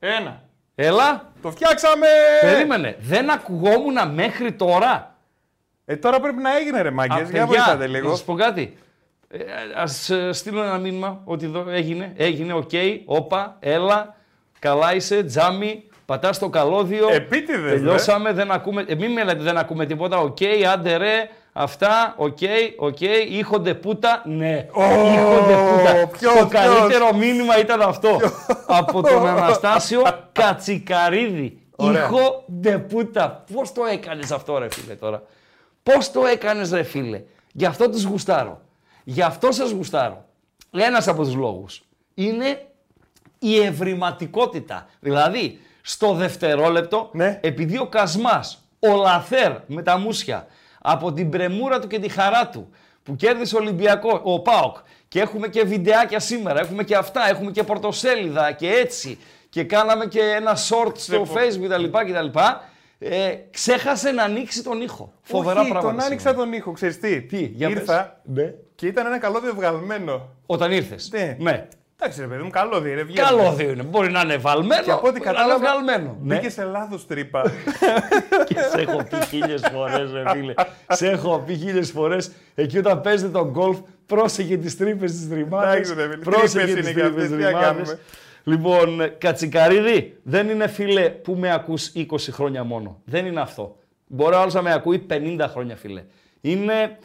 Ένα. Έλα, Το φτιάξαμε! περίμενε. Δεν ακουγόμουν μέχρι τώρα. Ε, τώρα πρέπει να έγινε ρε Α, μάγκες. παιδιά, Για βοηθάτε Να λίγο. σας πω κάτι. Ε, ας ε, στείλω ένα μήνυμα ότι εδώ έγινε, έγινε, οκ, όπα, έλα, καλά είσαι, τζάμι, πατάς το καλώδιο. Επίτηδες, Τελειώσαμε, δεν ακούμε, ε, μην με λέτε δεν ακούμε τίποτα, οκ, άντε ρε, αυτά, οκ, οκ, ήχονται πούτα, ναι, ήχονται πούτα. ποιος, το ποιος; καλύτερο μήνυμα ήταν αυτό, από τον Αναστάσιο Κατσικαρίδη. Ωραία. Ήχο πούτα. Πώς το έκανες αυτό ρε φίλε τώρα; Πώς το έκανες ρε φίλε; Γι' αυτό τους γουστάρω. Γι' αυτό σας γουστάρω. Ένας από τους λόγους είναι η ευρηματικότητα. Δηλαδή, στο δευτερόλεπτο, Ναι. επειδή ο Κασμάς, ο Λαθέρ με τα μουσια, από την πρεμούρα του και τη χαρά του, που κέρδισε ο Ολυμπιακό, ο ΠΑΟΚ, και έχουμε και βιντεάκια σήμερα, έχουμε και αυτά, έχουμε και πορτοσέλιδα και έτσι, και κάναμε και ένα short στο facebook κτλ. κτλ. Ε, ξέχασε να ανοίξει τον ήχο. Φοβερά Όχι, πράγματα. τον άνοιξα τον ήχο, ξέρεις τι. Τι, για Ήρθα πες. Ναι. και ήταν ένα καλώδιο βγαλμένο. Όταν ήρθες. Ναι. ναι. Εντάξει ρε παιδί μου, καλώδιο ρε, βγαίνει. Καλώδιο είναι. Μπορεί να είναι βαλμένο, Και από ό,τι μπορεί να είναι κατάλαβα, βγαλμένο. Ναι. μπήκε σε λάθος τρύπα. Και σε έχω πει χίλιες φορές, ρε φίλε. σε έχω πει χίλιες φορές εκεί όταν παίζετε τον γκολφ, πρόσεχε τις τρύπες της ρημάδε. Εντάξει, ρε φίλε, τρύπες είναι και αυτές, τι να κάνουμε. Λοιπόν, Κατσικαρίδη, δεν είναι φίλε που με ακούς 20 χρόνια μόνο. Δεν είναι αυτό. Μπορεί άλλος να με ακούει 50 χρόνια, φίλε. Είναι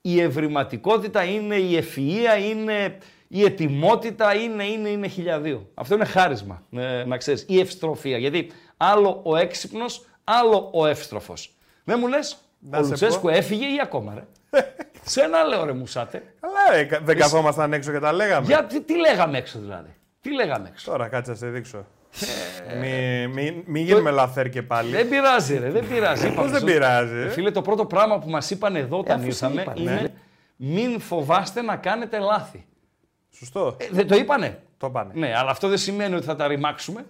η ευρηματικότητα, είναι η ευφυΐα, είναι η ετοιμότητα, είναι, είναι, είναι χιλιαδίο. Αυτό είναι χάρισμα, ε, να ξέρεις. Η ευστροφία. Γιατί άλλο ο έξυπνος, άλλο ο εύστροφος. Δεν μου λες, Να ο σε Λουτσέσκου πω. έφυγε ή ακόμα, ρε; Σε ένα λέω, ρε Μουσάτε. Καλά ρε, κα- δεν καθόμασταν έξω και τα λέγαμε. Γιατί τι λέγαμε έξω δηλαδή; Τι λέγαμε έξω; Τώρα κάτσε να σε δείξω. Μη, μη, μη γίνουμε λαθέρ και πάλι. Δεν πειράζει, ρε, δεν πειράζει. Πώς Είπαμε, δεν σου- πειράζει. Ε, ε; Φίλε, το πρώτο πράγμα που μας είπαν εδώ όταν αφού σε ήρθαμε είπανε, είναι ναι. μην φοβάστε να κάνετε λάθη. Σωστό. Ε, δεν το είπανε. Το πάνε. Ναι, αλλά αυτό δεν σημαίνει ότι θα τα ρημάξουμε.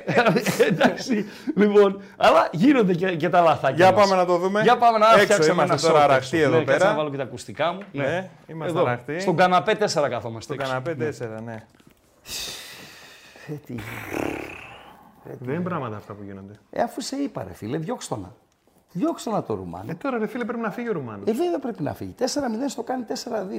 Εντάξει. Λοιπόν, αλλά γίνονται και, και τα λαθάκια Για μας. πάμε να το δούμε. Για πάμε να Έξω φτιάξουμε είμαστε ένα τώρα σόρτ αραχτοί έξω. εδώ ναι, κάτσε πέρα. να βάλω και τα ακουστικά μου. Ναι, είμαστε Εδώ. αραχτοί. Στον καναπέ 4 καθόμαστε. Στο έξω. καναπέ 4, ναι. Δεν είναι πράγματα αυτά που γίνονται. Ε, αφού σε είπα, ρε φίλε, διώξ' το να. Διώξ' το να το Ρουμάνο. Ε, τώρα ρε φίλε πρέπει να φύγει ο Ρουμάνος. Ε, βέβαια πρέπει να φύγει. 4-0 στο κάνει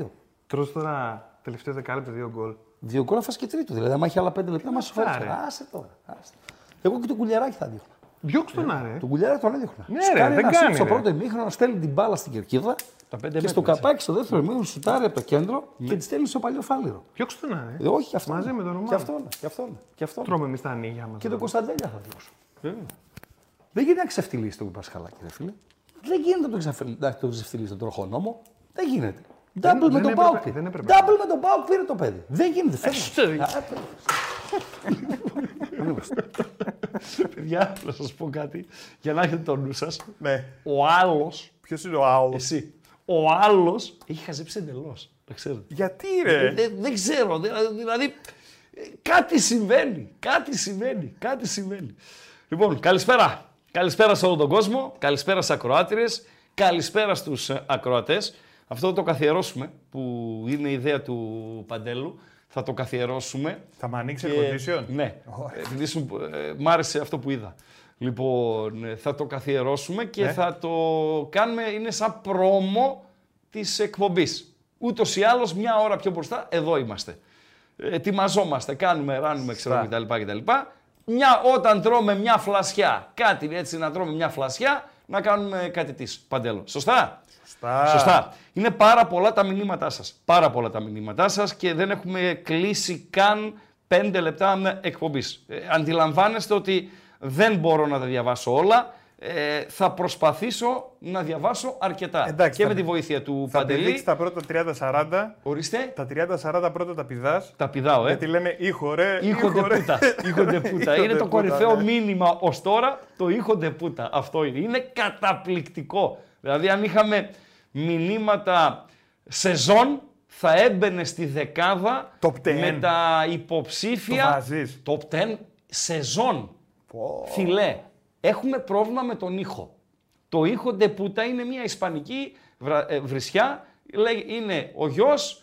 4-2. Τρως τώρα τελευταίο δεκάλεπτο δύο γκολ. Δύο γκολ να φας και τρίτο. Δηλαδή, άμα έχει άλλα 5 λεπτά, μα σου φέρει. ρε. Άσε τώρα. Άσε. Εγώ και τον κουλιαράκι θα δείχνω. Διώξ' τον άρε. Τον κουλιαράκι τον έδειχνα. Ναι, Σου ρε, κάνει δεν ένα κάνει, σουτ στο ρε. πρώτο ημίχρονο, στέλνει την μπάλα στην κερκίδα Τα πέντε και στο μέτρα, έτσι. καπάκι στο δεύτερο ημίχρονο σουτάρει από το κέντρο και τη στέλνει στο παλιό φάληρο. Διώξ' τον άρε. Ε, όχι, και αυτό. Μαζί είναι. με τον Ρουμάνο. Και αυτό είναι. Και αυτό είναι. Και αυτό είναι. Τρώμε εμείς τα ανοίγια μας. Και τον εδώ. Κωνσταντέλια θα διώξω. Δεν γίνεται να ξεφτυλίσει τον Πασχαλάκη, ρε φίλε. Δεν γίνεται να τον ξεφε- να τον ξεφτυλίσει τον τροχονόμο. Δεν γίνεται. Double δεν με τον έπρεπε, Πάουκ. δεν έπρεπε. Double με τον Πάουκ πήρε το παιδί. Δεν γίνεται. Φεύγει. Παιδιά, να σας πω κάτι, για να έχετε το νου σας. Ναι. Ο άλλος, Ποιος είναι ο άλλος; εσύ, ο άλλος έχει χαζέψει εντελώς. Το ξέρετε. Γιατί Ε, ρε; δεν, δεν ξέρω, δηλαδή, δηλαδή, ε, κάτι συμβαίνει, κάτι συμβαίνει, κάτι συμβαίνει. Λοιπόν, καλησπέρα. Καλησπέρα σε όλο τον κόσμο, καλησπέρα στις ακροάτριες, καλησπέρα στους ε, ακροατές. Αυτό θα το καθιερώσουμε, που είναι η ιδέα του Παντέλου. Θα το καθιερώσουμε. Θα με ανοίξει Και- air condition; Ναι. Επειδή σου, ε, μ' άρεσε αυτό που είδα. Λοιπόν, ε, θα το καθιερώσουμε και Ναι. θα το κάνουμε, είναι σαν πρόμο της εκπομπής. Ούτως ή άλλως, μια ώρα πιο μπροστά, εδώ είμαστε. Ε, Ετοιμαζόμαστε, κάνουμε, ράνουμε, ξέρω Σωστά. κτλ. κτλ. Μια, όταν τρώμε μια φλασιά, κάτι έτσι να τρώμε μια φλασιά, να κάνουμε κάτι της. Παντέλο. Σωστά; Σωστά. Σωστά. Είναι πάρα πολλά τα μηνύματά σας. Πάρα πολλά τα μηνύματά σας και δεν έχουμε κλείσει καν πέντε λεπτά εκπομπής. Ε, αντιλαμβάνεστε ότι δεν μπορώ να τα διαβάσω όλα. ε, θα προσπαθήσω να διαβάσω αρκετά. Εντάξει, και θα- με τη βοήθεια του Θα Παντελή. πηδήξει τα πρώτα 30-40. Ορίστε, Τα 30-40 πρώτα τα πηδάς. τα πηδάω, ε. Γιατί λένε ήχο ρε. Ήχονται ήχο, ρε». πούτα. Ήχονται πούτα. Ήχονται είναι το πούτα, κορυφαίο ναι. μήνυμα ως τώρα το ήχονται πούτα. Αυτό είναι. Είναι καταπληκτικό. Δηλαδή, αν είχαμε μηνύματα σεζόν, θα έμπαινε στη δεκάδα Top 10. με τα Το υποψήφια. βάζεις. Top 10 σεζόν. Πω. Φιλέ, έχουμε πρόβλημα με τον ήχο. Το ήχο Ντεπούτα είναι μια ισπανική βρα- ε, βρισιά. Λέει, είναι ο γιος...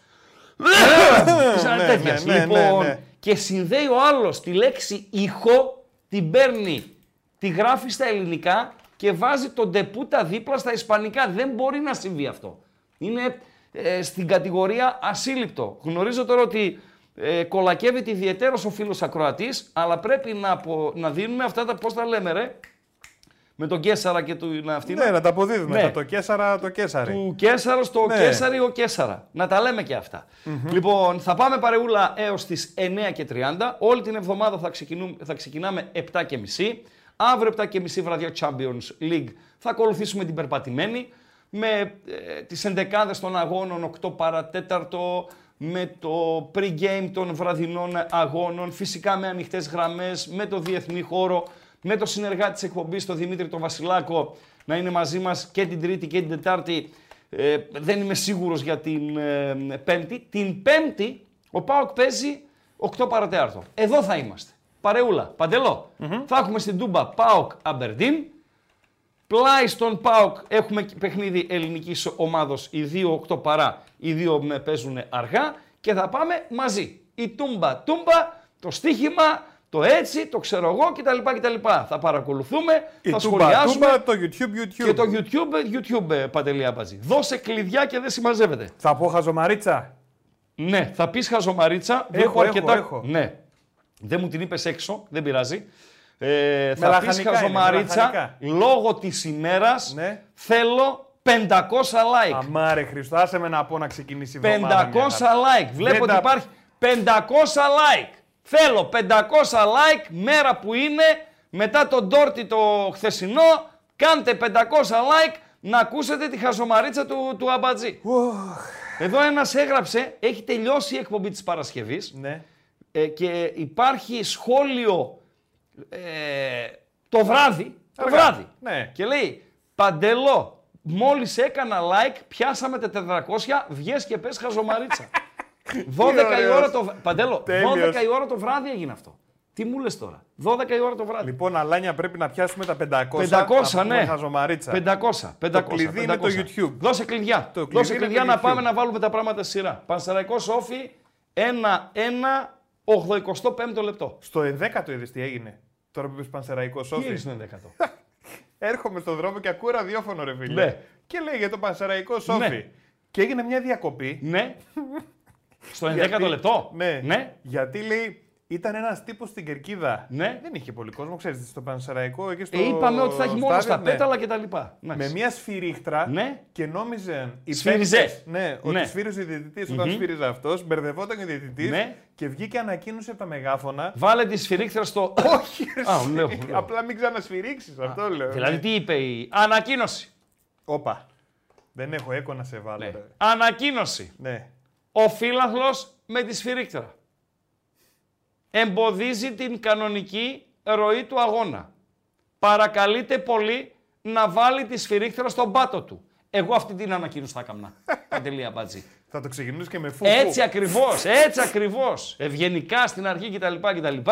Σαν Ναι, τέτοιας. ναι, ναι, λοιπόν, ναι, ναι. και συνδέει ο άλλος τη λέξη ήχο, την παίρνει, τη γράφει στα ελληνικά και βάζει τον Ντεπούτα δίπλα στα ισπανικά. Δεν μπορεί να συμβεί αυτό. Είναι ε, στην κατηγορία ασύλληπτο. Γνωρίζω τώρα ότι ε, κολακεύεται ιδιαίτερος ο φίλος ακροατής, αλλά πρέπει να, απο- να δίνουμε αυτά τα, πώς τα λέμε ρε, με τον Κέσαρα και του να αυτή Ναι, να τα αποδίδουμε. Ναι. Το κέσαρα, το κέσαρι. του Κέσαρα στο Ναι. Κέσαρι ο Κέσαρα. Να τα λέμε και αυτά. Λοιπόν, θα πάμε παρεούλα έως τις 9 και 30. Όλη την εβδομάδα θα, ξεκινούμε, θα ξεκινάμε 7 και μισή. Αύριο 7 και μισή βραδιά Champions League θα ακολουθήσουμε την περπατημένη με ε, τις ενδεκάδες των αγώνων 8 παρατέταρτο, με το pre-game των βραδινών αγώνων, φυσικά με ανοιχτές γραμμές, με το διεθνή χώρο, με το συνεργάτη της εκπομπής, τον Δημήτρη τον Βασιλάκο, να είναι μαζί μας και την Τρίτη και την Τετάρτη. Ε, δεν είμαι σίγουρος για την ε, Πέμπτη. Την Πέμπτη ο Πάοκ παίζει 8 παρατέταρτο. Εδώ θα είμαστε. Παρεούλα, Παντελό. Θα έχουμε στην Τούμπα Πάοκ Αμπερντίν. Πλάι στον ΠΑΟΚ έχουμε και παιχνίδι ελληνικής ομάδος, οι δύο 8 παρά, οι δύο με παίζουν αργά και θα πάμε μαζί. Η τούμπα τούμπα, το στοίχημα, το έτσι, το ξέρω εγώ κτλ. κτλ. Θα παρακολουθούμε, Η θα τούμπα, σχολιάσουμε τούμπα, το YouTube, YouTube. και το YouTube, YouTube ε, Παντελή Αμπατζή. Δώσε κλειδιά και δεν συμμαζεύεται. Θα πω χαζομαρίτσα. Ναι, θα πεις χαζομαρίτσα, Έχω, βλέπω έχω, αρκετά. έχω. Ναι, δεν μου την είπες έξω, δεν πειράζει. Ε, θα λαχανικά πεις είναι, με χαζομαρίτσα, λαχανικά. λόγω της ημέρας Ναι. θέλω 500 like. Αμάρε Χριστό, άσε με να πω να ξεκινήσει η εβδομάδα. 500 μια χαρά. like. Βλέπω Δεν ότι τα- υπάρχει 500 like. Θέλω 500 like μέρα που είναι μετά τον Ντόρτι το χθεσινό. Κάντε 500 like να ακούσετε τη χαζομαρίτσα του, του Αμπατζή. Εδώ ένας έγραψε, έχει τελειώσει η εκπομπή της Παρασκευής Ναι. Ε, και υπάρχει σχόλιο ε, το βράδυ, το Αργά. βράδυ. Ναι. Και λέει, Παντελό, μόλις έκανα like, πιάσαμε τα 400, βγες και πες χαζομαρίτσα. 12 η ωραίος. ώρα το βράδυ. Παντέλο, 12 Τέλειος. η ώρα το βράδυ έγινε αυτό. Τι μου λες τώρα. 12 η ώρα το βράδυ. Λοιπόν, Αλάνια πρέπει να πιάσουμε τα 500. 500, να πούμε ναι. Χαζομαρίτσα. 500. 500 κλειδί είναι το 500. YouTube. Δώσε κλειδιά. Το κλειδί Δώσε είναι κλειδιά το να YouTube. πάμε να βάλουμε τα πράγματα στη σειρά. Πανσεραϊκός Όφη 1-1 85 λεπτό. Στο 11ο είδες τι έγινε. Τώρα που είπες Πανσεραϊκός Τι Σόφι. είναι στο 11ο. Έρχομαι στον δρόμο και ακούω ραδιόφωνο, ρε φίλε. Ναι. Και λέει για το Πανσεραϊκό Σόφι. Ναι. Και έγινε μια διακοπή. ναι. Στο 11ο Γιατί- λεπτό. Ναι. ναι. Γιατί λέει ήταν ένας τύπος στην κερκίδα. Ναι. Δεν είχε πολύ κόσμο, ξέρετε, στο Πανσεραϊκό εκεί στο. Ε, είπαμε ότι θα έχει μόνο στάδιο, στα ναι. πέταλα και τα λοιπά. Με Εντάξει. μια σφυρίχτρα Ναι. και νόμιζαν οι Σφύριζε. παίκτες, Ναι, ότι Ναι. σφύριζε ο διαιτητής όταν σφύριζε αυτός, μπερδευόταν ο διαιτητής Ναι. και βγήκε ανακοίνωση από τα μεγάφωνα. Βάλε τη σφυρίχτρα στο. Όχι, ρε, Α, εσύ. λέω, λέω. απλά μην ξανασφυρίξεις, αυτό λέω. δηλαδή ναι. τι είπε η ανακοίνωση; Όπα. Δεν έχω έκο να σε βάλω. Ναι. ρε. Ανακοίνωση. Ναι. Ο φύλαθλος με τη σφυρίχτρα. Εμποδίζει την κανονική ροή του αγώνα. Παρακαλείται πολύ να βάλει τη σφυρίχτρα στον πάτο του. Εγώ αυτή την ανακοίνωση θα έκανα. Παντελία Μπάτζη. Θα το ξεκινούσε και με φου. Έτσι ακριβώς, έτσι ακριβώς. Ευγενικά στην αρχή κτλ. κτλ.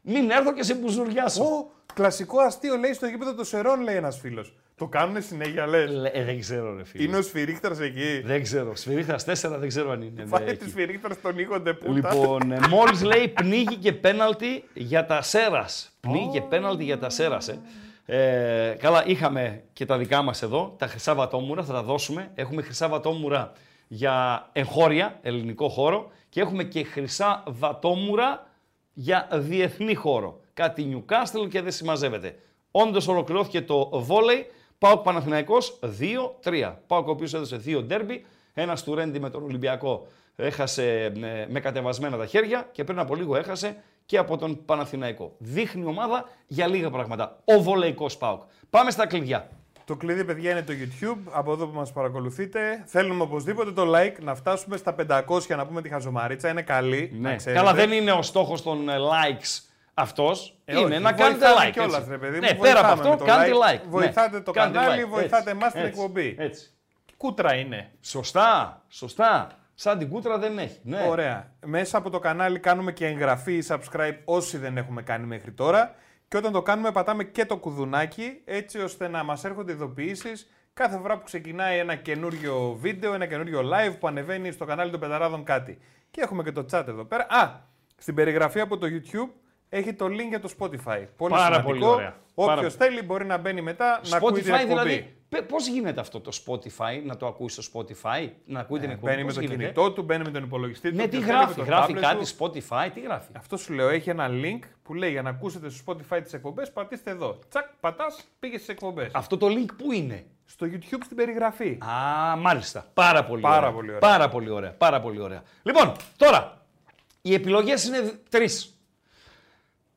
Μην έρθω και σε μπουζουριάσω. Ω, κλασικό αστείο λέει στο γήπεδο των Σερών, λέει ένας φίλος. Το κάνουν συνέχεια, λες. Λε- ε, δεν ξέρω ρε φίλε. Είναι ο σφυρίχτρα εκεί. Δεν ξέρω. Σφυρίχτρας 4 δεν ξέρω αν είναι. Φάει Ναι, τη εκεί. σφυρίχτρα στον Νίκο Ντεπούτα. Λοιπόν, ε, μόλις λέει πνίγει και πέναλτι για τα Σέρας. Πνίγει και πέναλτι για τα Σέρας, ε. Ε, καλά, είχαμε και τα δικά μας εδώ, τα χρυσά βατόμουρα, θα τα δώσουμε. Έχουμε χρυσά βατόμουρα για εγχώρια, ελληνικό χώρο και έχουμε και χρυσά βατόμουρα για διεθνή χώρο. Κάτι Newcastle και δεν συμμαζεύεται. Όντως ολοκληρώθηκε το βόλεϊ. Πάοκ Παναθηναϊκός 2-3. Πάοκ ο οποίος έδωσε δύο ντέρμπι. Ένας του Ρέντι με τον Ολυμπιακό έχασε ε, με κατεβασμένα τα χέρια και πριν από λίγο έχασε και από τον Παναθηναϊκό. Δείχνει ομάδα για λίγα πράγματα. Ο βολεϊκός ΠΑΟΚ. Πάμε στα κλειδιά. Το κλειδί, παιδιά, είναι το YouTube. Από εδώ που μας παρακολουθείτε. Θέλουμε οπωσδήποτε το like να φτάσουμε στα 500 να πούμε τη χαζομαρίτσα. Είναι καλή. Να ξέρετε. Καλά, δεν είναι ο στόχος των ε, likes αυτός. Ε, είναι όχι, να κάνετε βοηθάμε like. κιόλας, έτσι. ρε παιδί μου, ναι, πέρα βοηθάμε από αυτό, με το κάντε like. like. Βοηθάτε ναι. το Κάντε κανάλι, like. βοηθάτε Έτσι, εμάς την έτσι, εκπομπή. Έτσι. Κούτρα είναι. Σωστά, σωστά. Σαν την κούτρα δεν έχει. Ναι. Ωραία. Μέσα από το κανάλι κάνουμε και εγγραφή ή subscribe όσοι δεν έχουμε κάνει μέχρι τώρα. Και όταν το κάνουμε, πατάμε και το κουδουνάκι έτσι ώστε να μας έρχονται ειδοποιήσεις κάθε φορά που ξεκινάει ένα καινούριο βίντεο, ένα καινούριο live που ανεβαίνει στο κανάλι των Πεταράδων κάτι. Και έχουμε και το chat εδώ πέρα. Α, στην περιγραφή από το YouTube έχει το link για το Spotify. Πολύ Πάρα σημαντικό. πολύ ωραία. Πάρα Όποιος θέλει μπορεί να μπαίνει μετά να ακούει την Spotify εκπομπή. δηλαδή. Πώς γίνεται αυτό το Spotify, να το ακούεις στο Spotify, να ακούει την εκπομπή. Ε, Μπαίνει με πώς το γίνεται; κινητό του, μπαίνει με τον υπολογιστή του. Ναι, τι όποιος θέλει με γράφει, το γράφει tablet κάτι του. Spotify, τι γράφει; Αυτό σου λέω, έχει ένα link που λέει για να ακούσετε στο Spotify τις εκπομπές, πατήστε εδώ. Τσακ, πατάς, πήγες στις εκπομπές. Αυτό το link πού είναι; Στο YouTube στην περιγραφή. Α, μάλιστα. Πάρα πολύ Πάρα ωραία. πολύ ωραία. Πάρα πολύ ωραία. Πάρα πολύ ωραία. Λοιπόν, τώρα, οι επιλογές είναι τρεις.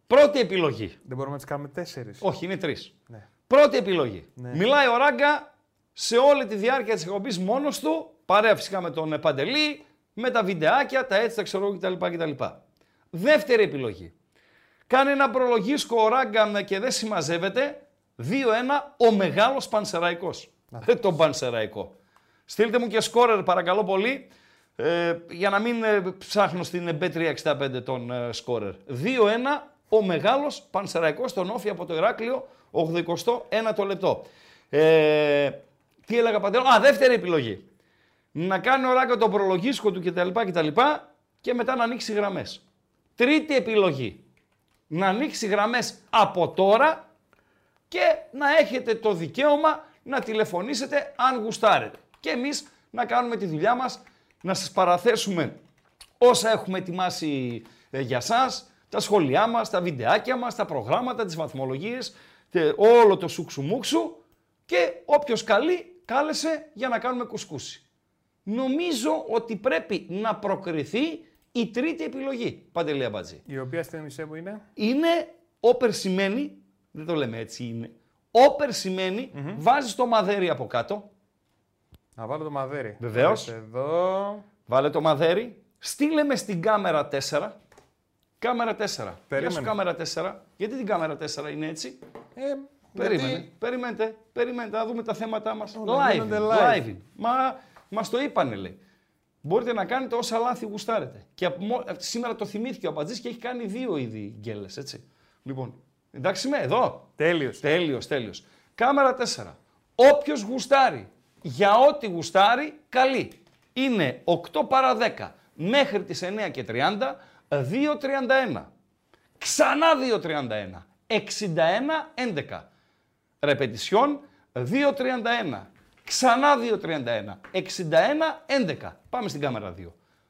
Πρώτη επιλογή. Δεν μπορούμε να τις κάνουμε τέσσερις. Όχι, είναι τρεις. Ναι. Πρώτη επιλογή. Μιλάει ο Ράγκα σε όλη τη διάρκεια της εκπομπής μόνος του, παρέα φυσικά με τον Παντελή, με τα βιντεάκια, τα έτσι, τα ξέρω εγώ κτλ. κτλ. Δεύτερη επιλογή. Κάνει ένα προλογίσκο ο Ράγκα και δεν συμμαζεύεται. 2-1 ο μεγάλος Πανσεραϊκός. Δεν τον Πανσεραϊκό. Στείλτε μου και σκόρερ παρακαλώ πολύ. Ε, για να μην ε, ψάχνω στην B365 τον ε, σκόρερ. 2-1 ο μεγάλος Πανσεραϊκός στον Όφη από το Ηράκλειο, 81 το λεπτό. Ε, τι έλεγα παντέλο, α δεύτερη επιλογή. Να κάνει ο Ράγκα τον προλογίσκο του κτλ. κτλ και μετά να ανοίξει γραμμές. Τρίτη επιλογή. Να ανοίξει γραμμές από τώρα και να έχετε το δικαίωμα να τηλεφωνήσετε αν γουστάρετε. Και εμείς να κάνουμε τη δουλειά μας, να σας παραθέσουμε όσα έχουμε ετοιμάσει ε, για σας, τα σχόλιά μας, τα βιντεάκια μας, τα προγράμματα, τις βαθμολογίες, τε- όλο το σουξουμούξου και όποιος καλεί κάλεσε για να κάνουμε κουσκούση. Νομίζω ότι πρέπει να προκριθεί η τρίτη επιλογή, Παντελία Μπατζή Η οποία στην μισέ μου είναι; είναι όπερ σημαίνει, δεν το λέμε έτσι είναι, όπερ σημαίνει, βάζεις το μαδέρι από κάτω, Να βάλω το μαδέρι. Βεβαίως. Ορίστε Εδώ. βάλε το μαδέρι, στείλε με στην κάμερα 4, κάμερα 4. Γεια σου Περίμενε. κάμερα 4, γιατί την κάμερα 4 είναι έτσι, Ε, Περίμενε, γιατί- περιμένετε, περιμένετε να δούμε τα θέματα μας. Όλα live, γίνονται live. live. είναι. Μα μας το είπανε λέει. Μπορείτε να κάνετε όσα λάθη γουστάρετε. Και από μο- ε, σήμερα το θυμήθηκε ο Αμπατζής και έχει κάνει δύο ήδη γκέλες, έτσι. Λοιπόν, εντάξει είμαι εδώ. Τέλειος. Τέλειος, τέλειος. Κάμερα 4. Όποιος γουστάρει, για ό,τι γουστάρει, καλή. Είναι 8 παρα 10 μέχρι τις 9 και 30, 2.31. Ξανά 2.31. 61-11. Ρεπετησιόν 2.31. Ξανά 2.31. 61-11. Πάμε στην κάμερα 2.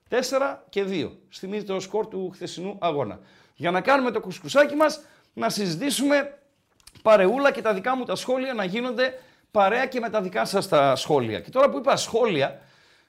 4 και 2. Θυμίζει το σκορ του χθεσινού αγώνα. Για να κάνουμε το κουσκουσάκι μας, να συζητήσουμε παρεούλα και τα δικά μου τα σχόλια να γίνονται παρέα και με τα δικά σας τα σχόλια. Και τώρα που είπα σχόλια,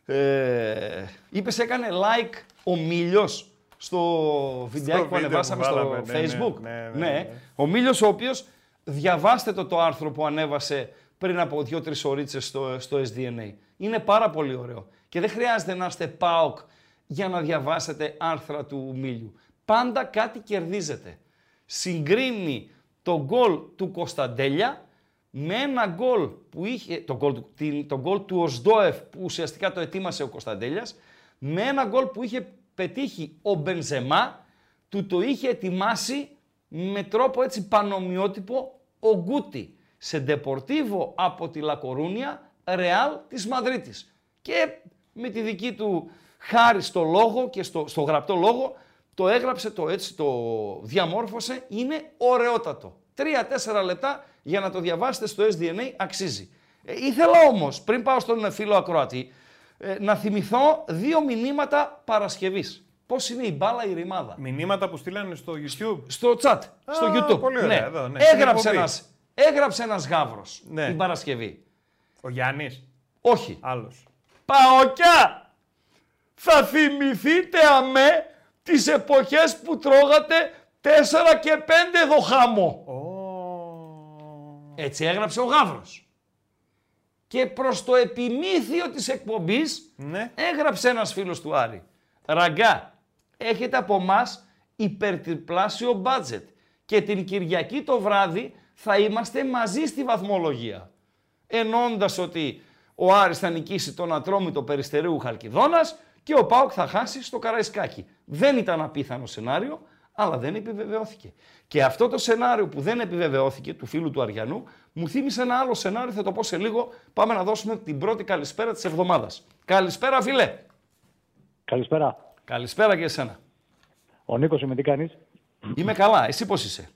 ε, είπες έκανε like ο Μίλιος στο βιντεάκι που βίντεο ανεβάσαμε που στο βάλαμε, ναι, ναι, facebook. ναι, ναι, ναι. Ο Μίλιος ο οποίος, διαβάστε το το άρθρο που ανέβασε πριν από δύο-τρεις ωρίτσες στο, στο SDNA. Είναι πάρα πολύ ωραίο. Και δεν χρειάζεται να είστε ΠΑΟΚ για να διαβάσετε άρθρα του Μίλιου. Πάντα κάτι κερδίζετε. Συγκρίνει το γκολ του Κωνσταντέλια με ένα γκολ που είχε, το γκολ, του- την- το γκολ του Οσδόεφ που ουσιαστικά το ετοίμασε ο Κωνσταντέλιας, με ένα γκολ που είχε πετύχει ο Μπενζεμά, του το είχε ετοιμάσει με τρόπο έτσι πανομοιότυπο ο Γκούτι σε Ντεπορτίβο από τη Λακορούνια, Ρεάλ της Μαδρίτης. Και με τη δική του χάρη στο λόγο και στο, στο γραπτό λόγο το έγραψε, το έτσι το διαμόρφωσε, είναι ωραιότατο. Τρία-τέσσερα λεπτά για να το διαβάσετε στο SDNA αξίζει. Ε, ήθελα όμως, πριν πάω στον φίλο Ακροατή, ε, να θυμηθώ δύο μηνύματα Παρασκευής. Πώς είναι η μπάλα η ρημάδα; Μηνύματα που στείλανε στο YouTube. Στο chat, στο YouTube. πολύ ωραία, ναι. εδώ, ναι, στην Έγραψε, εκπομπή. ένας, έγραψε ένας γάβρος Ναι. την Παρασκευή. Ο Γιάννης. Όχι. Άλλος. Παοκιά! Θα θυμηθείτε αμέ τις εποχές που τρώγατε Τέσσερα και πέντε εδώ χάμω. Ω. Έτσι έγραψε ο Γαύρος. Και προς το επιμήθειο της εκπομπής Ναι. έγραψε ένας φίλος του Άρη. Ραγκά, έχετε από εμάς υπερτριπλάσιο μπάτζετ και την Κυριακή το βράδυ θα είμαστε μαζί στη βαθμολογία. Ενώντας ότι ο Άρης θα νικήσει τον Ατρόμητο Περιστερίου Χαλκιδόνας και ο Πάοκ θα χάσει στο Καραϊσκάκι. Δεν ήταν απίθανο σενάριο, αλλά δεν επιβεβαιώθηκε. Και αυτό το σενάριο που δεν επιβεβαιώθηκε του φίλου του Αριανού, μου θύμισε ένα άλλο σενάριο, θα το πω σε λίγο. Πάμε να δώσουμε την πρώτη καλησπέρα της εβδομάδας. Καλησπέρα φίλε. Καλησπέρα. Καλησπέρα και εσένα. Ο Νίκος είμαι, τι κάνεις; Είμαι καλά. Εσύ πώς είσαι;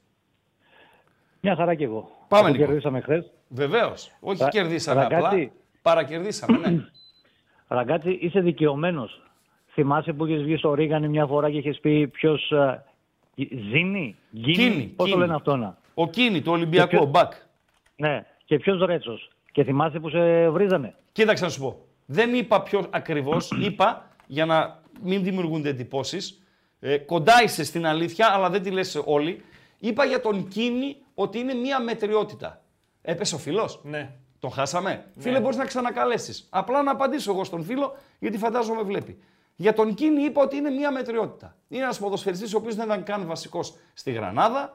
Μια χαρά κι εγώ. Πάμε, Αφού Νίκο. κερδίσαμε χθες. Βεβαίως. Όχι Ρα- κερδίσαμε απλά. Ραγκάτσι. Παρακερδίσαμε, ναι. Ραγκάτσι, είσαι δικαιωμένος. Θυμάσαι που είχες βγει στο Ρίγανη μια φορά και είχες πει ποιος. Ζήνη, Κίνη, Γκίνη, πώς το Κίνη. λένε αυτό να. Ο Κίνη, του Ολυμπιακού, Και ο ποιο- Μπακ. Ναι, και ποιος Ρέτσος. Και θυμάσαι που σε βρίζανε. Κοίταξε να σου πω. Δεν είπα πιο ακριβώς. είπα για να μην δημιουργούνται εντυπώσεις. Ε, κοντά είσαι στην αλήθεια, αλλά δεν τη λες όλοι. Είπα για τον Κίνη ότι είναι μία μετριότητα. Έπεσε ο φιλό. Ναι. Τον χάσαμε; Φίλε, μπορείς να ξανακαλέσεις. Απλά να απαντήσω εγώ στον φίλο, γιατί φαντάζομαι βλέπει. Για τον Κίνη είπα ότι είναι μία μετριότητα. Είναι ένας ποδοσφαιριστής ο οποίος δεν ήταν καν βασικός στη Γρανάδα,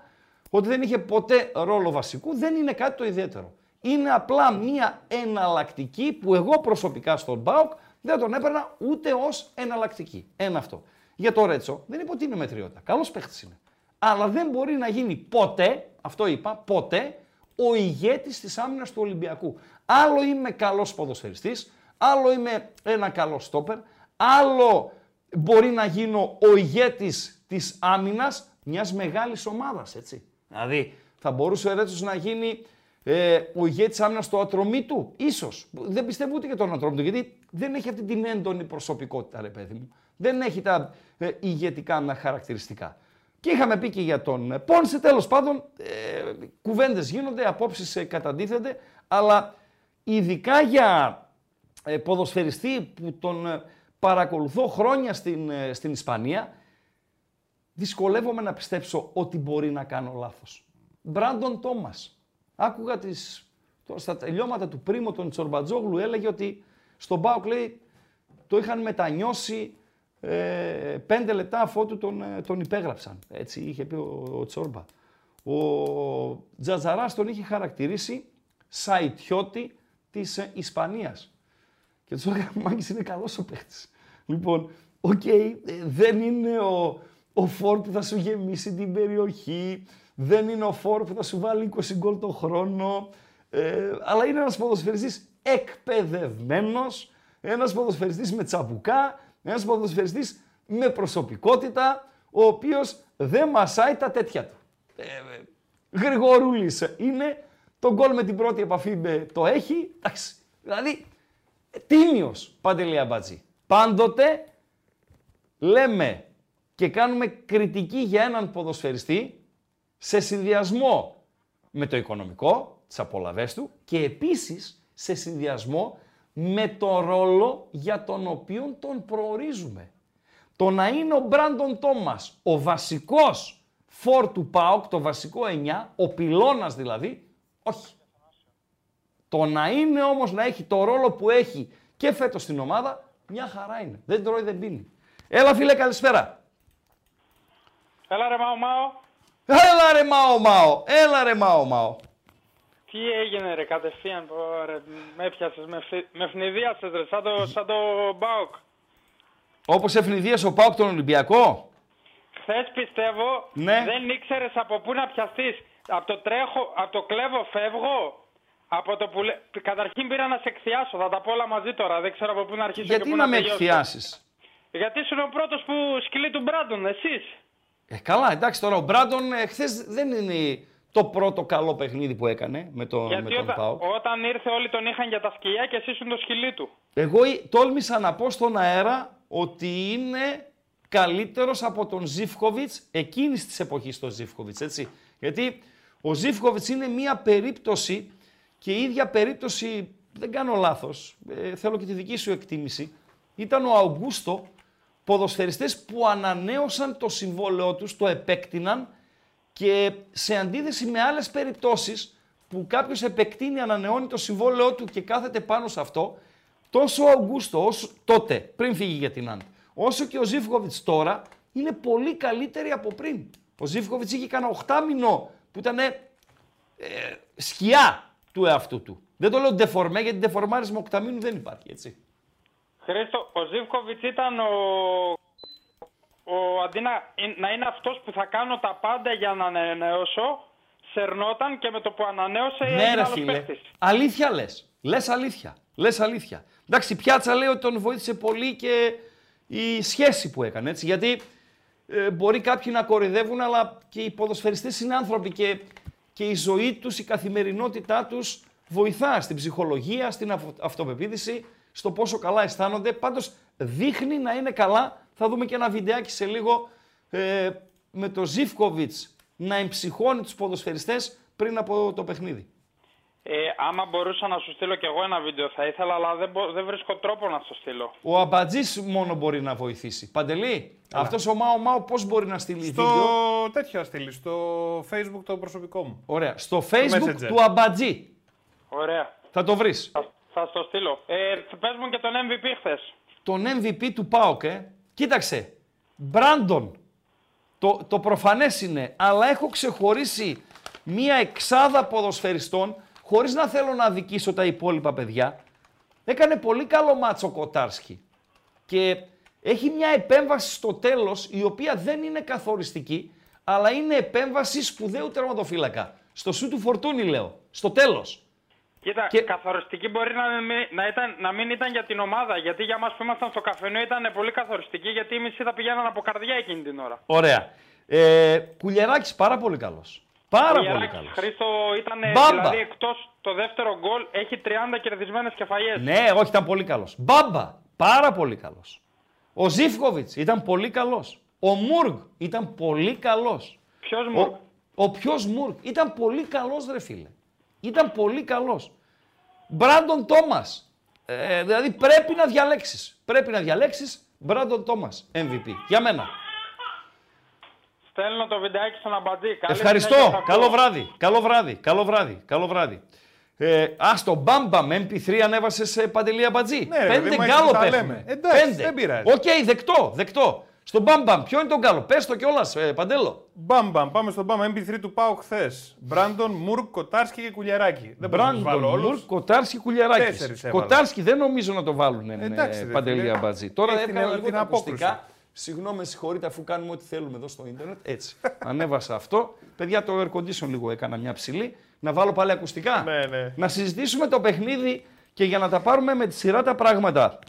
ότι δεν είχε ποτέ ρόλο βασικού, δεν είναι κάτι το ιδιαίτερο. Είναι απλά μία εναλλακτική που εγώ προσωπικά στον Μπάουκ δεν τον έπαιρνα ούτε ως εναλλακτική. Ένα αυτό. Για το Ρέτσο δεν είπα ότι είναι μετριότητα. Καλός παίχτης είναι. Αλλά δεν μπορεί να γίνει ποτέ, αυτό είπα, ποτέ, ο ηγέτης της άμυνας του Ολυμπιακού. Άλλο είμαι καλός ποδοσφαιριστής, άλλο είμαι ένα καλό στόπερ, άλλο μπορεί να γίνω ο ηγέτης της άμυνας μιας μεγάλης ομάδας, έτσι. Δηλαδή, θα μπορούσε ο Ρέτσος να γίνει ε, ο ηγέτης άμυνας του ατρωμίτου, ίσως. Δεν πιστεύω ούτε και τον ατρωμίτου, γιατί δεν έχει αυτή την έντονη προσωπικότητα, ρε παιδί μου. Δεν έχει τα ε, ηγετικά χαρακτηριστικά. Και είχαμε πει και για τον ε, Πόνσε, τέλος πάντων, ε, κουβέντες γίνονται, απόψεις ε, καταντίθενται, αλλά ειδικά για ε, ποδοσφαιριστή που τον ε, παρακολουθώ χρόνια στην, ε, στην Ισπανία, δυσκολεύομαι να πιστέψω ότι μπορεί να κάνω λάθος. Μπράντον Τόμας. Άκουγα τις, το- στα τελειώματα του πρίμου τον Τσορμπατζόγλου έλεγε ότι στον ΠΑΟΚ λέει το είχαν μετανιώσει ε, πέντε λεπτά αφότου τον, ε, τον υπέγραψαν. Έτσι είχε πει ο, ο Τσόρμπα. Ο Τζατζαράς τον είχε χαρακτηρίσει σαϊτιώτη της ε, Ισπανίας. Και του έλεγα, Μάγκης είναι καλός ο παίχτης. Λοιπόν, οκ, ε, δεν είναι ο, ο φόρ που θα σου γεμίσει την περιοχή, δεν είναι ο φόρ που θα σου βάλει 20 γκολ το χρόνο, ε, αλλά είναι ένας ποδοσφαιριστής εκπαιδευμένος, ένας ποδοσφαιριστής με τσαμπουκά, ένας ποδοσφαιριστής με προσωπικότητα, ο οποίος δεν μασάει τα τέτοια του. Ε, ε, Γρηγορούλης είναι, το γκολ με την πρώτη επαφή με- το έχει, εντάξει, δηλαδή τίμιος Παντελή Αμπατζή. Πάντοτε λέμε και κάνουμε κριτική για έναν ποδοσφαιριστή σε συνδυασμό με το οικονομικό, τις απολαβές του και επίσης σε συνδυασμό με το ρόλο για τον οποίο τον προορίζουμε. Το να είναι ο Μπράντον Τόμας ο βασικός φόρ του ΠΑΟΚ, το βασικό 9, ο πυλώνας δηλαδή, όχι. Το να είναι όμως να έχει το ρόλο που έχει και φέτος στην ομάδα, μια χαρά είναι. Δεν τρώει, δεν πίνει. Έλα φίλε, καλησπέρα. Έλα ρε Μάο Μάο. Έλα ρε Μάο Μάο, έλα ρε Μάο Μάο. Τι έγινε ρε κατευθείαν, πω, ρε, με έπιασες, με, φυ- με φνηδίασες ρε, σαν το, σαν το Μπάουκ. Όπως ευνηδίασε ο Πάοκ τον Ολυμπιακό; Χθες πιστεύω Ναι. δεν ήξερες από πού να πιαστείς. Από το τρέχω, από το κλέβω φεύγω. Από το που λέ... Καταρχήν πήρα να σε εκθιάσω, θα τα πω όλα μαζί τώρα, δεν ξέρω από πού να αρχίσω Γιατί και πού να με τελειώσω. εκθιάσεις; Γιατί ήσουν ο πρώτος που σκυλί του Μπράντον, εσείς. Ε, καλά, εντάξει τώρα ο Μπράντον ε, χθες δεν είναι το πρώτο καλό παιχνίδι που έκανε με, το, με Γιατί τον όταν, ΠΑΟΚ. όταν ήρθε όλοι τον είχαν για τα σκυλιά και εσύ ήσουν το σκυλί του. Εγώ ε, τόλμησα να πω στον αέρα ότι είναι καλύτερος από τον Ζίφκοβιτς εκείνης της εποχής τον Ζίφκοβιτς, έτσι. Γιατί ο Ζίφκοβιτς είναι μία περίπτωση και η ίδια περίπτωση, δεν κάνω λάθος, ε, θέλω και τη δική σου εκτίμηση, ήταν ο Αουγκούστο, ποδοσφαιριστές που ανανέωσαν το συμβόλαιό τους, το επέκτηναν Και σε αντίθεση με άλλες περιπτώσεις που κάποιος επεκτείνει, ανανεώνει το συμβόλαιό του και κάθεται πάνω σε αυτό, τόσο ο Αγκούστο όσο τότε, πριν φύγει για την Άντ, όσο και ο Ζήφκοβιτς τώρα, είναι πολύ καλύτεροι από πριν. Ο Ζήφκοβιτς είχε κανένα 8 μηνό που ήταν ε, σκιά του εαυτού του. Δεν το λέω ντεφορμέ, γιατί ντεφορμάρισμα οκταμίνου δεν υπάρχει, έτσι. Χρήστο, ο Ζήβκοβιτ ήταν ο. ο αντί να, να είναι αυτός που θα κάνω τα πάντα για να ανανεώσω, σερνόταν και με το που ανανέωσε Ναι, έγινε ρε άλλος φίλε. παίκτης. Αλήθεια λες. Λες αλήθεια. Λες αλήθεια. Εντάξει, η πιάτσα λέει ότι τον βοήθησε πολύ και η σχέση που έκανε. Έτσι, γιατί ε, μπορεί κάποιοι να κορυδεύουν, αλλά και οι ποδοσφαιριστές είναι άνθρωποι και, και η ζωή τους, η καθημερινότητά τους βοηθά στην ψυχολογία, στην αυτο- αυτοπεποίθηση, στο πόσο καλά αισθάνονται. Πάντως δείχνει να είναι καλά. Θα δούμε και ένα βιντεάκι σε λίγο ε, με το Ζιφκοβιτς να εμψυχώνει τους ποδοσφαιριστές πριν από το παιχνίδι. Ε, άμα μπορούσα να σου στείλω κι εγώ ένα βίντεο θα ήθελα, αλλά δεν, μπο- δεν βρίσκω τρόπο να στο στείλω. Ο Αμπατζής μόνο μπορεί να βοηθήσει. Παντελή, αυτός ο Μάο Μάο πώς μπορεί να στείλει Στο βίντεο; τέτοιο θα στείλει, στο facebook το προσωπικό μου. Ωραία. Στο Facebook Messenger. του Αμπατζή. Ωραία. Θα το βρεις. Θα, θα στο στείλω. Ε, πες μου και τον MVP χθες. Τον MVP του ΠΑΟΚ, ε. Κοίταξε. Μπράντον. Το, το προφανές είναι, αλλά έχω ξεχωρίσει μία εξάδα ποδοσφαιριστών, χωρίς να θέλω να αδικήσω τα υπόλοιπα παιδιά. Έκανε πολύ καλό μάτσο ο Κοτάρσκι. Και έχει μια επέμβαση στο τέλος, η οποία δεν είναι καθοριστική, αλλά είναι επέμβαση σπουδαίου τερματοφύλακα. Στο σου του φορτούνι λέω, στο τέλος. Κοίτα, Και- καθοριστική μπορεί να μην, να, ήταν, να μην ήταν για την ομάδα. Γιατί για μας που ήμασταν στο καφενείο ήταν πολύ καθοριστική. Γιατί οι μισοί θα πηγαίναν από καρδιά εκείνη την ώρα. Ωραία. Ε, Κουλιεράκης πάρα πολύ καλός. Πάρα Ο πολύ Ιεράκης καλός. Χρήστο ήταν Μπάμπα. δηλαδή εκτός το δεύτερο γκολ έχει 30 κερδισμένες κεφαλιές. Ναι, όχι, ήταν πολύ καλός. Μπάμπα, πάρα πολύ καλός. Ο Ζήφκοβιτς ήταν πολύ καλός. Ο Μούργ ήταν πολύ καλός. Ποιος μου... Ο, ο ποιος Μούργ ήταν πολύ καλός ρε φίλε. Ήταν πολύ καλός. Μπράντον Τόμας. Ε, δηλαδή πρέπει να διαλέξεις. Πρέπει να διαλέξεις Μπράντον Τόμας MVP. Για μένα. Στέλνω το βιντεάκι στον Αμπατζή. Καλή Ευχαριστώ. συνέχεια, θα Καλό ακούω. βράδυ. Καλό βράδυ. Καλό βράδυ. Καλό βράδυ. Ε, ας, στο Μπάμπαμ MP3 ανέβασε σε παντελή αμπατζή. Ναι, ρε, Πέντε παιδί μου, έτσι γκάλο τα έχουμε. λέμε. Εντάξει, Πέντε. δεν πειράζει. Οκ, δεκτό, δεκτό. Στο Μπάμπαμ, ποιο είναι το γκάλο; Πες το κιόλας, ε, Παντέλο. Μπαμ, μπαμ. Πάμε στον μπαμ. MP3 του πάω χθες. Μπράντον, Μουρκ, Κοτάρσκι και Κουλιαράκι. Δεν μπορώ να τους βάλω Μπράντον, όλους. Μουρ, Κοτάρσκι, Κουλιαράκης. Τέσσερις έβαλα. Κοτάρσκι δεν νομίζω να το βάλουν ε, Εντάξει, ρε Παντελή φίλε. αμπατζή. Τώρα Έχει έκανα την- λίγο την τα απόκρουση. ακουστικά. Συγγνώμη, με συγχωρείτε αφού κάνουμε ό,τι θέλουμε εδώ στο ίντερνετ. Έτσι. Ανέβασα αυτό. Παιδιά, το air condition λίγο έκανα μια ψηλή. Να βάλω πάλι ακουστικά. Ναι, ναι. Να συζητήσουμε το παιχνίδι και για να τα πάρουμε με τη σειρά τα πράγματα.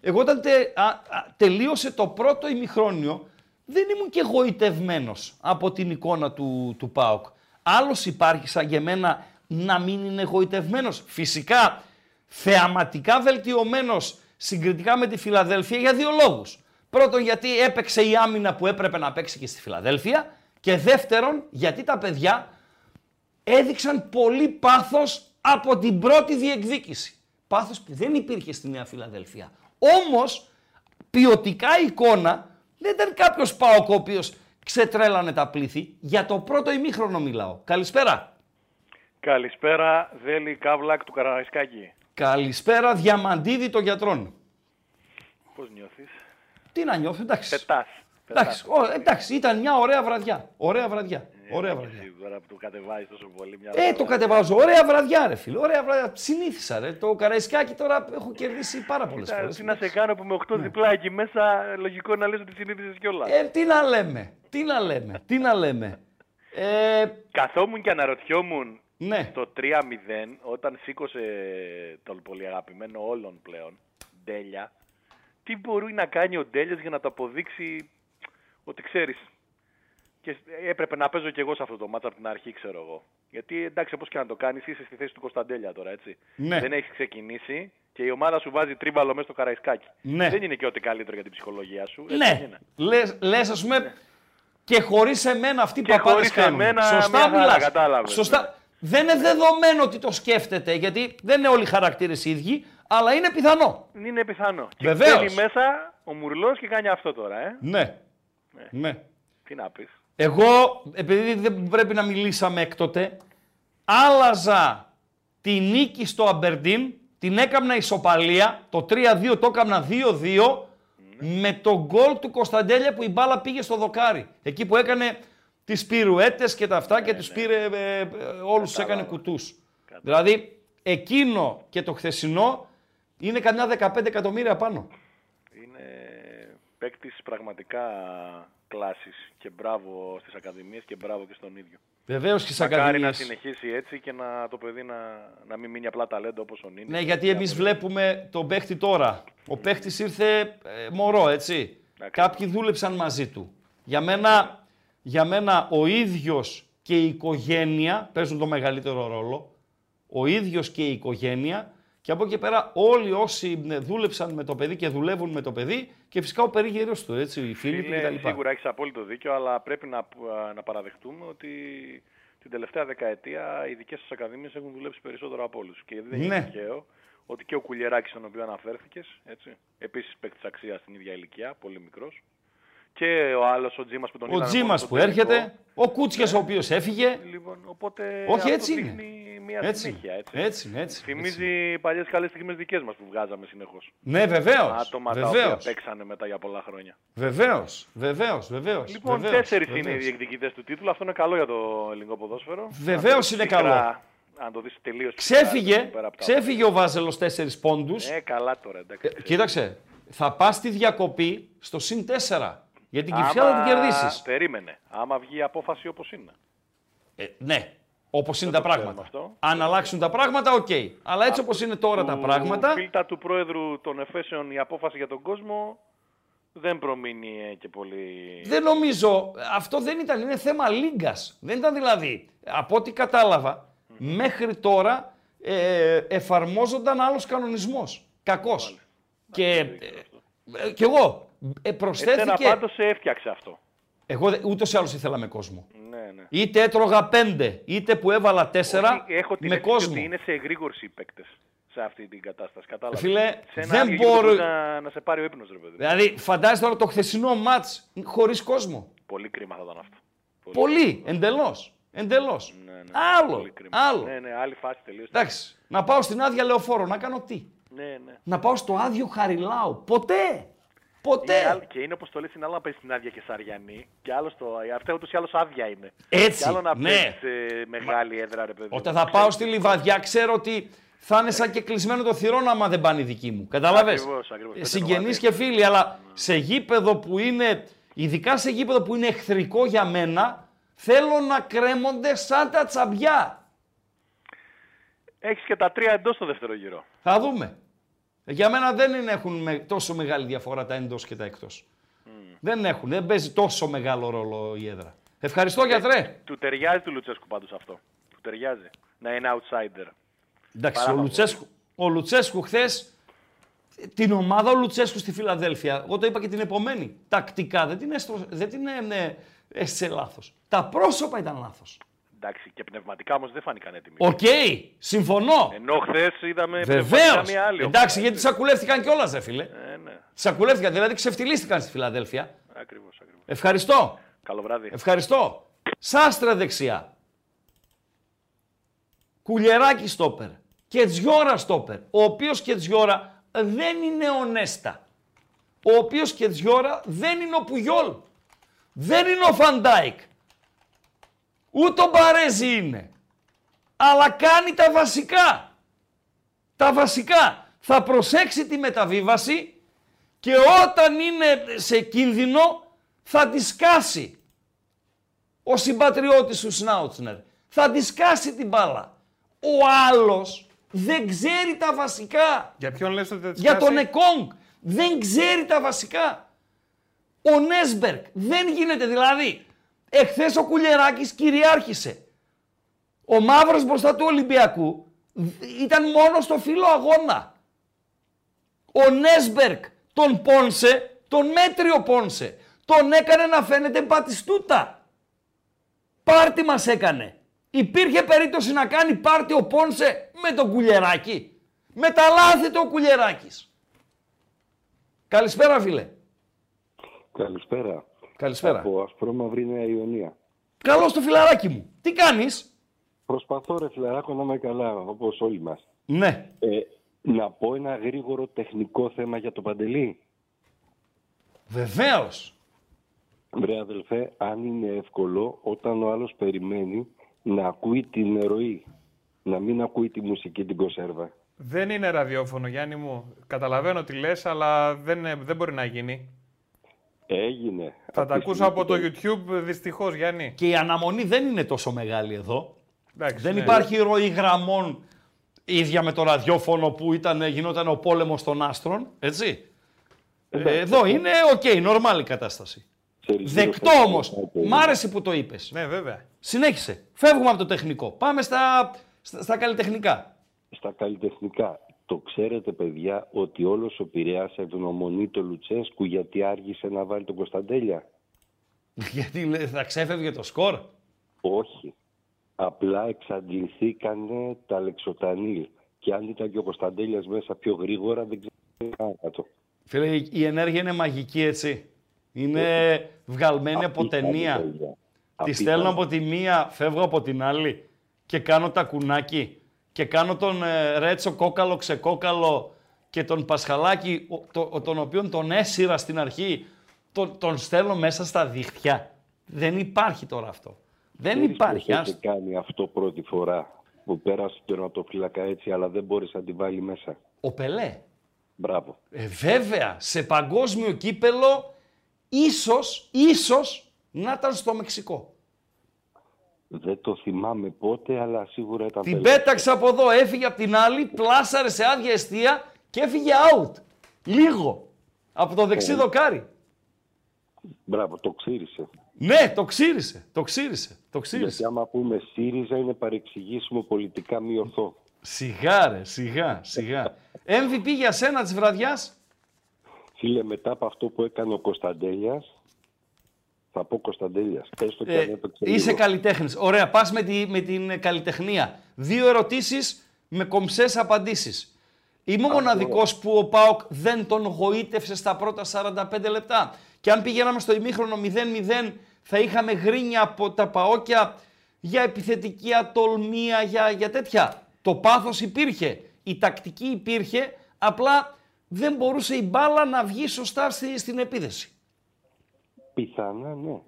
Εγώ όταν τε- α- α- τελείωσε το πρώτο ημιχρόνιο, δεν ήμουν και εγωιτευμένο από την εικόνα του, του ΠΑΟΚ. Άλλος υπάρχει σαν και εμένα να μην είναι εγωιτευμένος. Φυσικά, θεαματικά βελτιωμένος συγκριτικά με τη Φιλαδέλφια για δύο λόγους. Πρώτον, γιατί έπαιξε η άμυνα που έπρεπε να παίξει και στη Φιλαδέλφια. Και δεύτερον, γιατί τα παιδιά έδειξαν πολύ πάθος από την πρώτη διεκδίκηση. Πάθος που δεν υπήρχε στη Νέα Φιλαδέλφια. Όμως, ποιοτικά εικόνα δεν ήταν κάποιος ΠΑΟΚ ο οποίος ξετρέλανε τα πλήθη. Για το πρώτο ημίχρονο μιλάω. Καλησπέρα. Καλησπέρα, Δέλη Καύλακ του Καραϊσκάκη. Καλησπέρα Διαμαντίδη των γιατρών. Πώς νιώθεις; Τι να νιώθω, εντάξει. Πετάς. Εντάξει, ο, εντάξει, ήταν μια ωραία βραδιά. Ωραία βραδιά. Ωραία βραδιά. Σίγουρα που το κατεβάζεις τόσο πολύ. Μια Ε, το κατεβάζω. Ωραία βραδιά, ρε φίλε. Ωραία βραδιά. Συνήθισα, ρε. Το καραϊσκάκι τώρα έχω κερδίσει πάρα πολλές Κοίτα, φορές. Τι να σε κάνω που με 8 διπλά εκεί μέσα, λογικό να λες ότι συνήθισες κιόλας. Ε, τι να λέμε. Τι να λέμε. Τι να λέμε. Ε, Καθόμουν και αναρωτιόμουν ναι. το 3-0 όταν σήκωσε το πολύ αγαπημένο όλων πλέον, Ντέλια, τι μπορεί να κάνει ο Ντέλιας για να το αποδείξει ότι ξέρεις. Και έπρεπε να παίζω κι εγώ σε αυτό το μάτσα από την αρχή, ξέρω εγώ. Γιατί εντάξει, όπως και να το κάνεις, είσαι στη θέση του Κωνσταντέλια τώρα, έτσι. Ναι. Δεν έχει ξεκινήσει και η ομάδα σου βάζει τρίμπαλο μέσα στο καραϊσκάκι. Ναι. Δεν είναι και ό,τι καλύτερο για την ψυχολογία σου. έτσι δεν Ναι. είναι. Λες, λες ας πούμε, και χωρίς εμένα αυτοί οι Και παπάδες χωρίς κάνουν. εμένα, Σωστά μια χαρά, μιλάς. κατάλαβες, Σωστά. ναι. Δεν είναι δεδομένο ότι το σκέφτεται, γιατί δεν είναι όλοι οι χαρακτήρες οι ίδιοι, αλλά είναι πιθανό. Είναι πιθανό. Βεβαίως. Και μπαίνει μέσα ο Μουρλό και κάνει αυτό τώρα, ε. Ναι. Ναι. Τι να πεις. Εγώ, επειδή δεν πρέπει να μιλήσαμε έκτοτε, άλλαζα τη νίκη στο Αμπερντίν, την έκαμνα ισοπαλία, το 3-2 το έκαμνα 2-2, με το γκολ του Κωνσταντέλια που η μπάλα πήγε στο δοκάρι. Εκεί που έκανε τις πυρουέτες και τα αυτά και τους πήρε, ε, ε, όλους τους έκανε κουτούς. Δηλαδή, εκείνο και το χθεσινό είναι καμιά 15 εκατομμύρια πάνω. Είναι παίκτης πραγματικά κλάσης και μπράβο στις ακαδημίες και μπράβο και στον ίδιο. Βεβαίως και στις Μακάρι να ακαδημίες. συνεχίσει έτσι και να το παιδί να, να μην μείνει απλά ταλέντο όπως ο Νίνης. Ναι, γιατί εμείς βλέπουμε τον παίχτη τώρα. Ο παίχτης ήρθε ε, μωρό, έτσι. Ακριβώς. Κάποιοι δούλεψαν μαζί του. Για μένα, για μένα ο ίδιος και η οικογένεια παίζουν το μεγαλύτερο ρόλο. Ο ίδιος και η οικογένεια και από εκεί και πέρα όλοι όσοι ε, δούλεψαν με το παιδί και δουλεύουν με το παιδί και φυσικά ο περίγυρος του, έτσι, οι φίλοι του Φίλε, κτλ. σίγουρα έχεις απόλυτο δίκιο, αλλά πρέπει να, να παραδεχτούμε ότι την τελευταία δεκαετία οι δικές σας ακαδημίες έχουν δουλέψει περισσότερο από όλους. Και δεν είναι Ναι. τυχαίο ότι και ο Κουλιεράκης, στον οποίο αναφέρθηκες, έτσι, επίσης παίκτης αξίας στην ίδια ηλικία, πολύ μικρός, και ο άλλος, ο Τζίμας που τον Ο είδαμε Τζίμας μόνο στο που τελικό. έρχεται, ο Κούτσιας ο οποίος έφυγε. Λοιπόν, οπότε Όχι, αυτό έτσι είναι. δείχνει μια Έτσι, συνέχεια. Έτσι. έτσι, έτσι, έτσι. Θυμίζει παλιές καλές στιγμές δικές μας που βγάζαμε συνεχώς. Ναι, βεβαίως. Άτομα τα οποία Βεβαίως. παίξανε μετά για πολλά χρόνια. Βεβαίως, βεβαίως, βεβαίως. Λοιπόν, βεβαίως, τέσσερις είναι οι βεβαίως. διεκδικητές του τίτλου. Αυτό είναι καλό για το ελληνικό ποδόσφαιρο. Βεβαίως Αν το δεις είναι πικρά, καλό. Αν το δεις τελείως. Ξέφυγε, ξέφυγε ο Βάζελος 4 πόντους. Ε, καλά τώρα, εντάξει. Ε, κοίταξε, θα πας στη διακοπή στο συν 4. Γιατί την Κηφισιά θα την κερδίσεις. Περίμενε. Άμα βγει η απόφαση όπως είναι. Ε, ναι, όπως είναι τα το ξέρουμε πράγματα. αυτό. Αν αλλάξουν τα πράγματα, οκ. Αλλά έτσι όπως είναι τώρα τα Του πράγματα, φίλτα του πρόεδρου των Εφέσεων η απόφαση για τον κόσμο δεν περιμένει ε, και πολύ. δεν νομίζω, αυτό δεν ήταν, είναι θέμα λίγκας. Δεν ήταν δηλαδή, από ό,τι κατάλαβα, μέχρι τώρα ε, εφαρμόζονταν άλλος κανονισμός. Κακός. Και, ε, ε, και εγώ, ε, Εσένα προσθέθηκε... πάντως σε έφτιαξε αυτό. Εγώ δε- ούτως ή άλλως ήθελα με κόσμο. Ναι, ναι. Είτε έτρωγα πέντε, είτε που έβαλα τέσσερα Όχι, έχω την με αίσθηση κόσμο. ότι είναι σε εγρήγορση οι παίκτες σε αυτή την κατάσταση. Κατάλαβες. Φίλε, σε ένα δεν άδειο γήπεδο μπορώ- μπορεί Να, να σε πάρει ο ύπνος, ρε παιδί. Δηλαδή, φαντάζεσαι τώρα το χθεσινό μάτς χωρίς κόσμο. Πολύ κρίμα θα ήταν αυτό. Πολύ, εντελώς. Εντελώς. Ναι, ναι, Άλλο, πολύ κρίμα. άλλο. Ναι, ναι, άλλη φάση τελείω. Εντάξει, να πάω στην άδεια λεωφόρο, να κάνω τι; Ναι, ναι. Να πάω στο άδειο Χαριλάου. Ποτέ. Ποτέ. Είναι άλλο- και είναι όπως το λες, είναι άλλο να παίζει στην άδεια και Σαριανή. Και άλλος στο. Αυτά ούτω ή άλλω άδεια είναι. Έτσι, Και άλλο να ναι. παίζει σε μεγάλη έδρα, ρε παιδί. Όταν θα πάω στη Λιβαδιά, ξέρω ότι θα είναι σαν και κλεισμένο το θυρών άμα δεν πάνε οι δικοί μου. Κατάλαβες; Ακριβώς, ακριβώς. Δεν Συγγενείς το και φίλοι, αλλά σε γήπεδο που είναι, ειδικά σε γήπεδο που είναι εχθρικό για μένα, θέλω να κρέμονται σαν τα τσαμπιά. Έχεις και τα τρία εντός στο δεύτερο γύρο. Θα δούμε. Για μένα δεν είναι, έχουν με- τόσο μεγάλη διαφορά τα εντός και τα εκτός. Δεν έχουν, δεν παίζει τόσο μεγάλο ρόλο η έδρα. Ευχαριστώ γιατρέ. Του ταιριάζει του Λουτσέσκου πάντως αυτό. Του ταιριάζει. Να είναι outsider. Εντάξει, ο Παράπονο. Λουτσέσκου, ο Λουτσέσκου χθες την ομάδα ο Λουτσέσκου στη Φιλαδέλφια, εγώ το είπα και την επομένη. Τακτικά δεν την, έστω, δεν την ε, ναι, έστησε λάθος. Τα πρόσωπα ήταν λάθος. Εντάξει, και πνευματικά όμως δεν φάνηκαν έτοιμοι. Οκ, συμφωνώ. Ενώ χθες είδαμε Βεβαίως. πνευματικά μια άλλη. Εντάξει, ομάδα, γιατί έτσι. σακουλεύτηκαν κιόλας, ρε φίλε. Ε, ναι. Σακουλεύτηκαν, δηλαδή ξεφτυλίστηκαν στη Φιλαδέλφια. Ακριβώς, ακριβώς. Ευχαριστώ. Καλό βράδυ. Ευχαριστώ. Σάστρε δεξιά. Κουλιεράκη στόπερ. Κετζιόρα στόπερ. Ο οποίος Κετζιόρα δεν είναι ο Νέστα. Ο οποίος Κετζιόρα δεν είναι ο Πουγιόλ. Δεν είναι ο Φαν Ντάικ. Ούτε ο Μπαρέζι είναι. Αλλά κάνει τα βασικά. Τα βασικά. Θα προσέξει τη μεταβίβαση και όταν είναι σε κίνδυνο θα τη σκάσει ο συμπατριώτης του Σνάουτσνερ. Θα τη σκάσει την μπάλα. Ο άλλος δεν ξέρει τα βασικά. Για ποιον λες ότι θα τις Για χάσει; τον Εκόνγκ δεν ξέρει τα βασικά. Ο Νέσμπερκ δεν γίνεται δηλαδή. Εχθές ο Κουλιεράκης κυριάρχησε. Ο Μαύρος μπροστά του Ολυμπιακού ήταν μόνος στο φύλλο αγώνα. Ο Νέσμπερκ τον πόνσε, τον μέτριο πόνσε. Τον έκανε να φαίνεται μπατιστούτα. Πάρτι μας έκανε. Υπήρχε περίπτωση να κάνει πάρτι ο Πόνσε με τον Κουλιεράκη. Με τα λάθη του ο Κουλιεράκης. Καλησπέρα φίλε. Καλησπέρα. Καλησπέρα. Από Ασπρόμαυρη Νέα Ιωνία. Καλώς το φιλαράκι μου. Τι κάνεις; Προσπαθώ ρε φιλαράκο να είμαι καλά, όπως όλοι μας. Ναι. Ε, να πω ένα γρήγορο τεχνικό θέμα για το Παντελή. Βεβαίως. Βρε αδελφέ, αν είναι εύκολο όταν ο άλλος περιμένει να ακούει την ροή, να μην ακούει τη μουσική την κονσέρβα. Δεν είναι ραδιόφωνο, Γιάννη μου. Καταλαβαίνω τι λες, αλλά δεν, ε, δεν μπορεί να γίνει. Έγινε. Θα Από τα τη ακούσω από το στιγμή YouTube, δυστυχώς, Γιάννη. Και η αναμονή δεν είναι τόσο μεγάλη εδώ. Εντάξει, δεν ναι. υπάρχει ροή γραμμών ίδια με το ραδιόφωνο που ήταν, γινόταν ο πόλεμος των άστρων, έτσι. Ε, εδώ είναι οκ, normal η κατάσταση. ξέρεις, Δεκτό γύρω όμως. στα- Μ' άρεσε που το είπες. Ναι, βέβαια. Συνέχισε. Φεύγουμε από το τεχνικό. Πάμε στα, στα, στα καλλιτεχνικά. Στα καλλιτεχνικά. Το ξέρετε παιδιά ότι όλος ο Πειραιάς ευγνωμονεί το Λουτσέσκου γιατί άργησε να βάλει τον Κωνσταντέλια. Γιατί λέει, θα ξέφευγε το σκορ; Όχι. Απλά εξαντληθήκανε τα Λεξοτανίλ. Και αν ήταν και ο Κωνσταντέλιας μέσα πιο γρήγορα δεν ξέρω καν το. Φίλε, η- η ενέργεια είναι μαγική, έτσι. Είναι βγαλμένη από Απίθανη, ταινία. παιδιά. Τη Απίθανη. στέλνω από τη μία, φεύγω από την άλλη και κάνω τα κουνάκι και κάνω τον ε, Ρέτσο κόκαλο ξεκόκαλο και τον Πασχαλάκη, ο- το, ο- τον οποίον τον έσυρα στην αρχή, τον, τον στέλνω μέσα στα δίχτυα. Δεν υπάρχει τώρα αυτό. Δεν Ξέρεις υπάρχει. ποιος άστο. είχε κάνει αυτό πρώτη φορά που πέρασε τον τερματοφύλακα έτσι αλλά δεν μπόρεσε να τη βάλει μέσα; Ο Πελέ. Μπράβο. Ε, βέβαια, σε παγκόσμιο κύπελο, ίσως, ίσως να ήταν στο Μεξικό. Δεν το θυμάμαι πότε αλλά σίγουρα ήταν Την πέλα. πέταξε από εδώ, έφυγε από την άλλη, πλάσαρε σε άδεια εστία και έφυγε out. Λίγο. Από το δεξί δοκάρι. Μπράβο, το ξύρισε. Ναι, το ξύρισε. Το ξύρισε. Το ξύρισε. Γιατί άμα πούμε ΣΥΡΙΖΑ είναι παρεξηγήσιμο πολιτικά μη ορθό. Σιγά ρε, σιγά, σιγά. MVP για σένα της βραδιάς; Φίλε, μετά από αυτό που έκανε ο Κωνσταντέλιας, θα πω Κωνσταντέλιας, έστω και αν Ε, έπαιξε είσαι λίγο. καλλιτέχνης. Ωραία, πας με, τη, με την καλλιτεχνία. Δύο ερωτήσεις με κομψές απαντήσεις. Είμαι ο μοναδικός που ο ΠΑΟΚ δεν τον γοήτευσε στα πρώτα 45 λεπτά. Και αν πηγαίναμε στο ημίχρονο 0-0 θα είχαμε γρίνια από τα ΠΑΟΚια για επιθετική ατολμία, για, για τέτοια. Το πάθος υπήρχε, η τακτική υπήρχε, απλά δεν μπορούσε η μπάλα να βγει σωστά στη- στην επίδεση. Πιθανά, ναι.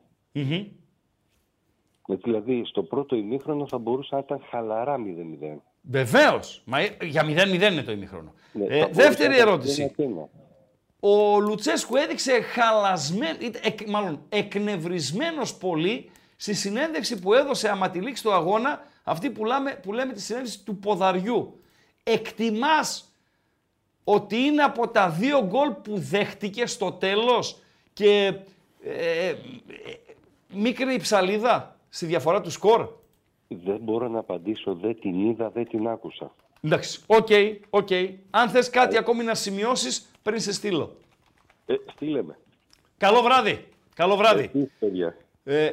Ε, Δηλαδή, στο πρώτο ημίχρονο θα μπορούσε να ήταν χαλαρά 0-0. Βεβαίως. Μα ε, για 0-0 είναι το ημίχρονο. Ναι, Ε, θα μπορούσε δεύτερη να ήταν ερώτηση. ένα-ένα. Ο Λουτσέσκου έδειξε χαλασμένο, εκ, μάλλον εκνευρισμένος πολύ στη συνέντευξη που έδωσε άμα τη λήξη του αγώνα, αυτή που, λέμε, που λέμε τη συνέντευξη του ποδαριού. Εκτιμάς ότι είναι από τα δύο γκολ που δέχτηκε στο τέλος και ε, ε, μικρή ψαλίδα στη διαφορά του σκορ; Δεν μπορώ να απαντήσω, δεν την είδα, δεν την άκουσα. Εντάξει, οκ, οκ. Αν θες κάτι ακόμη να σημειώσεις, πριν σε στείλω. Ε, στείλε με. Καλό βράδυ. Καλό βράδυ. Εσείς, παιδιά. Ε,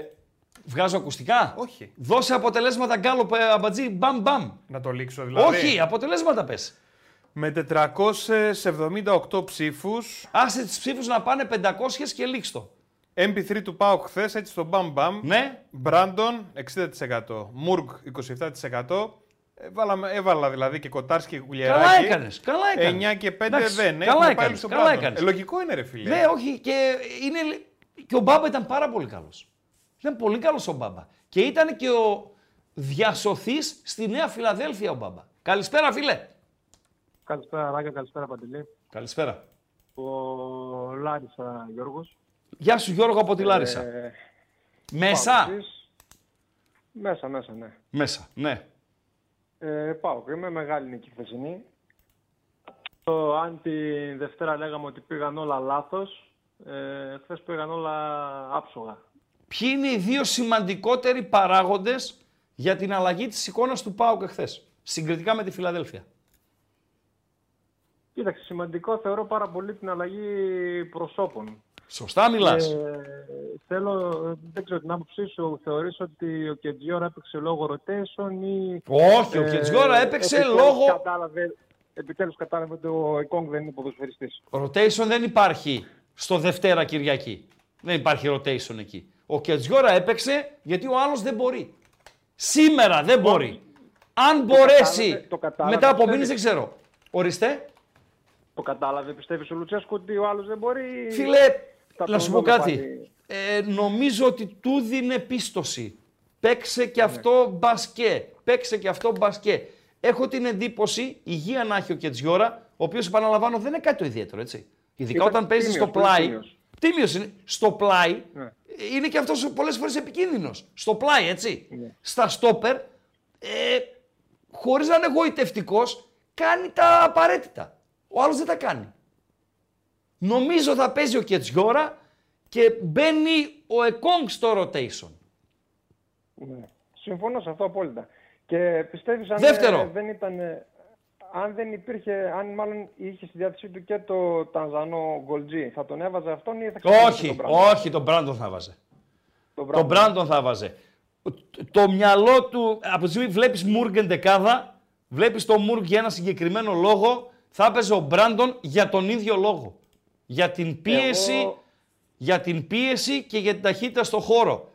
βγάζω ακουστικά; Όχι. Δώσε αποτελέσματα γκάλοπ, Αμπατζή, μπαμ μπαμ. Να το λήξω δηλαδή. Όχι, αποτελέσματα πες. Με 478 ψήφους, Άσε τις ψήφους να πάνε 500 και λήξτο. MP3 του ΠΑΟΚ χθες έτσι στο μπαμ μπαμ. Ναι. Μπράντον 60%. Μουργκ 27%. Έβαλα, έβαλα δηλαδή και κοτάρσκι και κουλιεράκι. Καλά έκανες, καλά έκανες. 9 και 5 Εντάξει, δεν. καλά Έχουμε πάλι έκανες, στο καλά Μπράντον. έκανες. Ε, λογικό είναι ρε φίλε. Ναι, όχι, και, είναι... και ο Μπάμπα ήταν πάρα πολύ καλός. Ήταν πολύ καλός ο Μπάμπα. Και ήταν και ο διασωθής στη Νέα Φιλαδέλφια ο Μπάμπα. Καλησπέρα φίλε. Καλησπέρα Ράγκα, καλησπέρα Παντελή. Καλησπέρα. Ο Λάρισα Γιώργος. Γεια σου Γιώργο από τη Λάρισα. Ε, Μέσα; Παοξής. Μέσα, μέσα, ναι. Μέσα, ναι. Ε, πάω είμαι μεγάλη νίκη χθεσινή. Το, αν τη Δευτέρα λέγαμε ότι πήγαν όλα λάθος, ε, χθες πήγαν όλα άψογα. Ποιοι είναι οι δύο σημαντικότεροι παράγοντες για την αλλαγή της εικόνας του ΠΑΟΚ εχθές, συγκριτικά με τη Φιλαδέλφια; Κοίταξε, σημαντικό θεωρώ πάρα πολύ την αλλαγή προσώπων. Σωστά μιλάς. Ε, θέλω, δεν ξέρω την άποψή σου, θεωρείς ότι ο Κεντζιόρα έπαιξε λόγω rotation ή... Όχι, ο Κετζιόρα έπαιξε επιτέλους λόγω- Κατάλαβε, επιτέλους κατάλαβε ότι ο Εκόνγκ δεν είναι ποδοσφαιριστής. Rotation δεν υπάρχει στο Δευτέρα Κυριακή. Δεν υπάρχει rotation εκεί. Ο Κετζιόρα έπαιξε γιατί ο άλλος δεν μπορεί. Σήμερα δεν μπορεί. Αν μπορέσει κατάλαβε- το κατάλαβε, μετά από πιστεύει. μήνες δεν ξέρω. Ορίστε. Το κατάλαβε, πιστεύεις ο Λουτσέσκου ότι ο άλλος δεν μπορεί. Φίλε, Θα να τον σου πω δούμε κάτι. πάλι. Ε, νομίζω ότι του δίνε πίστοση. Παίξε Ναι. και αυτό μπασκέ. Παίξε και αυτό μπασκέ. Έχω την εντύπωση, υγεία να έχει ο Κετζιόρα, ο οποίος επαναλαμβάνω δεν είναι κάτι το ιδιαίτερο, έτσι. Ειδικά Ήταν όταν παίζει τίμιος, στο πολύ πλάι. τίμιος. Τίμιος είναι. Στο πλάι Ναι. είναι και αυτός πολλές φορές επικίνδυνος. Στο πλάι, έτσι. Ναι. Στα στόπερ, ε, χωρίς να είναι εγωιτευτικό, κάνει τα απαραίτητα. Ο άλλος δεν τα κάνει. Νομίζω θα παίζει ο Κετζιόρα και μπαίνει ο Εκόνγκ στο rotation. Ναι. Συμφωνώ σε αυτό απόλυτα. Και πιστεύεις αν Δεύτερο. ε, δεν ήταν. ε, Αν δεν υπήρχε, αν μάλλον είχε στη διάθεσή του και το Τανζανό Γκολτζή, θα τον έβαζε αυτόν ή θα ξεκινήσει Όχι, τον Μπράντον; όχι, τον Μπράντον θα βάζε. Τον Τον Μπράντον θα βάζε. Το μυαλό του, από τη στιγμή που βλέπεις Μούργεν δεκάδα, βλέπεις τον Μούργ για ένα συγκεκριμένο λόγο, θα έπαιζε ο Μπράντον για τον ίδιο λόγο. Για την πίεση, Εγώ- για την πίεση και για την ταχύτητα στο χώρο.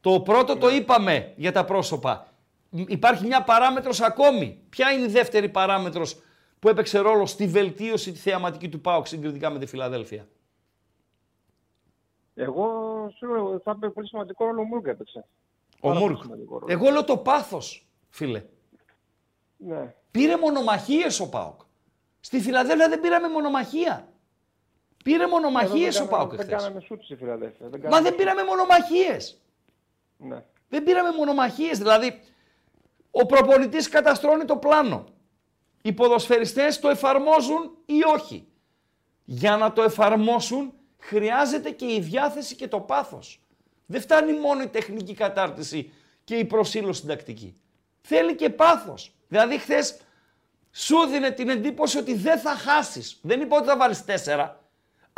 Το πρώτο το είπαμε για τα πρόσωπα. Μ, Υπάρχει μια παράμετρος ακόμη. Ποια είναι η δεύτερη παράμετρος που έπαιξε ρόλο στη βελτίωση τη θεαματική του ΠΑΟΚ συγκριτικά με τη Φιλαδέλφια; Εγώ σίγουρα θα έπαιρνε πολύ σημαντικό ρόλο ο Μουργκ έπαιξε. Ο Πάρα Μουρκ. πολύ σημαντικό ρόλο. Εγώ λέω το πάθος, φίλε. Ναι. Πήρε μονομαχίες ο ΠΑΟΚ. Στη Φιλαδέλφια δεν πήραμε μονομαχία. Πήρε μονομαχίες Εδώ ο δεν ΠΑΟΚ κάναμε- εχθές. Δεν κάναμε σούτ στη Φιλαδέλφια. Δεν Μα κάναμε δεν σούτ. πήραμε μονομαχίες. Ναι. Δεν πήραμε μονομαχίες. Δηλαδή, ο προπονητής καταστρώνει το πλάνο. Οι ποδοσφαιριστές το εφαρμόζουν ή όχι. Για να το εφαρμόσουν χρειάζεται και η διάθεση και το πάθος. Δεν φτάνει μόνο η τεχνική κατάρτιση και η προσήλωση τακτική. Θέλει και πάθος. Δηλαδή χθες σου δίνε την εντύπωση ότι δεν θα χάσεις. Δεν είπα ότι θα βάλεις τέσσερα.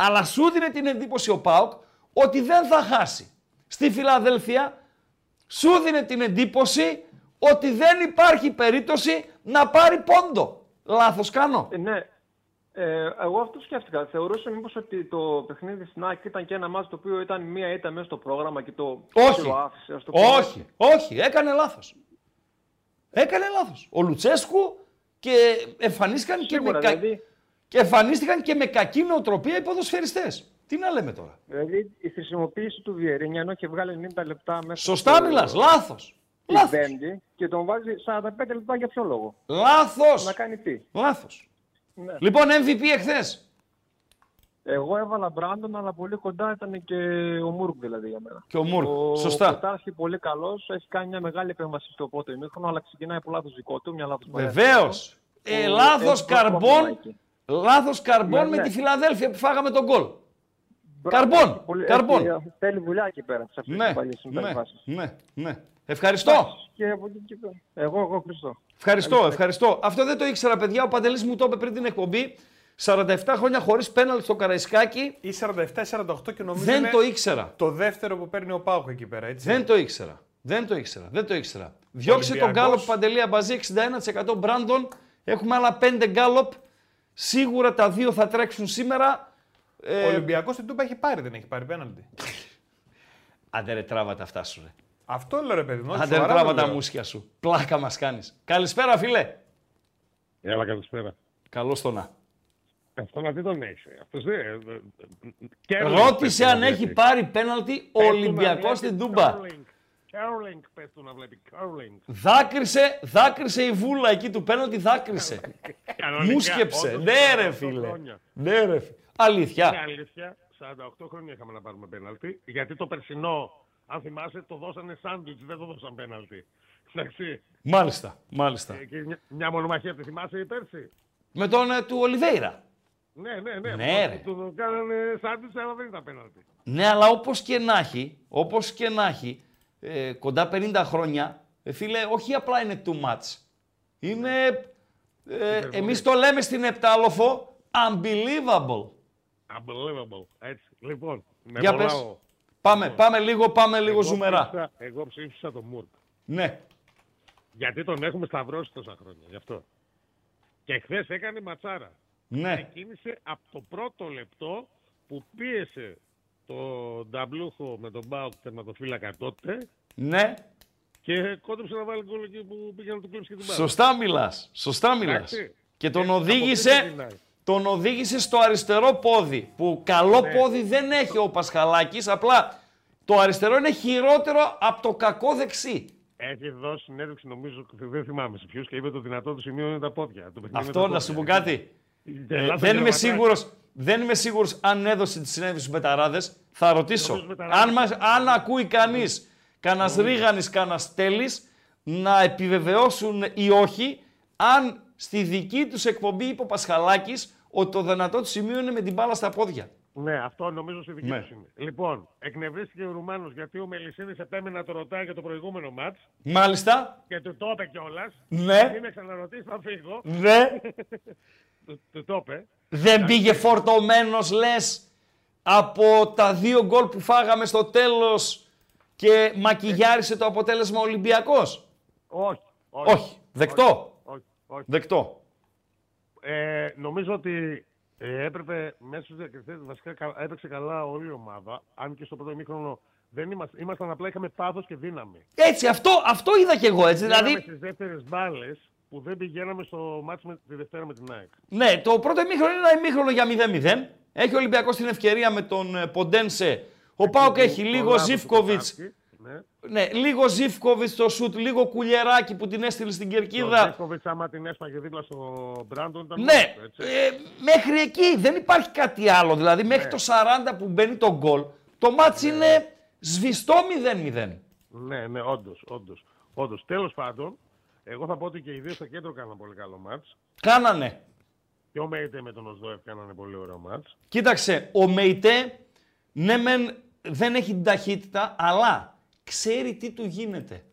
Αλλά σου δίνε την εντύπωση ο ΠΑΟΚ ότι δεν θα χάσει. Στη Φιλαδέλφια σου δίνε την εντύπωση ότι δεν υπάρχει περίπτωση να πάρει πόντο. Λάθος κάνω. Ε, ναι. Ε, εγώ αυτό σκέφτηκα. Θεωρούσα μήπως ότι το παιχνίδι στην ΑΕΚ ήταν και ένα μάτι το οποίο ήταν μία ήττα μέσα στο πρόγραμμα και το Όχι. το άφησε. ας το πούμε. Όχι, όχι, έκανε λάθος. Έκανε λάθος. Ο Λουτσέσκου και εμφανίστηκαν και με, Σίγουρα, κα... δηλαδή. Και εμφανίστηκαν και με κακή νοοτροπία οι ποδοσφαιριστές. Τι να λέμε τώρα. Δηλαδή η χρησιμοποίηση του Βιερίνια ενώ είχε βγάλει 90 λεπτά μέσα. Σωστά στο- μιλάς, λάθος. την Λάθος. Πέμπτη και τον βάζει 45 λεπτά για ποιο λόγο. Λάθος. Να κάνει τι. Λάθος. Ναι. Λοιπόν, MVP εχθές. Εγώ έβαλα Μπράντον, αλλά πολύ κοντά ήταν και ο Μούρκ δηλαδή για μένα. Και ο Μούρκ. Ο Σωστά. Κοτάρχη πολύ καλό, έχει κάνει μια μεγάλη επέμβαση στο πρώτο ημίχρονο, αλλά ξεκινάει από λάθο δικό του, μια λάθο Βεβαίω. Ε, λάθος καρμπών, λάθος καρμπών Ναι, με ναι. τη Φιλαδέλφια που φάγαμε τον γκολ. Καρμπών, καρμπών. Θέλει δουλειά εκεί πέρα, σε αυτές Ναι, τις παλιές ναι, συμπεριφάσεις. ναι, ναι. Ευχαριστώ. Και από εκεί και πέρα. Εγώ, εγώ, Χριστό. Ευχαριστώ, ευχαριστώ. Αυτό δεν το ήξερα, παιδιά. Ο Παντελής μου το είπε πριν την εκπομπή. 47 χρόνια χωρίς πέναλ στο Καραϊσκάκι. Ή 47-48 και νομίζω Δεν είναι το ήξερα. το δεύτερο που παίρνει ο Πάουκ εκεί πέρα, έτσι. Δεν το ήξερα. Δεν το ήξερα. Δεν το ήξερα. Διώξε τον Ολυμπιακός. γκάλοπ Παντελή Αμπαζή 61% Μπράντον. Έχουμε άλλα 5 γκάλοπ. Σίγουρα τα δύο θα τρέξουν σήμερα. Ο Ε, Ολυμπιακός την Τούπα έχει πάρει, δεν έχει πάρει πέναλτι. Άντε ρε τράβα τα αυτά σου ρε. Αυτό λέω ρε παιδί μου. όχι, Άντε ρε σοβαρά τράβα το τα λέω. μουσια σου. Πλάκα μας κάνεις. Καλησπέρα φίλε. Έλα, καλησπέρα. Καλώς το να. Αυτό να δει τον έχει. Αυτός δεν... Ρώτησε αν έχει πάρει πέναλτι ο Ολυμπιακός στην Τούμπα. Κέρλινγκ, πες του να βλέπει. Κέρλινγκ. Δάκρυσε, δάκρυσε η βούλα εκεί του πέναλτι, δάκρυσε. Μου σκέψε. Ναι ρε φίλε. Ναι ρε φίλε. Είναι Αλήθεια. αλήθεια, 48 χρόνια είχαμε να πάρουμε πέναλτι. Γιατί το περσινό, αν θυμάσαι, το δώσανε σάντουιτς, δεν το δώσαν πέναλτι. Εντάξει. Μάλιστα, μάλιστα. Ε, Και μια, μια μονομαχία, τη θυμάσαι η πέρσι; Με τον ε, του Ολιβέηρα. Ναι, ναι, ναι. Ναι, Του- ρε. Του το κάνανε σάντουιτς, αλλά δεν ήταν πέναλτι. Ναι, αλλά όπως και να έχει, όπως και να έχει, ε, κοντά 50 χρόνια, ε, φίλε, όχι απλά είναι too much. Είναι, ε, εμείς το λέμε στην Επτάλοφο, unbelievable. Unbelievable. Έτσι. Λοιπόν, με Για πολλά πες. ο- Πάμε, Λοιπόν, πάμε λίγο, πάμε λίγο εγώ ζουμερά. ψήφισα- Εγώ ψήφισα τον Μουρκ. Ναι, Γιατί τον έχουμε σταυρώσει τόσα χρόνια, γι' αυτό. Και χθες έκανε ματσάρα. ναι, Ξεκίνησε από το πρώτο λεπτό που πίεσε το Νταμπλούχο με τον Μπάουκ τερματοφύλακα τότε Ναι, και κόντεψε να βάλει γκολ εκεί που πήγε να του κλέψει και την μπάλα. σωστά μιλάς. Σωστά μιλάς. Εντάξει. Και τον Ε, από οδήγησε, εκεί ξεκινάει. τον οδήγησε στο αριστερό πόδι. Που καλό Ναι. πόδι δεν έχει ο Πασχαλάκης, απλά το αριστερό είναι χειρότερο από το κακό δεξί. Έχει δώσει συνέντευξη, νομίζω, δεν θυμάμαι σε ποιους και είπε το δυνατό του σημείο είναι τα πόδια. Το παιχνίδι Αυτό με τα να σου πω πόδια. κάτι. Ε, Γελάτε δεν, είμαι γελματάκι. σίγουρος, δεν είμαι σίγουρος αν έδωσε τη συνέντευξη στους Μπεταράδες. Θα ρωτήσω. Νομίζω Μπεταράδες. Αν, μας, αν ακούει κανείς, κανένας Ρίγανης, κανένας Τέλης, να επιβεβαιώσουν ή όχι, αν στη δική τους εκπομπή είπε ο Πασχαλάκης ότι το δυνατό του σημείο είναι με την μπάλα στα πόδια. Ναι, αυτό νομίζω στη δική Ναι. τους είναι. Λοιπόν, εκνευρίστηκε ο Ρουμάνος γιατί ο Μελισίδη επέμενε να το ρωτάει για το προηγούμενο μάτς Μάλιστα. και του το είπε κιόλας. Ναι. Μην με ξαναρωτήσεις, θα φύγω. Ναι. του, του το είπε. Δεν πήγε φορτωμένος, λες, από τα δύο γκολ που φάγαμε στο τέλος και μακιγιάρισε το αποτέλεσμα ο Ολυμπιακός; Όχι. Όχι. Όχι. Δεκτό. όχι, όχι. Δεκτό. Ε, νομίζω ότι ε, έπρεπε μέσα στους διακριθές, βασικά κα- έπαιξε καλά όλη η ομάδα. Αν και στο πρώτο ημίχρονο δεν ήμασταν, ήμασταν απλά, είχαμε πάθος και δύναμη. Έτσι, αυτό, αυτό είδα κι εγώ, έτσι. Πήγαμε Δηλαδή, στις δεύτερες μπάλες που δεν πηγαίναμε στο μάτς με τη Δευτέρα με την ΑΕΚ. ναι, το πρώτο ημίχρονο είναι ένα ημίχρονο για 0-0. Έχει ο Ολυμπιακός την ευκαιρία με τον ε, Ποντένσε. Ο Πάοκ έχει Το λίγο λάθος του Ζιφκοβιτς. Κοτάρσκι, Ναι. Ναι, λίγο Ζιφκοβιτς στο σουτ, λίγο κουλιεράκι που την έστειλε στην Ο κερκίδα. Ζεύκοβιτς άμα την έσπαγε δίπλα στο Μπράντον ήταν Ναι, μόνος του, έτσι. ε, μέχρι εκεί δεν υπάρχει κάτι άλλο. Δηλαδή μέχρι Ναι. το 40 που μπαίνει το γκολ, το μάτς είναι σβηστό 0-0. Ναι, ναι, όντως, όντως. όντως. Τέλος πάντων, εγώ θα πω ότι και οι δύο στο κέντρο κάναν πολύ καλό μάτς. Κάνανε. Και ο Μέιτε με τον Οσδόεφ κάνανε πολύ ωραίο μάτς. Κοίταξε, ο Μεϊτέ, ναι μεν δεν έχει την ταχύτητα, αλλά ξέρει τι του γίνεται.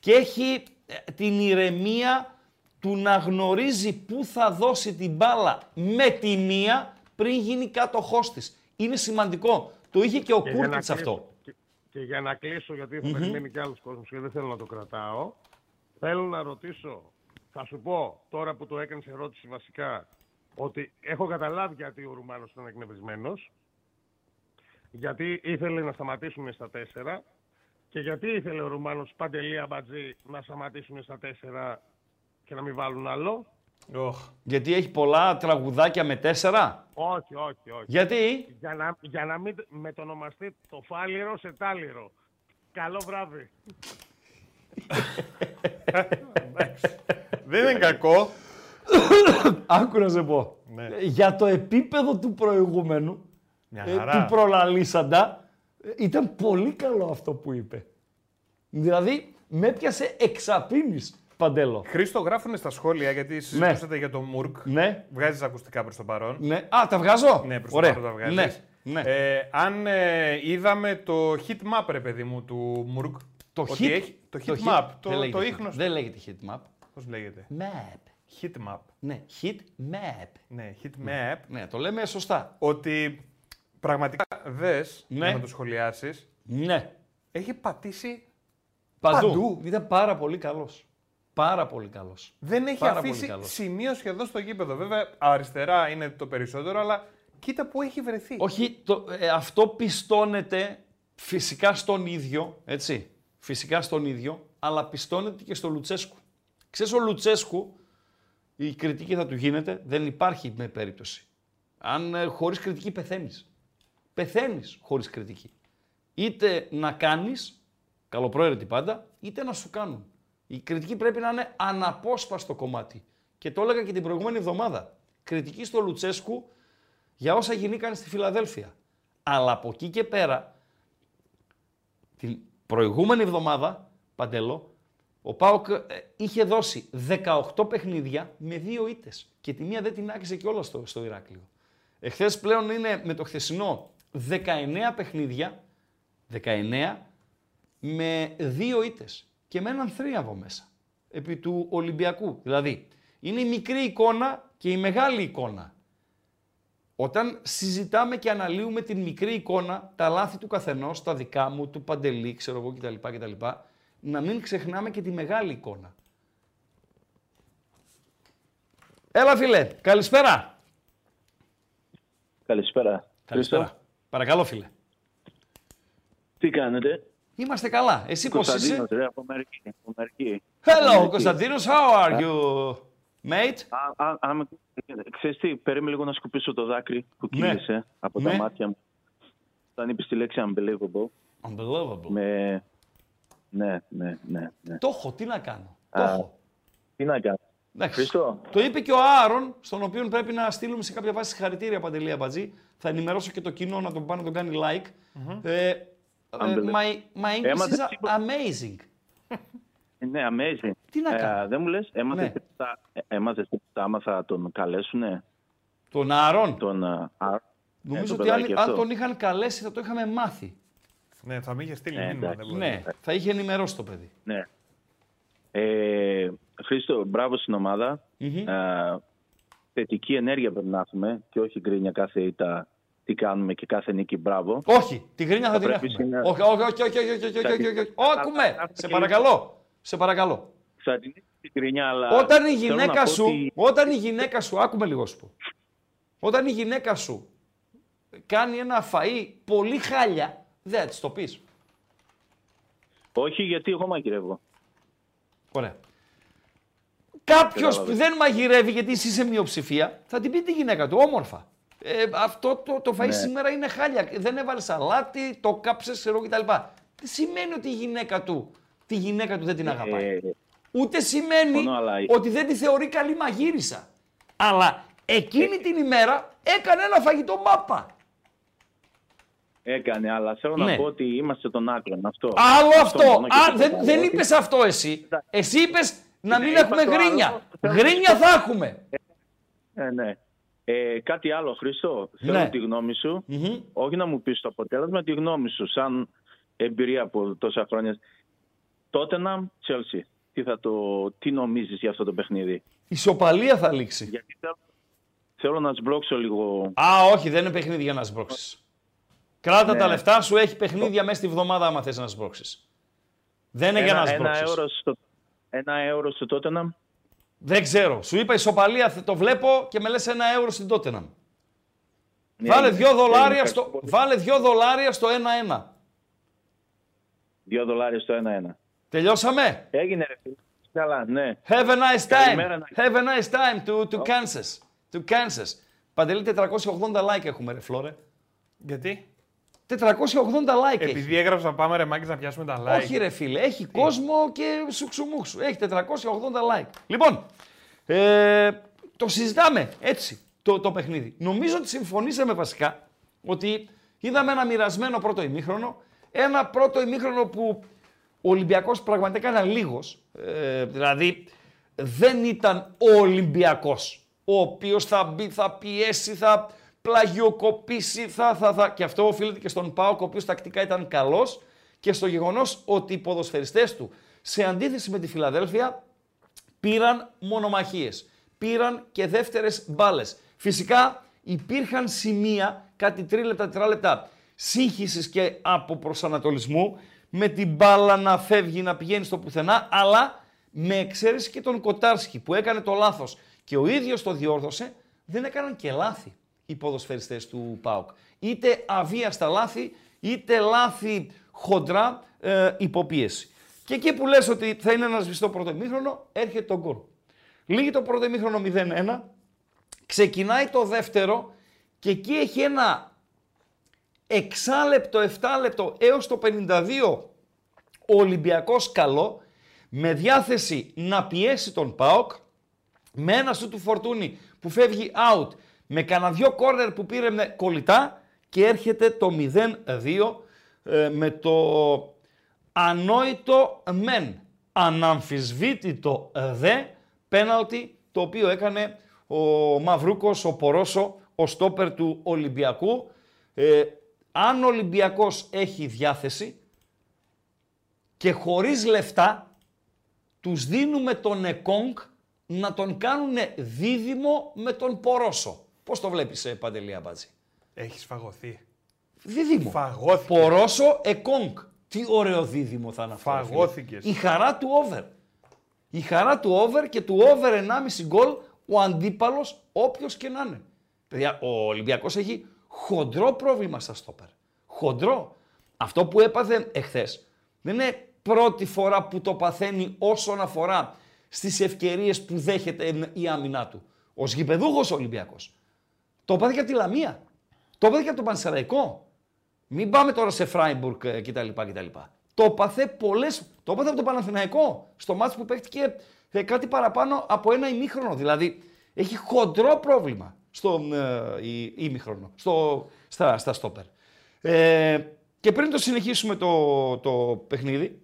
Και έχει ε, την ηρεμία του να γνωρίζει πού θα δώσει την μπάλα με τη μία πριν γίνει κάτοχός της. Είναι σημαντικό. Το είχε και ο Και για να Κούρτιτς κλείσω- αυτό. Και, και για να κλείσω, γιατί θα περιμένει και άλλος κόσμος και δεν θέλω να το κρατάω, θέλω να ρωτήσω, θα σου πω τώρα που το έκανες ερώτηση βασικά, ότι έχω καταλάβει γιατί ο Ρουμάνος ήταν εκνευρισμένος, γιατί ήθελε να σταματήσουν στα τέσσερα και γιατί ήθελε ο Ρουμάνος Παντελή Αμπατζή να σταματήσουν στα τέσσερα και να μην βάλουν άλλο. Οχ. Γιατί έχει πολλά τραγουδάκια με τέσσερα; Όχι, όχι, όχι. Γιατί; Για να, για να μην μετονομαστεί το φάλιρο σε τάλιρο. Καλό βράδυ. Δεν είναι κακό. Άκου να σε πω. Ναι. Ε, Για το επίπεδο του προηγούμενου, Μια ε, χαρά. του προλαλήσαντα, ε, ήταν πολύ καλό αυτό που είπε. Δηλαδή, με έπιασε εξαπίνης, Παντέλο. Χρήστο, γράφουν στα σχόλια γιατί συζητούσατε για το Μουρκ. Ναι, Βγάζεις ακουστικά προς το παρόν. ναι. Α, τα βγάζω; Ναι, προς το Ωραία. παρόν τα βγάζεις. Ναι, ναι. Ε, αν ε, είδαμε το heat map, ρε παιδί μου, του Μουρκ. το ότι hit, έχει- το heat map, το, δεν λέγεται το heat- ίχνος. Δεν λέγεται heat map. Πώς λέγεται; Map. Heat map. Ναι, heat map. Ναι, heat map. Ναι, το λέμε σωστά. Ότι πραγματικά δες Ναι. για να το σχολιάσεις, Ναι. έχει πατήσει. Παντού. Παντού. Ήταν πάρα πολύ καλός. Πάρα πολύ καλός. Δεν έχει Πάρα πολύ αφήσει καλός. σημείο σχεδόν στο γήπεδο. Βέβαια, αριστερά είναι το περισσότερο, αλλά κοίτα που έχει βρεθεί. Όχι, το, ε, αυτό πιστώνεται φυσικά στον ίδιο, έτσι. Φυσικά στον ίδιο, αλλά πιστώνεται και στο Λουτσέσκου. Ξέρεις, ο Λουτσέσκου, η κριτική θα του γίνεται, δεν υπάρχει με περίπτωση. Αν ε, χωρίς κριτική πεθαίνεις. Πεθαίνεις χωρίς κριτική. Είτε να κάνεις, καλοπροαίρετη πάντα, είτε να σου κάνουν. Η κριτική πρέπει να είναι αναπόσπαστο κομμάτι. Και το έλεγα και την προηγούμενη εβδομάδα. Κριτική στο Λουτσέσκου για όσα γινήκαν στη Φιλαδέλφια. Αλλά από εκεί και πέρα, την προηγούμενη εβδομάδα, Παντελό, ο Πάοκ ε, είχε δώσει 18 παιχνίδια με δύο ήττες. Και τη μία δεν την άκουσε κιόλας στο, στο Ηράκλειο. Εχθές πλέον είναι με το χθεσινό 19 παιχνίδια, 19 με δύο ήττες και με έναν θρίαβο μέσα επί του Ολυμπιακού. Δηλαδή, είναι η μικρή εικόνα και η μεγάλη εικόνα. Όταν συζητάμε και αναλύουμε την μικρή εικόνα, τα λάθη του καθενός, τα δικά μου, του Παντελή, ξέρω εγώ κτλ, κτλ, να μην ξεχνάμε και τη μεγάλη εικόνα. Έλα φίλε, καλησπέρα. Καλησπέρα. Καλησπέρα. Χρήστο. Παρακαλώ, φίλε. Τι κάνετε; Είμαστε καλά. Εσύ πώς είσαι; Κωνσταντίνος, ρε, από Αμερική. Από Αμερική. Hello, Κωνσταντίνος. How are you, mate? Α, α, α, με- Ξέρεις τι, περίμενε λίγο να σκουπίσω το δάκρυ που Ναι. κύλησε από Ναι. τα μάτια μου. Όταν είπες τη λέξη unbelievable. Unbelievable. Με... Ναι, ναι, ναι. ναι. Το έχω, τι να κάνω. Το Α, έχω. Τι να κάνω. Εντάξει. Χριστό. Το είπε και ο Άρον, στον οποίο πρέπει να στείλουμε σε κάποια βάση συγχαρητήρια παντελή Αμπατζή. Θα ενημερώσω και το κοινό να τον πάει να τον κάνει like. Ε, ε, Unbelievable. my, my English Έμαθες is τίποτα; amazing. Ε, Ναι, amazing. Τι να κάνω; Ε, δεν μου λες, έμαθες Ναι. τίποτα, ε, έμαθες τίποτα άμα θα τον καλέσουνε; Τον Άρον. Τον α, Άρον. Νομίζω Ε, το ότι αν, παιδάκι αν αυτό. τον είχαν καλέσει θα το είχαμε μάθει. Ναι, θα με είχε στείλει Ναι, μήνυμα. εντάξει. δεν μπορεί. Ναι, θα είχε ενημερώσει το παιδί. Ναι. Ε, Χρήστο, μπράβο στην ομάδα. Μμμ. Ε, θετική ενέργεια πρέπει να έχουμε και όχι γκρίνια κάθε ήττα τι κάνουμε και κάθε νίκη μπράβο. Όχι, τη γρίνια θα Θα την πρέπει έχουμε. σήμερα- Όχι, όχι, όχι, όχι, όχι, όχι, όχι, όχι, όχι, όχι. Θα- Ακούμε, θα- σε θα- παρακαλώ. Σε παρακαλώ. Θα την την γκρίνια, αλλά... Όταν η θέλω να γυναίκα πω σου, ότι- όταν η γυναίκα σου, άκουμε λίγο σου πω. Όταν η γυναίκα σου κάνει ένα φαΐ πολύ χάλια, δεν θα της το πεις. Όχι, γιατί εγώ μαγειρεύω. Ωραία. Κάποιος Κατάλαβες. που δεν μαγειρεύει, γιατί εσύ είσαι μειοψηφία, θα την πει τη γυναίκα του όμορφα. Ε, αυτό το, το φαΐ Ναι. σήμερα είναι χάλια. Δεν έβαλες σαλάτι, το κάψες, ξέρω κτλ. Τι σημαίνει ότι η γυναίκα του, τη γυναίκα του δεν την αγαπάει. Ε, Ούτε σημαίνει Συμφωνώ, αλλά- ότι δεν τη θεωρεί καλή μαγείρισα. Αλλά εκείνη την ημέρα έκανε ένα φαγητό μάπα. έκανε, αλλά θέλω Ναι. να πω ότι είμαστε των άκρων. Αυτό. Άλλο αυτό. μόνο και Α, τίποτα δεν, άλλο. δεν Ότι- είπες αυτό εσύ. Εσύ είπες να μην Ναι, είπα έχουμε το άλλο. γκρίνια. Θέλω να Γκρίνια σου πω- θα έχουμε. Ε, ναι. Ε, κάτι άλλο, Χρήστο. Ναι. Θέλω τη γνώμη σου. Μμμ. Όχι να μου πεις το αποτέλεσμα, τη γνώμη σου, σαν εμπειρία από τόσα χρόνια. Τότε να, Chelsea. Τι, θα το, τι νομίζεις για αυτό το παιχνίδι; Ισοπαλία θα λήξει. Γιατί θέλω, θέλω να σμπρώξω λίγο. Α, όχι, δεν είναι παιχνίδι για να σμπρώξεις. Κράτα Ναι. τα λεφτά σου, έχει παιχνίδια μέσα στη βδομάδα άμα θες να σμπρώξεις. Δεν είναι για να ένα, ένα, σμπρώξεις. ευρώ στο, ένα ευρώ στο Tottenham. Δεν ξέρω. Σου είπα ισοπαλία, θε- το βλέπω και με λες ένα ευρώ στην Τότεναμ. Ναι, Βάλε είναι- δύο δολάρια είναι στο, πολύ. βάλε δύο δολάρια στο 1-1. Δύο δολάρια στο 1-1. Τελειώσαμε; Έγινε ρε φίλε. Καλά, ναι. Have a nice Καλημέρα time. να- Have a nice time to, to Kansas. To Kansas. Παντελή 480 like έχουμε ρε Φλόρε. Γιατί; 480 like έχει. Επειδή έγραψα πάμε ρε Μάκης να πιάσουμε τα like. Όχι ρε φίλε, έχει κόσμο και σουξουμούξου. Έχει 480 like. Λοιπόν, ε, το συζητάμε έτσι το, το παιχνίδι. Νομίζω ότι συμφωνήσαμε βασικά ότι είδαμε ένα μοιρασμένο πρώτο ημίχρονο. Ένα πρώτο ημίχρονο που ο Ολυμπιακός πραγματικά ήταν λίγος. Ε, δηλαδή δεν ήταν ο Ολυμπιακός ο οποίος θα μπει, θα πιέσει, θα πλαγιοκοπήσει, θα, θα, θα. Και αυτό οφείλεται και στον Πάοκ, ο οποίος τακτικά ήταν καλός και στο γεγονός ότι οι ποδοσφαιριστές του, σε αντίθεση με τη Φιλαδέλφια, πήραν μονομαχίες. Πήραν και δεύτερες μπάλες. Φυσικά υπήρχαν σημεία, κάτι τρίλεπτα, τετράλεπτα σύγχυσης και από προσανατολισμού, με την μπάλα να φεύγει, να πηγαίνει στο πουθενά, αλλά με εξαίρεση και τον Κοτάρσκι που έκανε το λάθος και ο ίδιος το διόρθωσε, δεν έκαναν και λάθη οι ποδοσφαιριστές του ΠΑΟΚ. Είτε αβίαστα λάθη, είτε λάθη χοντρά ε, υποπίεση. Και εκεί που λες ότι θα είναι ένας σβηστό πρώτο ημίχρονο, έρχεται το γκολ. Λύγει το πρώτο ημίχρονο 0-1, ξεκινάει το δεύτερο και εκεί έχει ένα εξάλεπτο, 7 λεπτό έως το 52 ο Ολυμπιακός καλό, με διάθεση να πιέσει τον ΠΑΟΚ, με ένα σου του Φορτούνη που φεύγει out, με κανένα δυο κόρνερ που πήρε με κολλητά και έρχεται το 0-2 ε, με το ανόητο μεν, αναμφισβήτητο δε πέναλτι το οποίο έκανε ο Μαυρούκος, ο Πορόσο, ο στόπερ του Ολυμπιακού. Ε, αν ο Ολυμπιακός έχει διάθεση και χωρίς λεφτά τους δίνουμε τον Εκόνγκ να τον κάνουν δίδυμο με τον Πορόσο. Πώς το βλέπεις, ε, Παντελή Αμπάτζη; Έχεις φαγωθεί. Δίδυμο. Φαγώθηκες. Πορόσο Εκόνγκ. Τι ωραίο δίδυμο θα είναι αυτό. ρε φίλε. Φαγώθηκες. Η χαρά του over. Η χαρά του over και του over 1,5 γκολ ο αντίπαλος όποιος και να είναι. Παιδιά, ο Ολυμπιακός έχει χοντρό πρόβλημα στα στόπερ. Χοντρό. Αυτό που έπαθε εχθές δεν είναι πρώτη φορά που το παθαίνει όσον αφορά στις ευκαιρίες που δέχεται η άμυνά του. Ο γηπεδούχος Ολυμπιακός. Το έπαθε και από τη Λαμία. Το έπαθε και από τον Πανσεραϊκό. Μην πάμε τώρα σε Φράιμπουργκ ε, κτλ. κτλ. Το έπαθε πολλές, το έπαθε από τον Παναθηναϊκό στο μάτι που παίχτηκε ε, κάτι παραπάνω από ένα ημίχρονο. Δηλαδή έχει χοντρό πρόβλημα στο ε, ημίχρονο, στο, στα, στα στόπερ. Ε, και πριν το συνεχίσουμε το, το παιχνίδι,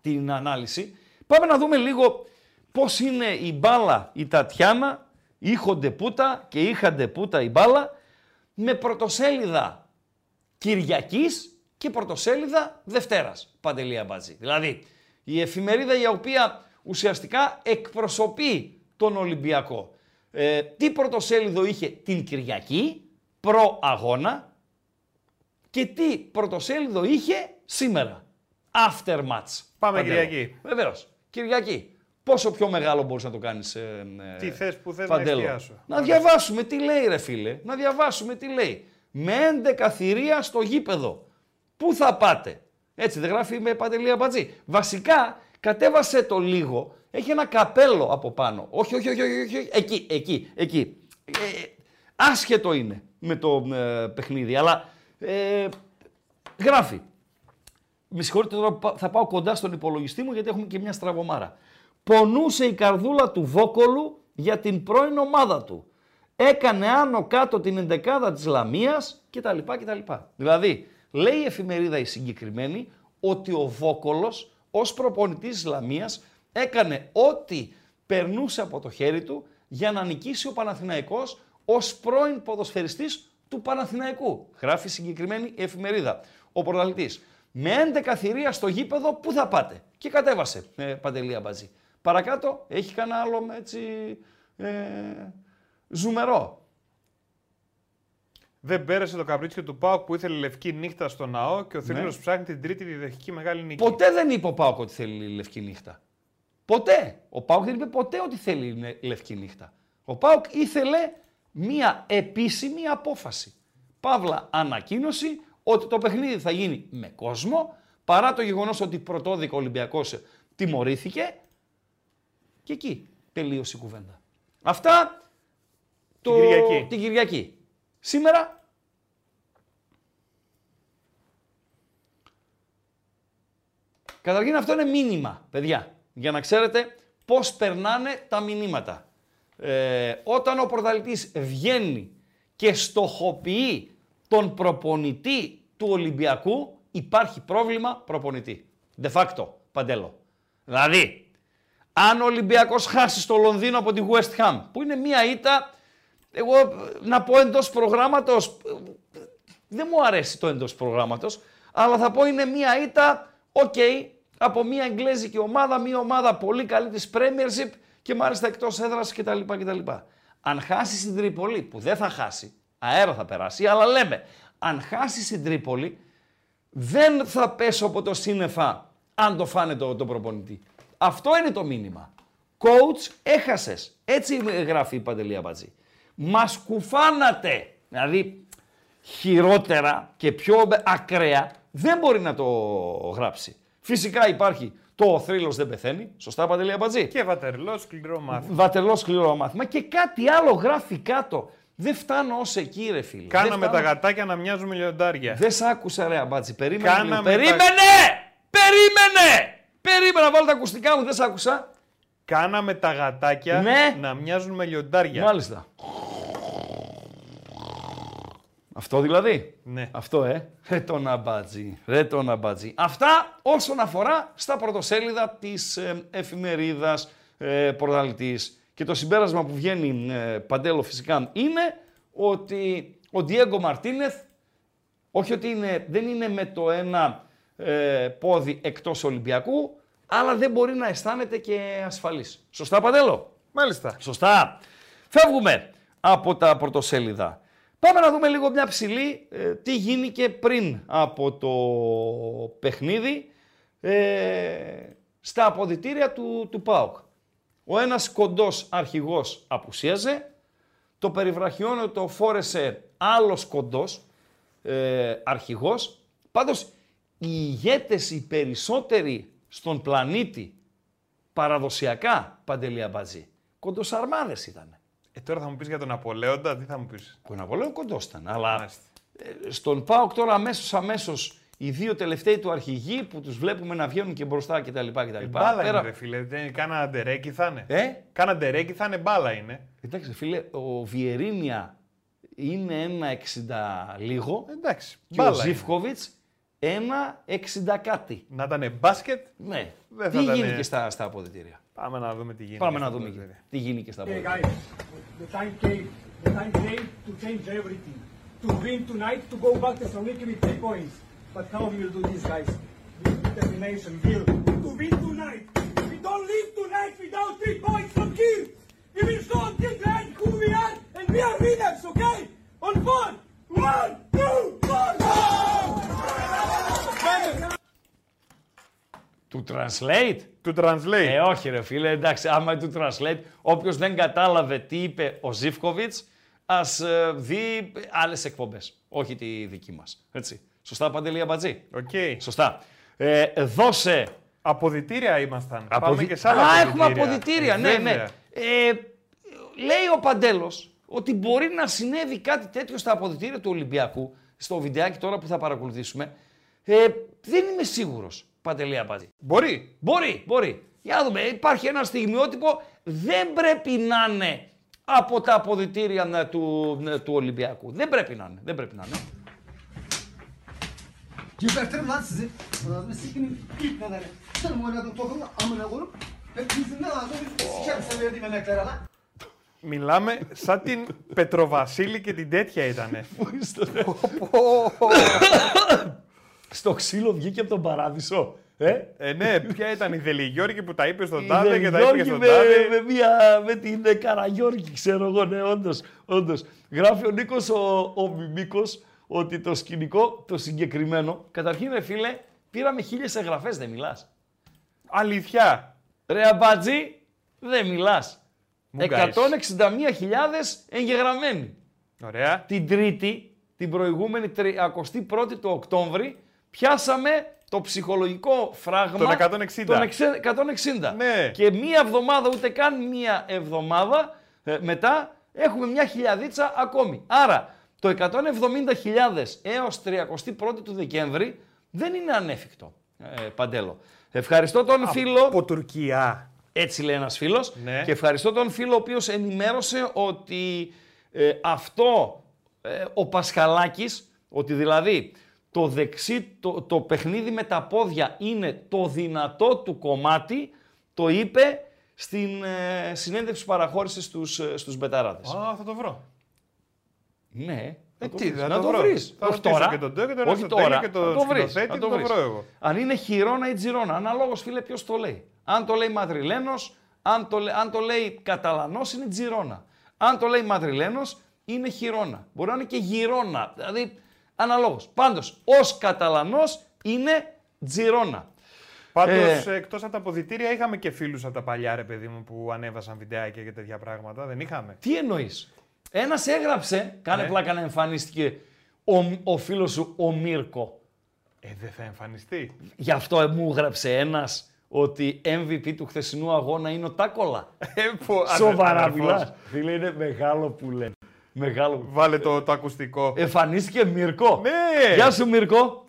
την ανάλυση, πάμε να δούμε λίγο πώς είναι η μπάλα η Τατιάνα, είχονται πούτα και είχαντε πούτα η μπάλα, με πρωτοσέλιδα Κυριακής και πρωτοσέλιδα Δευτέρας, Παντελία Μπάτζη. Δηλαδή, η εφημερίδα η οποία ουσιαστικά εκπροσωπεί τον Ολυμπιακό. Ε, τι πρωτοσέλιδο είχε την Κυριακή, προ-αγώνα, και τι πρωτοσέλιδο είχε σήμερα, after match. Πάμε Κυριακή. Βεβαίως. Κυριακή. Πόσο πιο μεγάλο μπορείς να το κάνεις. Ε, τι θες που θε να εστιάσω. Να διαβάσουμε τι λέει, ρε φίλε. Να διαβάσουμε τι λέει. Με 11 θηρία στο γήπεδο. Πού θα πάτε; Έτσι δεν γράφει με παντελία μπατζή. Βασικά κατέβασε το λίγο. Έχει ένα καπέλο από πάνω. Όχι, όχι, όχι, όχι, όχι. εκεί, εκεί, εκεί. Ε, άσχετο είναι με το ε, παιχνίδι, αλλά ε, γράφει. Με συγχωρείτε τώρα θα πάω κοντά στον υπολογιστή μου γιατί έχουμε και μια στραβωμάρα. Πονούσε η καρδούλα του Βόκολου για την πρώην ομάδα του. Έκανε άνω κάτω την εντεκάδα της Λαμίας κτλ. κτλ. Δηλαδή, λέει η εφημερίδα η συγκεκριμένη ότι ο Βόκολος ως προπονητής της Λαμίας έκανε ό,τι περνούσε από το χέρι του για να νικήσει ο Παναθηναϊκός ως πρώην ποδοσφαιριστής του Παναθηναϊκού. Γράφει συγκεκριμένη η εφημερίδα. Ο πρωταθλητής. Με 11 θηρία στο γήπεδο, πού θα πάτε; Και κατέβασε, ε, Παντελία Μπατζή. Παρακάτω έχει κανένα άλλο έτσι ε, ζουμερό. Δεν πέρασε το καπρίτσιο του Πάοκ που ήθελε λευκή νύχτα στο ναό και ο Θρύλος ναι. ψάχνει την τρίτη διδαχική μεγάλη νύχτα. Ποτέ δεν είπε ο Πάοκ ότι θέλει λευκή νύχτα. Ποτέ. Ο Πάοκ δεν είπε ποτέ ότι θέλει λευκή νύχτα. Ο Πάοκ ήθελε μία επίσημη απόφαση. Παύλα ανακοίνωση ότι το παιχνίδι θα γίνει με κόσμο, παρά το γεγονός ότι πρωτόδικα ο Ολυμπιακός τιμωρήθηκε και εκεί τελείωσε η κουβέντα. Αυτά το... την, Κυριακή. την Κυριακή. Σήμερα Καταρχήν αυτό είναι μήνυμα, παιδιά, για να ξέρετε πώς περνάνε τα μηνύματα. Ε, όταν ο πρωταθλητής βγαίνει και στοχοποιεί τον προπονητή του Ολυμπιακού, υπάρχει πρόβλημα προπονητή. De facto, Παντέλο. Δηλαδή, αν ο Ολυμπιακός χάσει στο Λονδίνο από τη West Ham, που είναι μία ήττα, εγώ να πω εντός προγράμματος, δεν μου αρέσει το εντός προγράμματος, αλλά θα πω είναι μία ήττα, οκ, από μία εγγλέζικη ομάδα, μία ομάδα πολύ καλή της Premiership και μάλιστα εκτός έδρας κτλ. κτλ. Αν χάσεις στην Τρίπολη, που δεν θα χάσει, αέρα θα περάσει, αλλά λέμε, αν χάσεις στην Τρίπολη, δεν θα πέσω από το σύννεφα αν το φάνε το, το προπονητή. Αυτό είναι το μήνυμα. Coach, έχασες. Έτσι γράφει η Παντελία Μπατζή. Μας κουφάνατε. Δηλαδή, χειρότερα και πιο ακραία δεν μπορεί να το γράψει. Φυσικά υπάρχει το ο θρύλος δεν πεθαίνει. Σωστά, Παντελή Αμπατζή; Και βατερλός σκληρό μάθημα. Βατερλός σκληρό μάθημα. Και κάτι άλλο γράφει κάτω. Δεν φτάνω ως εκεί, ρε φίλε. Κάναμε τα γατάκια να μοιάζουμε λιοντάρια. Δεν σ' άκουσα, ρε Αμπάτζη. Περίμενε. Κάναμε Περίμενε! Περίμενε! Περίμενε να βάλω τα ακουστικά μου, δεν σ' άκουσα. Κάναμε τα γατάκια ναι. να μοιάζουν με λιοντάρια. Μάλιστα. Αυτό δηλαδή. Ναι. Αυτό, ε. Ρε το ναμπάτζι. Ρε το ναμπάτζι. Αυτά όσον αφορά στα πρωτοσέλιδα της ε, εφημερίδας ε, Και το συμπέρασμα που βγαίνει ε, παντέλο φυσικά είναι ότι ο Διέγκο Μαρτίνεθ όχι ότι είναι, δεν είναι με το ένα ε, πόδι εκτός Ολυμπιακού, αλλά δεν μπορεί να αισθάνεται και ασφαλής. Σωστά Παντέλο; Μάλιστα. Σωστά. Φεύγουμε από τα πρωτοσέλιδα. Πάμε να δούμε λίγο μια ψηλή ε, τι γίνηκε πριν από το παιχνίδι ε, στα αποδητήρια του, του ΠΑΟΚ. Ο ένας κοντός αρχηγός απουσίαζε, Το περιβραχιόνιο το φόρεσε άλλος κοντός, ε, αρχηγός. Πάντως, οι ηγέτες οι περισσότεροι στον πλανήτη, παραδοσιακά, Παντελή Αμπατζή, κοντοσαρμάδες ήταν. Ε, τώρα θα μου πεις για τον Απολέοντα, τι θα μου πεις; Ο Ναπολέον κοντός ήταν, αλλά ε, στον ΠΑΟΚ τώρα αμέσως αμέσως οι δύο τελευταίοι του αρχηγοί που τους βλέπουμε να βγαίνουν και μπροστά κτλ. κτλ. Ε, μπάλα είναι, ρε φίλε. Δεν, κάνα αντερέκι θα είναι. Ε; Κάνα αντερέκι θα είναι, μπάλα είναι. Εντάξει, φίλε, ο Βιερίνια είναι ένα 60 λίγο Εντάξει, και ο μπάλα είναι. Ζήφκοβιτς ένα 60 κάτι. Να ήταν μπάσκετ; Ναι. Δεν Τι θα ήταν- γίνηκε στα, στα αποδητήρια. Πάμε να δούμε τι γίνεται. Πάμε να στο δούμε ποδόσφαιρο. τι γίνηκε στα Hey αποδητήρια. guys, the time came. The time came to change everything. To win tonight, to go back to Thessaloniki with three points. But how we will do this, guys? With determination, will. To win tonight. We don't leave tonight without three points from here. We will show until the end who we are, and we are winners, okay? On four. One, two, four, go! Του translate; Του translate. Ε, όχι ρε φίλε, εντάξει, άμα είναι του translate, όποιος δεν κατάλαβε τι είπε ο Ζίβκοβιτς, ας ε, δει άλλες εκπομπές, όχι τη δική μας. Έτσι. Σωστά, Παντελή Αμπατζή; Οκ. Σωστά. Ε, δώσε... Αποδυτήρια ήμασταν. Πάμε Αποδυ- και σε άλλα Α, αποδυτήρια. έχουμε αποδυτήρια, Ε, ναι, ναι. βέβαια. Ε, λέει ο Παντέλος ότι μπορεί να συνέβη κάτι τέτοιο στα αποδητήρια του Ολυμπιακού, στο βιντεάκι τώρα που θα παρακολουθήσουμε. Ε, δεν είμαι σίγουρος, Παντελή Αμπατζή. Μπορεί. Μπορεί, μπορεί. Για να δούμε. Υπάρχει ένα στιγμιότυπο. Δεν πρέπει να είναι από τα αποδητήρια ναι, του, ναι, του Ολυμπιακού. Δεν πρέπει να είναι. Δεν πρέπει να είναι. Gebertirim lan sizi. Anasını sikinin ilk neleri. Sırf oynadığım topumu amına koyup hepinizin ağzını sikerim size verdiğim emeklere lan. Μιλάμε σαν την Πετροβασίλη και την τέτοια ήτανε. Στο ξύλο βγήκε από τον παράδεισο. Ε, ε, ναι, ποια ήταν η Δελιγιώργη που τα είπε στον Η Τάδε και τα είπε και Δελγιώργη στον με, Τάδε; με, μια, με την ε, Καραγιώργη, ξέρω εγώ, ναι, όντως, όντως. Γράφει ο Νίκος ο, ο Μιμίκος ότι το σκηνικό, το συγκεκριμένο, καταρχήν ρε φίλε, πήραμε χίλιες εγγραφές, δεν μιλάς. Αλήθεια. Ρε αμπατζή, δεν μιλάς. Μουγκάης. 161.000 εγγεγραμμένοι. Ωραία. Την Τρίτη, την προηγούμενη 31η του Οκτώβρη, πιάσαμε το ψυχολογικό φράγμα Τον 160. των εξε- 160. Ναι. Και μία εβδομάδα, ούτε καν μία εβδομάδα ε, μετά, έχουμε μια χιλιαδίτσα ακόμη. Άρα, το 170.000 έως 31η του Δεκέμβρη δεν είναι ανέφικτο, ε, Παντέλο. Ευχαριστώ τον φίλο. Από Τουρκία. Έτσι λέει ένας φίλος. Ναι. Και ευχαριστώ τον φίλο ο οποίος ενημέρωσε ότι ε, αυτό ε, ο Πασχαλάκης, ότι δηλαδή το δεξί, το, το παιχνίδι με τα πόδια είναι το δυνατό του κομμάτι, το είπε στην ε, συνέντευξη που παραχώρησε στους, ε, στους Μπεταράδες. Α, θα το βρω. Ναι. Ε, να το τι, βρεις, θα να το το βρω. βρεις. Θα Όχι ρωτήσω τώρα. και τον Τέο και τον Όχι Αριστοτέλη τώρα. και τον Θα το βρεις, σκηνοθέτη, θα το βρεις. βρω εγώ. Αν είναι χειρόνα ή τζιρόνα. Αναλόγως φίλε ποιος το λέει. Αν το λέει Μαδριλένος, αν το, λέ- αν το λέει Καταλανός είναι τζιρόνα. Αν το λέει Μαδριλένος είναι χειρόνα. Μπορεί να είναι και γυρώνα. Δηλαδή αναλόγως. Πάντως, ως Καταλανός είναι τζιρόνα. Πάντως, Ε, εκτός από τα αποδητήρια, είχαμε και φίλους από τα παλιά, ρε παιδί μου, που ανέβασαν βιντεάκια και τέτοια πράγματα. Δεν είχαμε. Τι εννοείς; Ένας έγραψε, κάνε Ναι. πλάκα να εμφανίστηκε ο, ο φίλος σου ο Μίρκο. Ε, δεν θα εμφανιστεί. Γι' αυτό μου έγραψε ένας ότι MVP του χθεσινού αγώνα είναι ο Τάκολα. Ε, πω, Σοβαρά αδερφός. μιλάς. Φίλε, είναι μεγάλο που λένε. Μεγάλο. Βάλε το, το ακουστικό. Εμφανίστηκε Μίρκο. Ναι. Γεια σου Μίρκο.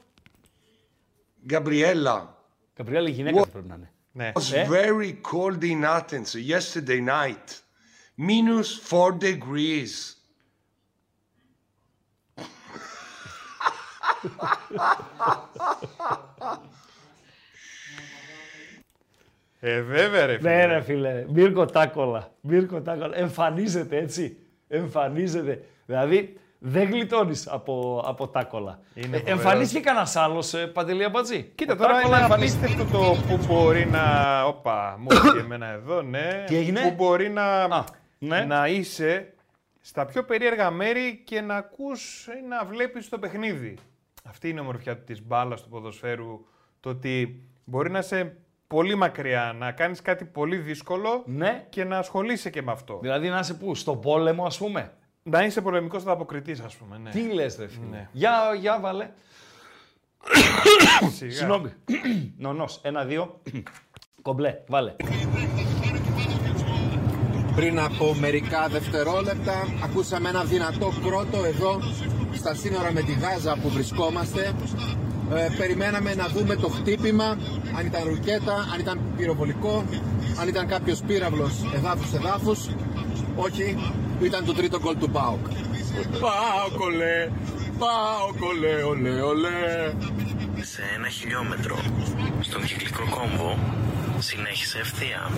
Gabriella Καπριέλα γυναίκα πρέπει να είναι. Ναι. was Ε; very cold in Athens yesterday night. Minus four degrees. Ε, βέβαια, ρε φίλε. Ναι ρε φίλε, Μίρκο Τάκολα. Μίρκο Τάκολα. Εμφανίζεται έτσι. Εμφανίζεται. Δηλαδή δεν γλιτώνεις από, από Τάκολα. Είναι Ε, φοβερός. εμφανίστηκε κανένας άλλος ε, Παντελή Αμπατζή; Κοίτα, Ο τώρα είναι Τάκολα εμφανίστηκε. απίστευτο το που μπορεί να. Όπα, μου έρχεται εμένα εδώ, ναι. Τι έγινε; Που μπορεί να, ναι. να είσαι στα πιο περίεργα μέρη και να ακούς ή να βλέπεις το παιχνίδι. Αυτή είναι η ομορφιά της μπάλας του ποδοσφαίρου. Το ότι μπορεί να είσαι πολύ μακριά, να κάνεις κάτι πολύ δύσκολο Ναι. και να ασχολείσαι και με αυτό. Δηλαδή να είσαι πού, στον πόλεμο ας πούμε. Να είσαι πολεμικός ανταποκριτής, ας πούμε. Ναι. Τι λες ρε φίλε. Ναι. Για, για βάλε. Σιγά. Συγγνώμη. Νονός. Ένα, δύο. Κομπλέ. Βάλε. Πριν από μερικά δευτερόλεπτα ακούσαμε ένα δυνατό κρότο εδώ στα σύνορα με τη Γάζα που βρισκόμαστε. Ε, περιμέναμε να δούμε το χτύπημα, αν ήταν ρουκέτα, αν ήταν πυροβολικό, αν ήταν κάποιος πύραυλος εδάφους εδάφους. Όχι, ήταν το τρίτο γκολ του ΠΑΟΚ. ΠΑΟΚ ολέ, ΠΑΟΚ ολέ, ολέ, ολέ. Σε ένα χιλιόμετρο, στον κυκλικό κόμβο, συνέχισε ευθεία.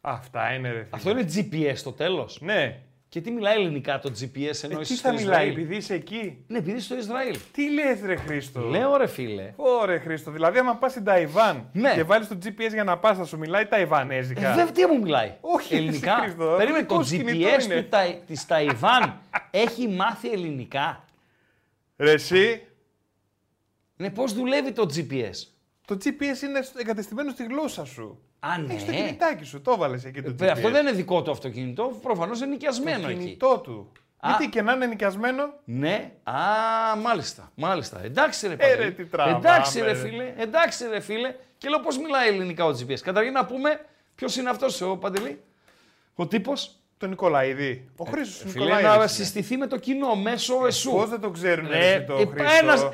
Αυτά είναι ρε φίλε. Αυτό είναι GPS στο τέλος. Ναι. Και τι μιλάει ελληνικά το GPS ενώ Ε, είσαι τι στο θα μιλάει, Ισραήλ; επειδή είσαι εκεί; Ναι, επειδή είσαι στο Ισραήλ. Τι λες ρε Χρήστο; Λέω ρε φίλε. Ωραία Χρήστο. Δηλαδή, άμα πας στην Ταϊβάν Ναι. και βάλεις το GPS για να πας, θα σου μιλάει Ταϊβανέζικα. Ε, βέβαια τι μου μιλάει; Όχι, ελληνικά. εσύ, Χρήστο, Περίμενε, το δικό σου κινητό GPS είναι. του, Τα- της Ταϊβάν έχει μάθει ελληνικά; Ρε εσύ, Ναι, πώς δουλεύει το GPS. το GPS είναι στο- εγκατεστημένο στη γλώσσα σου. Α, ναι. Έχεις το κινητάκι σου, το έβαλες εκεί το Ε, GPS. Αυτό δεν είναι δικό του αυτοκίνητο, προφανώς είναι νοικιασμένο το εκεί. κινητό του. Α. Γιατί και να είναι νοικιασμένο, Ναι, α, μάλιστα, μάλιστα. Εντάξει ρε Ε, Παντελή. ρε, τι τραβάμε, Εντάξει ρε ρε. φίλε, εντάξει ρε φίλε. Και λέω πώς μιλάει ελληνικά ο GPS. Καταρχήν να πούμε ποιος είναι αυτός ο Παντελή. Ο τύπος. Το Νικολαίδη. Ο Χρήστος Ε, Φίλε, Νικολαίδης. να είναι. συστηθεί με το κοινό μέσω εσού. Πώς δεν το ξέρουν Ρε, ρε, το ε, Χρήστο; ένας, ε,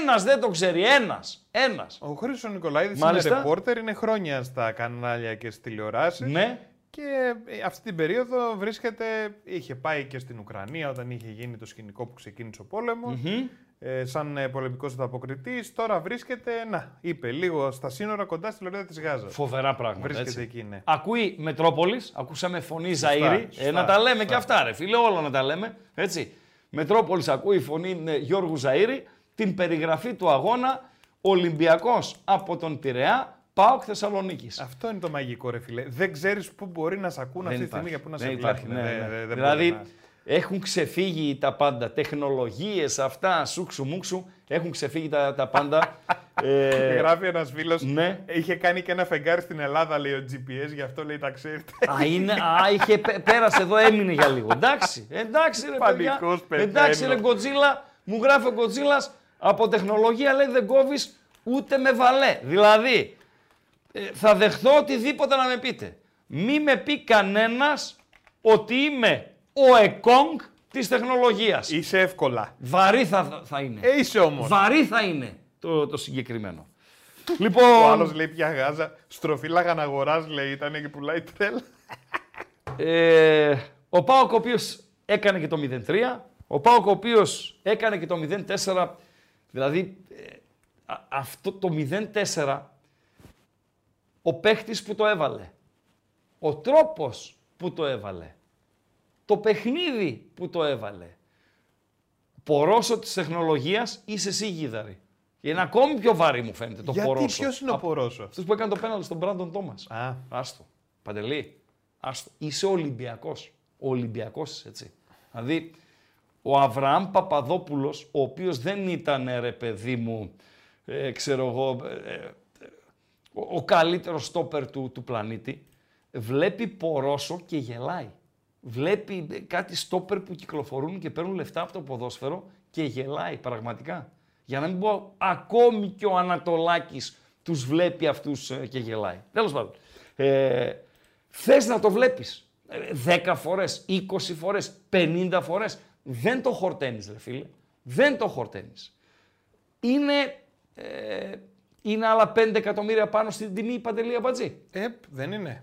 ένας δεν το ξέρει, ένας. Ένας. Ο Χρήστος Νικολαίδης Μάλιστα. είναι ρεπόρτερ, είναι χρόνια στα κανάλια και στις τηλεοράσεις. Ναι. Και ε, αυτή την περίοδο βρίσκεται, είχε πάει και στην Ουκρανία όταν είχε γίνει το σκηνικό που ξεκίνησε ο πολεμος Μμμ. Ε, σαν ε, πολεμικός ανταποκριτής. Τώρα βρίσκεται, να, είπε, λίγο στα σύνορα κοντά στη λωρίδα της Γάζας. Φοβερά πράγματα. Βρίσκεται έτσι. εκεί, ναι. Ακούει Μετρόπολης, ακούσαμε φωνή Σωστά, Ζαΐρη. σωστά, ε, να τα λέμε σωστά. και αυτά, ρε φίλε, όλα να τα λέμε. Έτσι. Μετρόπολης ακούει φωνή ε, Γιώργου Ζαΐρη, την περιγραφή του αγώνα Ολυμπιακός από τον Πειραιά, ΠΑΟΚ Θεσσαλονίκης. Αυτό είναι το μαγικό, ρε φίλε. Δεν ξέρεις πού μπορεί να σε ακούν αυτή τη στιγμή για πού να σε δεν βλέπουν. υπάρχει, ναι, Δεν- ναι. δεν- δεν δηλαδή, μπορεί να- έχουν ξεφύγει τα πάντα. Τεχνολογίες αυτά, σούξου μουξου, έχουν ξεφύγει τα, τα πάντα. ε, Γράφει ένας φίλος. ναι. Είχε κάνει και ένα φεγγάρι στην Ελλάδα, λέει ο GPS, γι' αυτό λέει τα ξέρετε. Α, είναι, α, είχε, πέ- πέρασε εδώ, έμεινε για λίγο. Εντάξει, εντάξει ρε παιδιά. Πανικός, πεθαίνω. Εντάξει ρε Γκοτζίλα, μου γράφει ο Γκοτζίλας, από τεχνολογία λέει δεν κόβεις ούτε με βαλέ. Δηλαδή, ε, θα δεχθώ οτιδήποτε να με πείτε. Μη με πει κανένας ότι είμαι ο εκόγκ της τεχνολογίας. Είσαι εύκολα. Βαρύ θα, θα είναι. Ε, είσαι όμως. Βαρύ θα είναι το, το συγκεκριμένο. Ο λοιπόν, άλλος λέει πια γάζα. Στροφή λαγαναγοράς λέει ήταν και πουλάει τρέλα. Ε, ο Πάοκ ο οποίος έκανε και το 0-3, ο Πάοκ ο οποίος έκανε και το 0-4, δηλαδή ε, α- αυτό το 0-4, ο παίχτης που το έβαλε, ο τρόπος που το έβαλε, το παιχνίδι που το έβαλε, πορόσο της τεχνολογίας είσαι εσύ γίδαρη. Είναι ακόμη πιο βαρύ μου φαίνεται το Γιατί, πορόσο. ποιος είναι ο Α, Πορόσο; Αυτός που έκανε το πέναλ στον Μπράντον Τόμας. Α. Άστο. Παντελή. Άστο. Είσαι Ολυμπιακός. Ο Ολυμπιακός είσαι έτσι. Δηλαδή, ο Αβραάμ Παπαδόπουλος, ο οποίος δεν ήταν ρε παιδί μου, ε, ξέρω εγώ, ε, ε, ο, ο καλύτερος στόπερ του, του πλανήτη, βλέπει πορόσο και γελάει. Βλέπει ε, κάτι στόπερ που κυκλοφορούν και παίρνουν λεφτά από το ποδόσφαιρο και γελάει πραγματικά. Για να μην πω ακόμη και ο Ανατολάκης τους βλέπει αυτούς ε, και γελάει. Τέλος πάντων. Ε, θες να το βλέπεις. ε, 10 φορές, 20 φορές, 50 φορές. Δεν το χορταίνεις ρε φίλε. Δεν το χορταίνεις. Είναι, ε, είναι άλλα 5 εκατομμύρια πάνω στην τιμή Παντελή Αμπατζή. Ε, δεν είναι.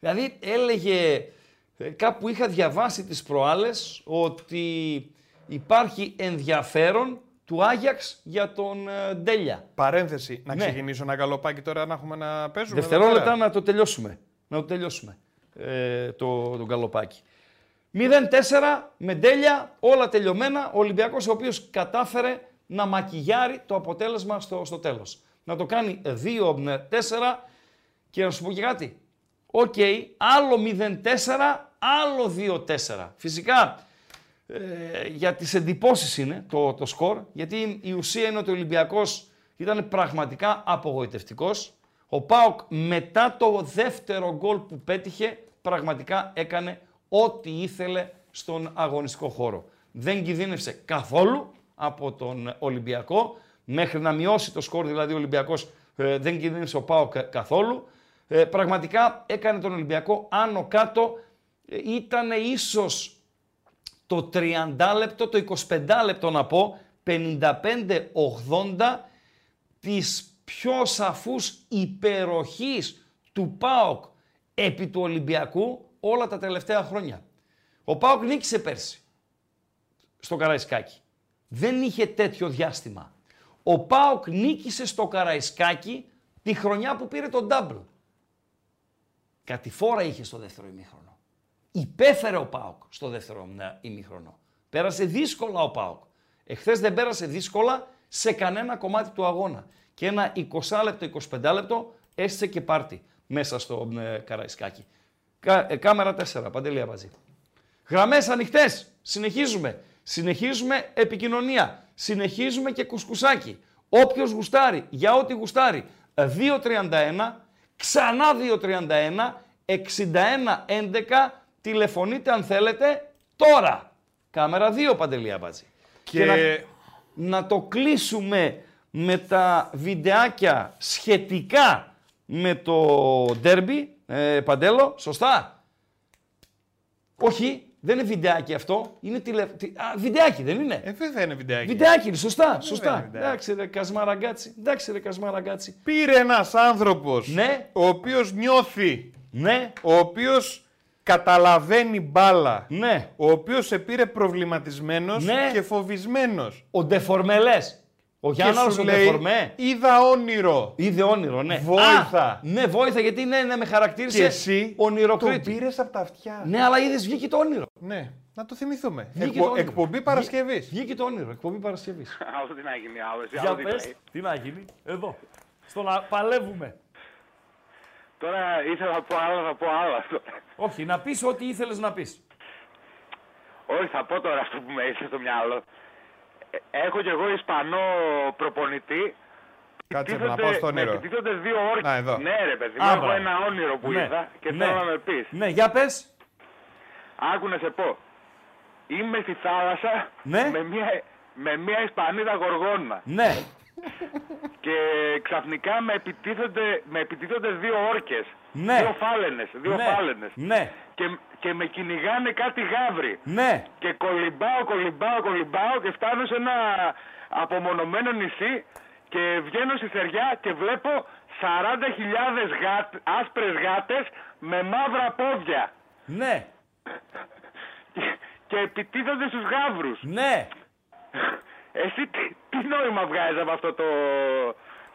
Δηλαδή έλεγε, ε, κάπου είχα διαβάσει τις προάλλες ότι υπάρχει ενδιαφέρον του Άγιαξ για τον ε, Ντέλια. Παρένθεση. Να Ναι. ξεκινήσω ένα γαλοπάκι τώρα να έχουμε να παίζουμε. εδώ Δευτερόλεπτα πέρα. να το τελειώσουμε. Να το τελειώσουμε. Ε, το, το γκαλοπάκι. 0-4 με Ντέλια, όλα τελειωμένα. Ο Ολυμπιακός ο οποίος κατάφερε να μακιγιάρει το αποτέλεσμα στο, στο τέλος. Να το κάνει 2-4 και να σου πω και κάτι. Οκ, άλλο 0-4, άλλο 2-4. Φυσικά ε, για τις εντυπώσεις είναι το, το σκορ, γιατί η ουσία είναι ότι ο Ολυμπιακός ήταν πραγματικά απογοητευτικός. Ο Ο ΠΑΟΚ μετά το δεύτερο γκολ που πέτυχε πραγματικά έκανε ό,τι ήθελε στον αγωνιστικό χώρο. Δεν κινδύνευσε καθόλου από τον Ολυμπιακό, μέχρι να μειώσει το σκορ δηλαδή ο Ολυμπιακός ε, δεν κινδύνευσε ο Πάοκ καθόλου. Ε, πραγματικά έκανε τον Ολυμπιακό άνω κάτω, ε, ήταν ίσως το 30 λεπτό, το 25 λεπτό να πω, 55-80 της πιο σαφούς υπεροχής του ΠΑΟΚ επί του Ολυμπιακού όλα τα τελευταία χρόνια. Ο ΠΑΟΚ νίκησε πέρσι στο Καραϊσκάκι. Δεν είχε τέτοιο διάστημα. Ο ΠΑΟΚ νίκησε στο Καραϊσκάκι τη χρονιά που πήρε τον double. Κατηφόρα είχε στο δεύτερο ημίχρονο. Υπέφερε ο ΠΑΟΚ στο δεύτερο ε, ημίχρονο. Πέρασε δύσκολα ο ΠΑΟΚ. Εχθές δεν πέρασε δύσκολα σε κανένα κομμάτι του αγώνα. Και ένα 20 λεπτό, 25 λεπτό έστησε και πάρτι μέσα στο ε, Καραϊσκάκι. Κα, ε, κάμερα 4, Παντελή Αμπατζή. Γραμμές ανοιχτές. Συνεχίζουμε. Συνεχίζουμε επικοινωνία. Συνεχίζουμε και κουσκουσάκι. Όποιος γουστάρει, για ό,τι γουστάρει. 2.31, ξανά 2.31, 61.11, τηλεφωνείτε αν θέλετε τώρα. Κάμερα 2, Παντελή Αμπατζή. Και- να, να το κλείσουμε με τα βιντεάκια σχετικά με το ντέρμπι, ε, Παντέλο, σωστά; Όχι, δεν είναι βιντεάκι αυτό, είναι τηλε... τι- Α, βιντεάκι δεν είναι; Ε, βέβαια είναι βιντεάκι. Βιντεάκι είναι, σωστά, είναι σωστά. βιντεάκι. Εντάξει ρε Κασμαραγκάτσι, εντάξει ρε Κασμαραγκάτσι. Πήρε ένας άνθρωπος, Ναι. ο οποίος νιώθει, Ναι. ο οποίος καταλαβαίνει μπάλα, Ναι. ο οποίος σε πήρε προβληματισμένος Ναι. και φοβισμένος. Ο Ντεφορμελές. Ο Και Γιάνναρος σου ο λέει, Ντεφορμέ. είδα όνειρο. Είδε όνειρο, ναι. Βόηθα. Α, ναι, βόηθα γιατί ναι, ναι, με χαρακτήρισε Και εσύ ονειροκρίτης. τον πήρες από τα αυτιά. Ναι, αλλά είδες βγήκε το όνειρο. Ναι, να το θυμηθούμε. Βγήκε Εκπο- το όνειρο. εκπομπή Παρασκευής. Βγήκε το όνειρο, εκπομπή Παρασκευής. Άλλο τι να γίνει, άλλο. εσύ, Για άλλο τι πες, να γίνει. τι να γίνει, εδώ. Στο να παλεύουμε. Τώρα ήθελα να πω άλλο, θα πω άλλο. Όχι, να πεις ό,τι ήθελες να πεις. Όχι, θα πω τώρα αυτό που με ήρθε στο μυαλό. Ε, Έχω κι εγώ Ισπανό προπονητή. Κάτσε να Επιτίθονται- πάω στο όνειρο. Με επιτίθονται δύο όρκες. Να, εδώ. Ναι, ρε παιδί μου, Α, έχω μπράβο. ένα όνειρο που Ναι, είδα και ναι. θέλω να με πεις. Ναι, για πες. Άκου να σε πω. Είμαι στη θάλασσα Ναι. με, μια, με μια Ισπανίδα γοργόνα. Ναι. Και ξαφνικά με επιτίθονται, με επιτίθονται δύο όρκες. Ναι. Δύο φάλαινες. Δύο ναι. φάλαινες. Ναι. Και, και με κυνηγάνε κάτι γάβροι. Ναι. Και κολυμπάω, κολυμπάω, κολυμπάω και φτάνω σε ένα απομονωμένο νησί και βγαίνω στη θεριά και βλέπω 40.000 γάτ, άσπρες γάτες με μαύρα πόδια. Ναι. Και, και επιτίθονται στους γάβρους. Ναι. Εσύ τι, τι νόημα βγάζεις από αυτό το,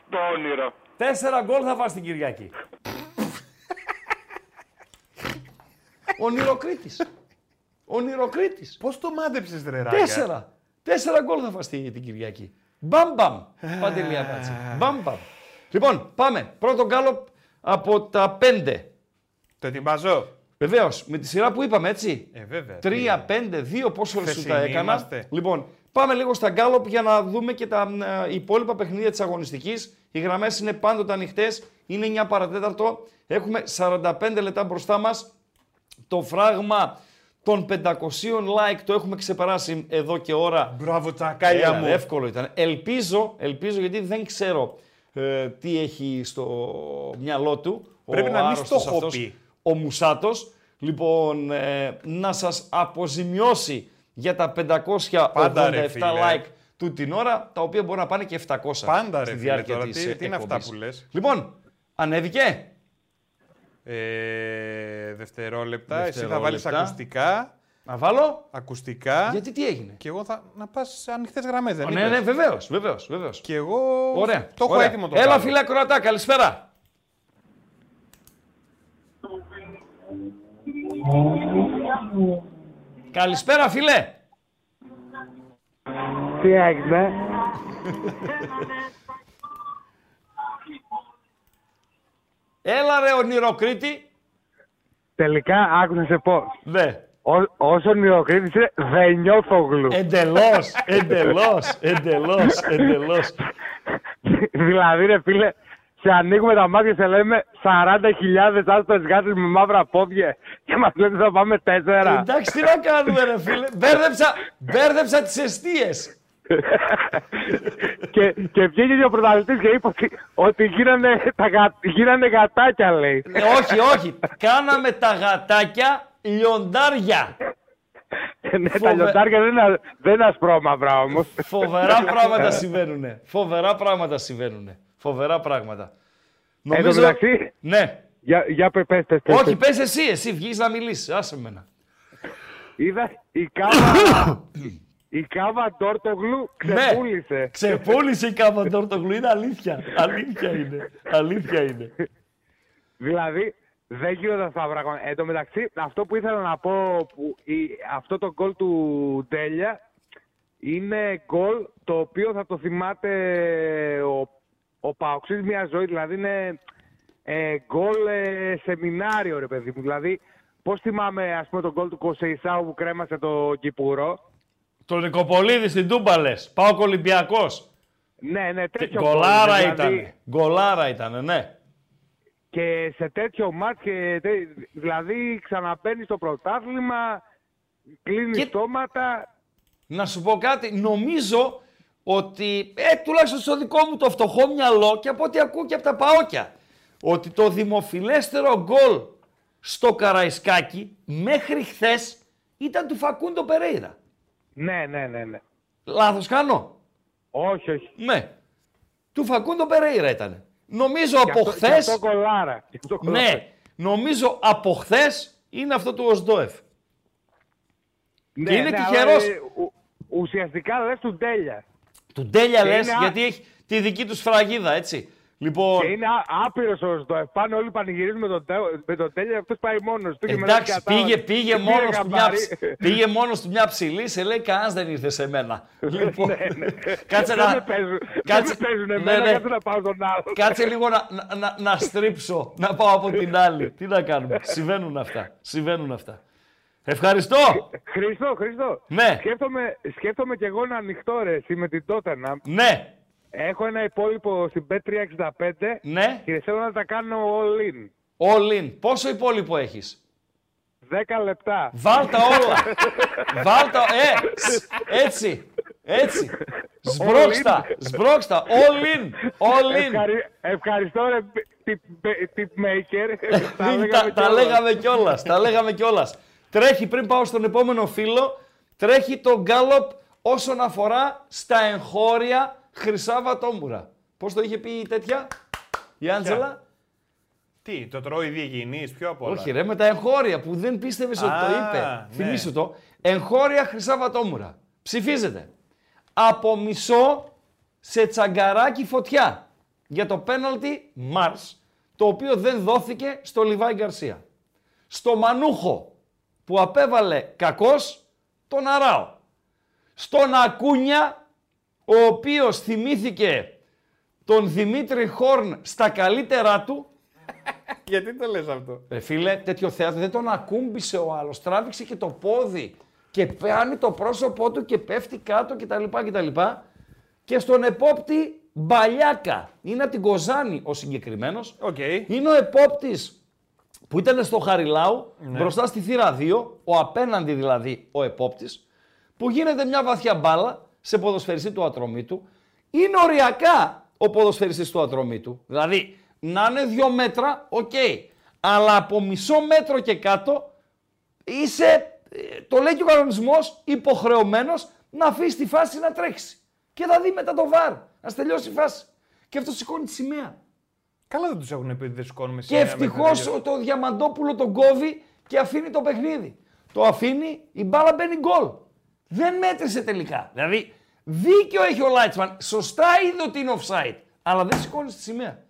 το όνειρο; Τέσσερα γκολ θα φας την Κυριακή. Ονειροκρίτης. Ονειροκρίτης. Πώς το μάντεψες ρε Ράγκα; Τέσσερα. Τέσσερα γκολ θα φας την την Κυριακή. Μπαμ μπαμ. Παντελή Αμπάτση. Μπαμ μπαμ. Λοιπόν, πάμε. Πρώτο γκάλοπ από τα πέντε. Το ετοιμάζω. Βεβαίως, με τη σειρά που είπαμε, έτσι. Ε, βέβαια. Τρία, πέντε, δύο, πόσο σου τα Χθεσινοί έκανα. είμαστε. Λοιπόν, πάμε λίγο στα γκάλοπ για να δούμε και τα ε, υπόλοιπα παιχνίδια της αγωνιστικής. Οι γραμμές είναι πάντοτε ανοιχτές. Είναι 9 παρατέταρτο. Έχουμε 45 λεπτά μπροστά μας. Το φράγμα των 500 like το έχουμε ξεπεράσει εδώ και ώρα. Μπράβο τσακάλια Έλα, μου. ρε, Εύκολο ήταν. Ελπίζω, ελπίζω γιατί δεν ξέρω ε, τι έχει στο μυαλό του. Πρέπει ο να μην άρρωστος στο έχω αυτός, πει. Ο Μουσάτος. Λοιπόν, ε, να σας αποζημιώσει για τα 587 Πάντα, ρε, φίλε. like του την ώρα, τα οποία μπορεί να πάνε και 700 Πάντα, ρε, στη φίλε, διάρκεια τώρα. της Τι- ε, τι είναι αυτά εκπομπής. που λες; Λοιπόν, ανέβηκε. Ε, δευτερόλεπτα. Εσύ θα Δευτερόλεπτα. βάλεις ακουστικά. Να βάλω. Ακουστικά. Γιατί τι έγινε; Και εγώ θα να πας σε ανοιχτές γραμμές, δεν ναι, είπες; ναι, βεβαίως, βεβαίως, βεβαίως. Και εγώ Ωραία. το έχω ωραία. έτοιμο το Έλα, κάνω. φίλε Ακροατά, καλησπέρα. Καλησπέρα, φίλε. Τι έγινε. Έλα ρε ονειροκρίτη. Τελικά άκου να σε πω. Ναι. Ό, όσο νεοκρίτης είναι, δεν νιώθω γλου. Εντελώς, εντελώς, εντελώς, εντελώς. δηλαδή ρε φίλε, σε ανοίγουμε τα μάτια και σε λέμε 40.000 άσπρες γάτες με μαύρα πόδια και μας λέτε θα πάμε τέσσερα. Εντάξει, τι να κάνουμε, ρε φίλε. Μπέρδεψα, μπέρδεψα τις αιστείες. και, και βγήκε και ο πρωταθλητής και είπε ότι, ότι γίνανε, τα, γα- γίνανε γατάκια, λέει. Ε, όχι, όχι. Κάναμε τα γατάκια λιοντάρια. ναι, τα Φοβε- λιοντάρια δεν είναι, δεν είναι ασπρόμαυρα όμως. Φοβερά πράγματα συμβαίνουν. Φοβερά πράγματα συμβαίνουν. Φοβερά πράγματα. Εν τω μεταξύ, Ναι. για, για πε- πες, πες, πες, Όχι, πες. πες εσύ, εσύ βγεις να μιλήσεις. Άσε μένα. Είδα η κάβα, η κάβα Ντόρτογλου Ναι. ξεπούλησε. Ξεπούλησε η κάμα Ντόρτογλου. Είναι αλήθεια. Αλήθεια είναι. Αλήθεια είναι. Δηλαδή, δεν γίνονται αυτά τα πράγματα. Εν τω μεταξύ, αυτό που ήθελα να πω, που η, αυτό το γκολ του Τέλια είναι γκολ το οποίο θα το θυμάται ο, ο Παοξής μια ζωή. Δηλαδή, είναι ε, γκολ ε, σεμινάριο, ρε παιδί μου. Δηλαδή, πώς θυμάμαι, ας πούμε, το γκολ του Κοσεϊσάου που κρέμασε το Κυπουρό. Το Νικοπολίδη στην Τούμπα λες. Πάω Ολυμπιακός. Ναι, ναι, τέτοιο γκολ Γκολάρα είναι, ήταν. δηλαδή. Γκολάρα ήταν, ναι. Και σε τέτοιο μάτς, και, τε- δηλαδή ξαναμπαίνει στο πρωτάθλημα, κλείνει στόματα. Να σου πω κάτι, νομίζω ότι, ε, τουλάχιστον στο δικό μου το φτωχό μυαλό και από ό,τι ακούω και από τα παόκια, ότι το δημοφιλέστερο γκολ στο Καραϊσκάκι μέχρι χθες ήταν του Φακούντο Περέιρα. Ναι, ναι, ναι, ναι. Λάθος κάνω; Όχι, όχι. Ναι. Του Φακούντο Περέιρα ήταν. Νομίζω Και από αυτό- χθε. και αυτό κολάρα. Και αυτό κολάρα. Ναι. Νομίζω από χθες είναι αυτό του Οσδόεφ. Ναι, και είναι ναι, αλλά, τυχερός. ε, ου- ουσιαστικά λες του Τέλια. Του Τέλια Και λες, είναι α- γιατί έχει τη δική του σφραγίδα, έτσι. Λοιπόν, Και είναι άπειρος ο Σδόεφ. Πάνε όλοι πανηγυρίζουν με τον, Τε- με τον Τέλια, αυτός πάει μόνος του. και μετά εντάξει, κατάλαβε. πήγε, πήγε, Και πήρε μόνος του μια, καμπάρι. ψ- πήγε μόνος του μια ψηλή, σε λέει κανένας δεν ήρθε σε μένα. λοιπόν, Ναι, κάτσε Δεν να... με παίζουν- δεν κάτσε- με παίζουν ναι, εμένα, ναι. κάτσε να πάω στον άλλο. Κάτσε λίγο να, να, να, να στρίψω, να πάω από την άλλη. Τι να κάνουμε, συμβαίνουν αυτά, συμβαίνουν αυτά. Ευχαριστώ. Χριστό, Χριστό. Ναι. Σκέφτομαι, σκέφτομαι κι εγώ ένα ανοιχτό ρε, εσύ με την Τότενα. Ναι. Έχω ένα υπόλοιπο στην P365 Ναι. και θέλω να τα κάνω all in. All in. Πόσο υπόλοιπο έχεις. 10 λεπτά. Βάλτα όλα. Βάλτα, ε, σ, έτσι, έτσι. Σμπρώξτα, σμπρώξτα, all in, all in. Ευχαρι- Ευχαριστώ ρε tip, tip maker. τα, τα λέγαμε κιόλα. τα λέγαμε κιόλα. Τρέχει πριν πάω στον επόμενο φίλο, τρέχει το γκάλοπ όσον αφορά στα εγχώρια Χρυσά Βατόμουρα. Πώς το είχε πει η τέτοια, η Άντζελα; Τι, το τρώει διεγενής, πιο απ' όλα. Όχι ρε, με τα εγχώρια που δεν πίστευες ότι το Α, είπε. ναι. Θυμήσου το. Εγχώρια Χρυσά Βατόμουρα. Ψηφίζεται. Από μισό σε τσαγκαράκι φωτιά για το πέναλτι Μάρς, το οποίο δεν δόθηκε στο Λιβάη Γκαρσία. Στο Μανούχο που απέβαλε κακός τον Αράο. Στον Ακούνια, ο οποίος θυμήθηκε τον Δημήτρη Χόρν στα καλύτερά του Γιατί το λες αυτό; Ρε φίλε, τέτοιο θέατρο δεν τον ακούμπησε ο άλλος. Τράβηξε και το πόδι και πιάνει το πρόσωπό του και πέφτει κάτω κτλ. κτλ. Και στον επόπτη Μπαλιάκα. Είναι από την Κοζάνη ο συγκεκριμένος. Okay. Είναι ο επόπτης που ήταν στο Χαριλάου Ναι. μπροστά στη θύρα 2, ο απέναντι δηλαδή ο επόπτης, που γίνεται μια βαθιά μπάλα σε ποδοσφαιριστή του Ατρομήτου. Είναι οριακά ο ποδοσφαιριστής του Ατρομήτου. Δηλαδή, να είναι δύο μέτρα, οκ. Αλλά από μισό μέτρο και κάτω είσαι, ε, το λέει και ο κανονισμός, υποχρεωμένος να αφήσει τη φάση να τρέξει. Και θα δει μετά το VAR. Να τελειώσει η φάση. Και αυτό σηκώνει τη σημαία. Καλά δεν τους έχουν πει ότι δεν σηκώνουμε Και σημαία ευτυχώς μέχρι να το Διαμαντόπουλο τον κόβει και αφήνει το παιχνίδι. Το αφήνει, η μπάλα μπαίνει γκολ. Δεν μέτρησε τελικά. Δηλαδή, δίκιο έχει ο Λάιτσμαν. Σωστά είδε ότι είναι offside. Αλλά δεν σηκώνεις τη σημαία.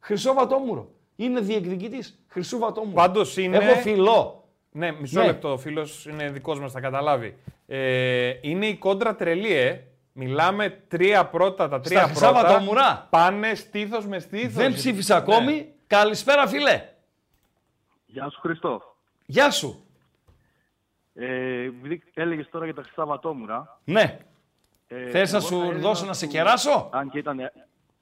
Χρυσό βατόμουρο. Είναι διεκδικητής. Χρυσού βατόμουρο. Πάντως είναι... Έχω φιλό. Ναι, μισό Ναι. λεπτό. Ο φίλος είναι δικός μας, θα καταλάβει. Ε, είναι η κόντρα τρελή, ε. Μιλάμε τρία πρώτα, τα τρία Στα Χρυσά πρώτα. Βατόμουρα. Πάνε στήθος με στήθος. Δεν ψήφισα ακόμη. Καλησπέρα, φίλε. Γεια σου Χριστό. Γεια σου. Ε, επειδή έλεγες τώρα για τα Χρυσά Βατόμουρα. Ναι. Ε, Θες να εγώ σου θα έλεγα δώσω να σε του- κεράσω; Αν και ήταν,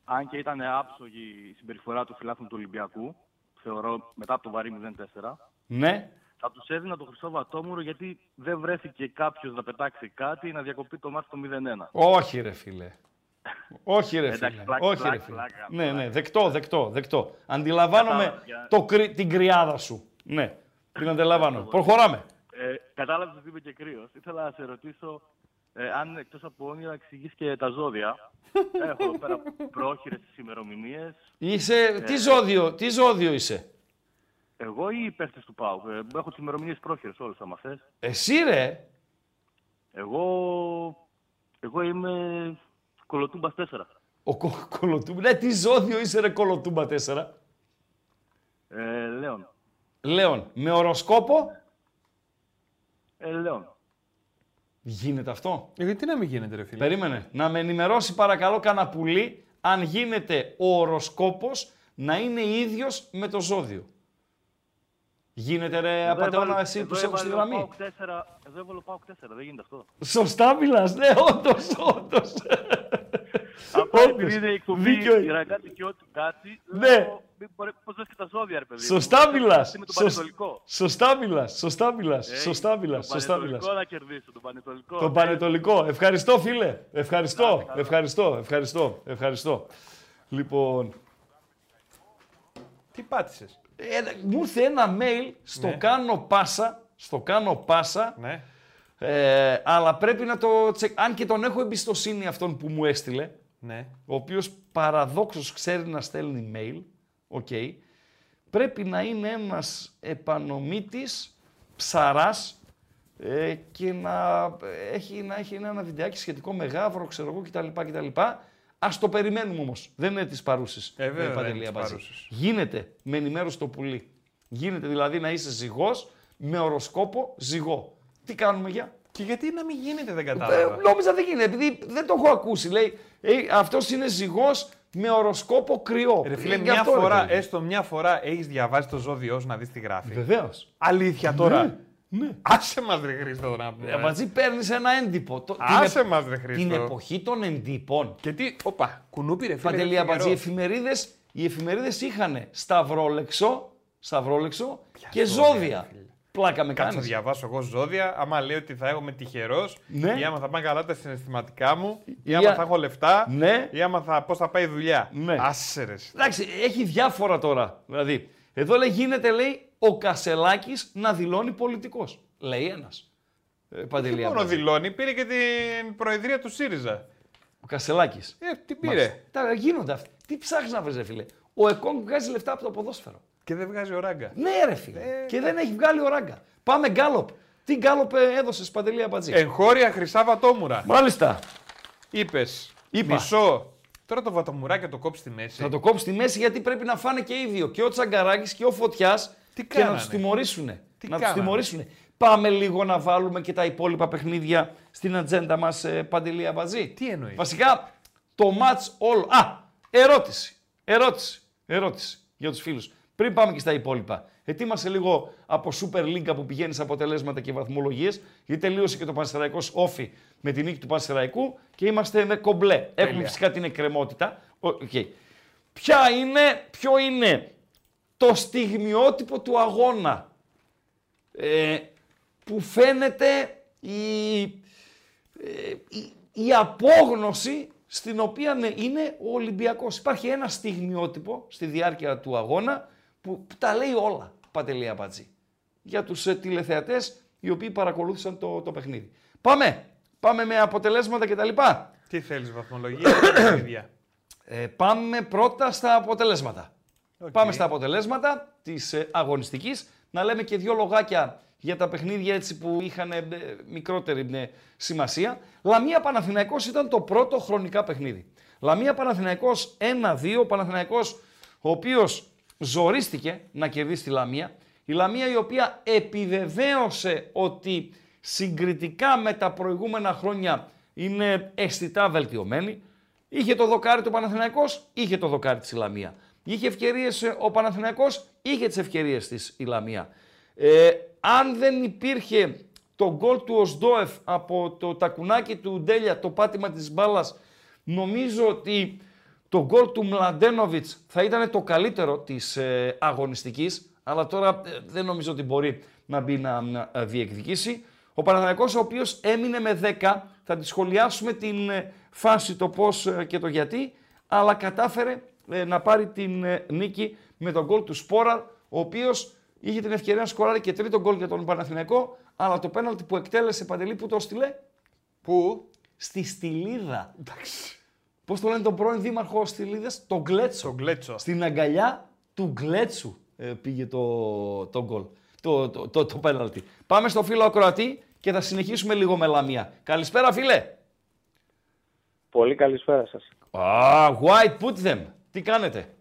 αν και ήταν άψογη η συμπεριφορά του φιλάθλου του Ολυμπιακού, θεωρώ μετά από το βαρύ 0-4, Ναι. Θα τους έδινα το χρυσό βατόμουρο γιατί δεν βρέθηκε κάποιος να πετάξει κάτι ή να διακοπεί το μάτι το 0-1. Όχι ρε φίλε. Όχι ρε Εντάξει, φίλε. πλάκα, Όχι πλάκα, ρε φίλε. πλάκα, ναι, ναι, δεκτό, δεκτό, δεκτό. Αντιλαμβάνομαι Κατάλαβα, για- το, κρυ- την κρυάδα σου. Ναι, την αντιλαμβάνω. Προχωράμε. Ε, Κατάλαβες ότι είμαι και κρύος. Ήθελα να σε ρωτήσω ε, αν εκτός από όνειρα εξηγείς και τα ζώδια. Έχω εδώ πέρα πρόχειρες τι ημερομηνίες. Είσαι, τι, ζώδιο, τι ζώδιο είσαι; Εγώ ή οι παίχτες του ΠΑΟΚ; Ε, έχω τις ημερομηνίες πρόχειρες όλες, άμα θες. Εσύ ρε. Εγώ, εγώ είμαι κολοτούμπας 4. Ο κο, κολοτούμπας. Ναι, τι ζώδιο είσαι ρε κολοτούμπα 4. Ε, Λέων. Λέων, με οροσκόπο; Ε, Λέων. Γίνεται αυτό; Ε, Γιατί να μην γίνεται, ρε φίλε; Περίμενε. Να με ενημερώσει παρακαλώ κανένα πουλί αν γίνεται ο οροσκόπος να είναι ίδιος με το ζώδιο. Γίνεται ρε Εδώ απατεώνα έβαλε- εσύ που εδώ σε έχω στη έβαλε ο γραμμή. ΠΑΟΚ 4, Εδώ έβαλε ο ΠΑΟΚ 4, δεν γίνεται αυτό. Σωστά μιλάς, ναι, όντως, όντως. Απλά Όντως. επειδή είναι η εκπομπή Δίκιο είναι. η ραγκάτσι και ό,τι κάτι, Ναι. λέω, μην μπορεί- πώς δες και τα ζώδια, ρε παιδί. μου. Σωστά Πώς μιλάς. Με τον Σωσ- Πανετολικό. Σωστά μιλάς, σωστά μιλάς, Ε, σωστά μιλάς, τον σωστά μιλάς. Πανετολικό να κερδίσω, τον Πανετολικό. Τον Πανετολικό. Ευχαριστώ, φίλε. Ευχαριστώ, ευχαριστώ, ευχαριστώ, ευχαριστώ. Λοιπόν, Τι πάτησες; Ε, μου ήρθε ένα mail στο Ναι. κάνω πάσα, στο κάνω πάσα, Ναι. ε, αλλά πρέπει να το τσεκ... Αν και τον έχω εμπιστοσύνη αυτόν που μου έστειλε, Ναι. ο οποίος παραδόξως ξέρει να στέλνει mail, OK, πρέπει να είναι ένας Επανομίτης, ψαράς ε, και να έχει, να έχει ένα βιντεάκι σχετικό με γάβρο, ξέρω εγώ κτλ. κτλ. Ας το περιμένουμε όμως. Δεν είναι της παρούσης. Ε, βέβαια, ε, δεν Παντελή είναι της Αμπατζή. παρούσης. Γίνεται με ενημέρωση το πουλί. Γίνεται δηλαδή να είσαι ζυγός με οροσκόπο ζυγό. Τι κάνουμε για; Και γιατί να μην γίνεται, δεν Ε, κατάλαβα. νόμιζα δεν γίνεται, επειδή δεν το έχω ακούσει. Λέει, ε, αυτός είναι ζυγός με οροσκόπο κρυό. Ρε φίλε, Ε, γι' μια αυτό, ρε φορά, παιδί. έστω μια φορά έχεις διαβάσει το ζώδιό σου να δεις τι γράφει. Βεβαίως. Αλήθεια τώρα. Ναι, ναι. Άσε μας, ρε Χρήστο, να πούμε. Ε, Μαζί παίρνεις ένα έντυπο. Το- την Άσε επ- μας, ρε Χρήστο. Την εποχή των εντύπων. Και τι, όπα, κουνούπι ρε φίλε. Παντελή δεν Αμπατζή, οι φιγερό. εφημερίδες, οι εφημερίδες είχαν σταυρόλεξο, σταυρόλεξο και ζώδια, ζώδια. Πλάκα με Κάτσε να κάνεις. διαβάσω εγώ ζώδια. Άμα λέει ότι θα είμαι τυχερός, Ναι. ή άμα θα πάνε καλά τα συναισθηματικά μου, ή Ή άμα α- θα έχω λεφτά, Ναι. ή άμα θα, πώς θα πάει η δουλειά. Ναι. Άσε ρε. Εντάξει, έχει διάφορα τώρα. Δηλαδή, εδώ λέει, γίνεται, λέει, ο Κασελάκης να δηλώνει πολιτικός. Λέει ένας. Ε, Παντελή Τι μόνο Αμπατζή. δηλώνει, πήρε και την προεδρία του ΣΥΡΙΖΑ. Ο Κασελάκης. Ε, τι πήρε. Μάλιστα. Τα γίνονται αυτά. Τι ψάχνεις να βρεις, ρε φίλε. Ο Εκόνγκ βγάζει λεφτά από το ποδόσφαιρο. Και δεν βγάζει ο Ράγκα. Ναι, ρε φίλε. Και δεν έχει βγάλει ο ράγκα. Πάμε γκάλοπ. Τι γκάλοπ έδωσες Παντελή Αμπατζής; Εγχώρια χρυσά βατόμουρα. Μάλιστα. Είπες. Είπα. Μισό. Τώρα το βατομουράκι θα το κόψεις στη μέση. Θα το κόψεις στη μέση γιατί πρέπει να φάνε και οι δύο. Και ο Τσαγκαράκης και ο Φωτιάς. Και να κάνανε; του τιμωρήσουν. Τι Να τους κάνανε; τιμωρήσουν. Πάμε λίγο να βάλουμε και τα υπόλοιπα παιχνίδια στην ατζέντα μας, Παντελή Αμπατζή. Τι εννοείς; Βασικά το match όλο. Α, ερώτηση. Ερώτηση. Ερώτηση για τους φίλους. Πριν πάμε και στα υπόλοιπα. Ετοίμασε λίγο από Super League που πηγαίνεις σε αποτελέσματα και βαθμολογίες. Γιατί τελείωσε και το Πανσεραϊκός ΟΦΗ με την νίκη του Πανσεραϊκού και είμαστε με κομπλέ. Έχουμε φυσικά την εκκρεμότητα. Οκ. Ποια είναι, ποιο είναι το στιγμιότυπο του αγώνα ε, που φαίνεται η, ε, η, η απόγνωση στην οποία ναι, είναι ο Ολυμπιακός. Υπάρχει ένα στιγμιότυπο στη διάρκεια του αγώνα που, που τα λέει όλα, Παντελή Αμπατζή, για τους ε, τηλεθεατές οι οποίοι παρακολούθησαν το, το παιχνίδι. Πάμε, πάμε με αποτελέσματα κτλ. Τι θέλεις, βαθμολογία ή παιχνίδια; Ε, πάμε πρώτα στα αποτελέσματα. Οκ. Πάμε στα αποτελέσματα της ε, αγωνιστικής. Να λέμε και δύο λογάκια για τα παιχνίδια έτσι που είχαν ε, μικρότερη ε, σημασία. Λαμία Παναθηναϊκός ήταν το πρώτο χρονικά παιχνίδι. Λαμία Παναθηναϊκός 1-2, ο Παναθηναϊκός ο οποίος ζορίστηκε να κερδίσει τη Λαμία. Η Λαμία η οποία επιβεβαίωσε ότι συγκριτικά με τα προηγούμενα χρόνια είναι αισθητά βελτιωμένη. Είχε το δοκάρι του Παναθηναϊκός, είχε το δοκάρι της η Λαμία. Είχε ευκαιρίες ε, ο Παναθηναϊκός, είχε τις ευκαιρίες της η Λαμία. Ε, αν δεν υπήρχε το γκολ του Οσδόεφ από το τακουνάκι του Ντέλια, το πάτημα της μπάλας, νομίζω ότι Το γκολ του Μλαντένοβιτς θα ήταν το καλύτερο της ε, αγωνιστικής, αλλά τώρα ε, δεν νομίζω ότι μπορεί να μπει να, να, ε, διεκδικήσει. Ο Παναθηναϊκός ο οποίος έμεινε με 10, θα τη σχολιάσουμε την ε, φάση, το πώς ε, και το γιατί, αλλά κατάφερε ε, να πάρει την ε, νίκη με τον γκολ του Σπόρα, ο οποίος είχε την ευκαιρία να σκοράρει και τρίτο γκολ για τον Παναθηναϊκό, αλλά το πέναλτι που εκτέλεσε Παντελή που το στείλε. Πού; Στη Στυλίδα. Πώς το λένε τον πρώην δήμαρχο Στυλίδα, τον Γκλέτσο. Τον Γκλέτσο. Στην αγκαλιά του Γκλέτσου ε, πήγε το, το γκολ. Το, το, το, το πέναλτι. Πάμε στο φίλο ακροατή και θα συνεχίσουμε λίγο με λαμία. Καλησπέρα, φίλε. Πολύ καλησπέρα σας. Α, white put them. Τι κάνετε;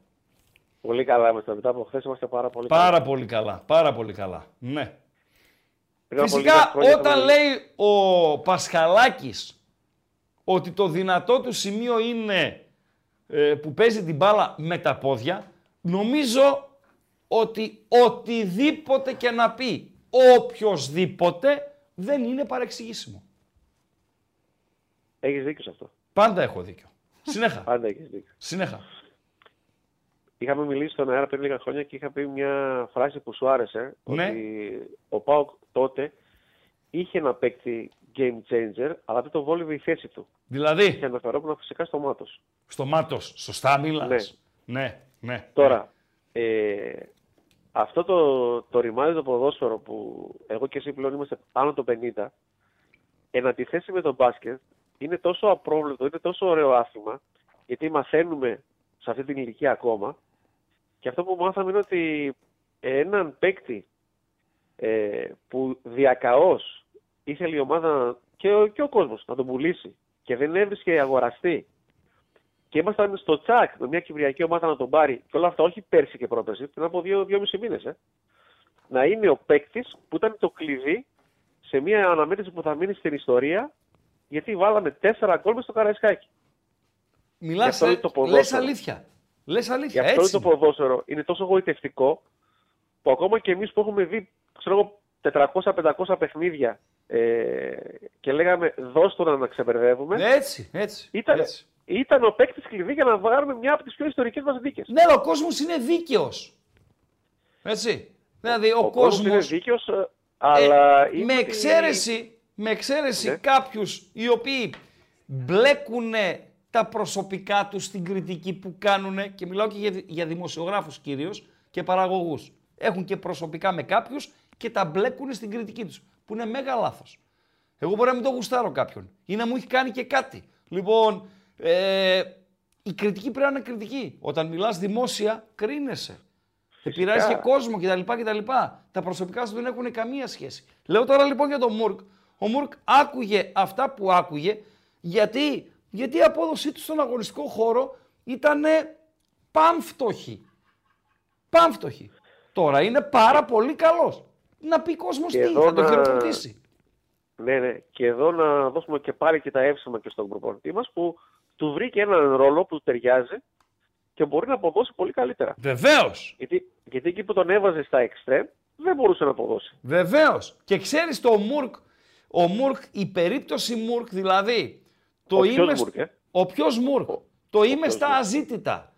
Πολύ καλά είμαστε. Μετά από χθες είμαστε πάρα πολύ Πάρα πολύ καλά. Πάρα πολύ καλά. Ναι. Πριν από λίγα Φυσικά, χρόνια όταν είχαμε- λέει ο Πασχαλάκης ότι το δυνατό του σημείο είναι ε, που παίζει την μπάλα με τα πόδια, νομίζω ότι οτιδήποτε και να πει οποιοδήποτε δεν είναι παρεξηγήσιμο. Έχεις δίκιο σε αυτό. Πάντα έχω δίκιο. Συνέχα. Πάντα έχεις δίκιο. Συνέχα. Είχαμε μιλήσει στον αέρα πριν λίγα χρόνια και είχα πει μια φράση που σου άρεσε. Ναι. Ότι ο Πάοκ τότε είχε ένα παίκτη game changer, αλλά δεν το βόλευε η θέση του. Δηλαδή, Και αναφερόμουν φυσικά στο Μάτος. στο μάτος, σωστά μιλάς. Ναι, ναι. Τώρα, ε, αυτό το, το ρημάδι το ποδόσφαιρο που εγώ και εσύ πλέον είμαστε πάνω το 50, εν αντιθέσει με το μπάσκετ, είναι τόσο απρόβλεπτο, είναι τόσο ωραίο άθλημα, γιατί μαθαίνουμε σε αυτή την ηλικία ακόμα. Και αυτό που μάθαμε είναι ότι έναν παίκτη ε, που διακαώς ήθελε η ομάδα και ο, και ο κόσμος να τον πουλήσει και δεν έβρισκε αγοραστή και ήμασταν στο τσακ με μια κυπριακή ομάδα να τον πάρει και όλα αυτά όχι πέρσι και πρόπερσι, πριν από δύο, δυόμιση μήνες. Ε. Να είναι ο παίκτης που ήταν το κλειδί σε μια αναμέτρηση που θα μείνει στην ιστορία γιατί βάλαμε τέσσερα γκολ μες στο Καραϊσκάκι. Γι' Μιλάς, αυτό ε, είναι το λες ποδόσφαιρο. αλήθεια. Λες Γι' αλήθεια, αυτό έτσι. είναι το ποδόσφαιρο είναι τόσο γοητευτικό που ακόμα και εμείς που έχουμε δει ξέρω εγώ 400-500 παιχνίδια ε, και λέγαμε δώσ' το να, να ξεπερδεύουμε. Έτσι, έτσι. Ήταν, έτσι. ήταν ο παίκτης κλειδί για να βγάλουμε μια από τις πιο ιστορικές μας δίκες. Ναι, αλλά ο κόσμος είναι δίκαιος. Έτσι. Δηλαδή, ο, Ο κόσμος είναι κόσμος... δίκαιος, ε, αλλά Ε, είναι με ότι- εξαίρεση, με εξαίρεση Ναι. κάποιους οι οποίοι μπλέκουν τα προσωπικά τους στην κριτική που κάνουν και μιλάω και για, για δημοσιογράφους κυρίως και παραγωγούς. Έχουν και προσωπικά με κάποιους και τα μπλέκουν στην κριτική τους, που είναι μέγα λάθος. Εγώ μπορεί να μην το γουστάρω κάποιον ή να μου έχει κάνει και κάτι. Λοιπόν, ε, η κριτική πρέπει να είναι κριτική. Όταν μιλάς δημόσια, κρίνεσαι. Επηρεάζει και κόσμο κτλ. κτλ. Τα προσωπικά σου δεν έχουν καμία σχέση. Λέω τώρα λοιπόν για τον Μουρκ. Ο Μουρκ άκουγε αυτά που άκουγε γιατί, γιατί η απόδοσή τους στον αγωνιστικό χώρο ήταν πάμφτωχη. Πάμφτωχη. Τώρα είναι πάρα πολύ καλός. Να πει κόσμος Και τι, εδώ θα τον να- χειροκροτήσει. Ναι, ναι. Και εδώ να δώσουμε και πάλι και τα εύσημα και στον προπονητή μας που του βρήκε έναν ρόλο που του ταιριάζει και μπορεί να αποδώσει πολύ καλύτερα. Βεβαίως. Γιατί, γιατί εκεί που τον έβαζε στα εξτρέμ δεν μπορούσε να αποδώσει. Βεβαίως. Και ξέρεις το Μουρκ, ο Μουρκ, η περίπτωση Μουρκ δηλαδή. Το Ο ποιος είμαι, Μουρκ, ε; Ο ποιος Μουρκ. το είμαι ποιος στα Μουρκ. αζήτητα.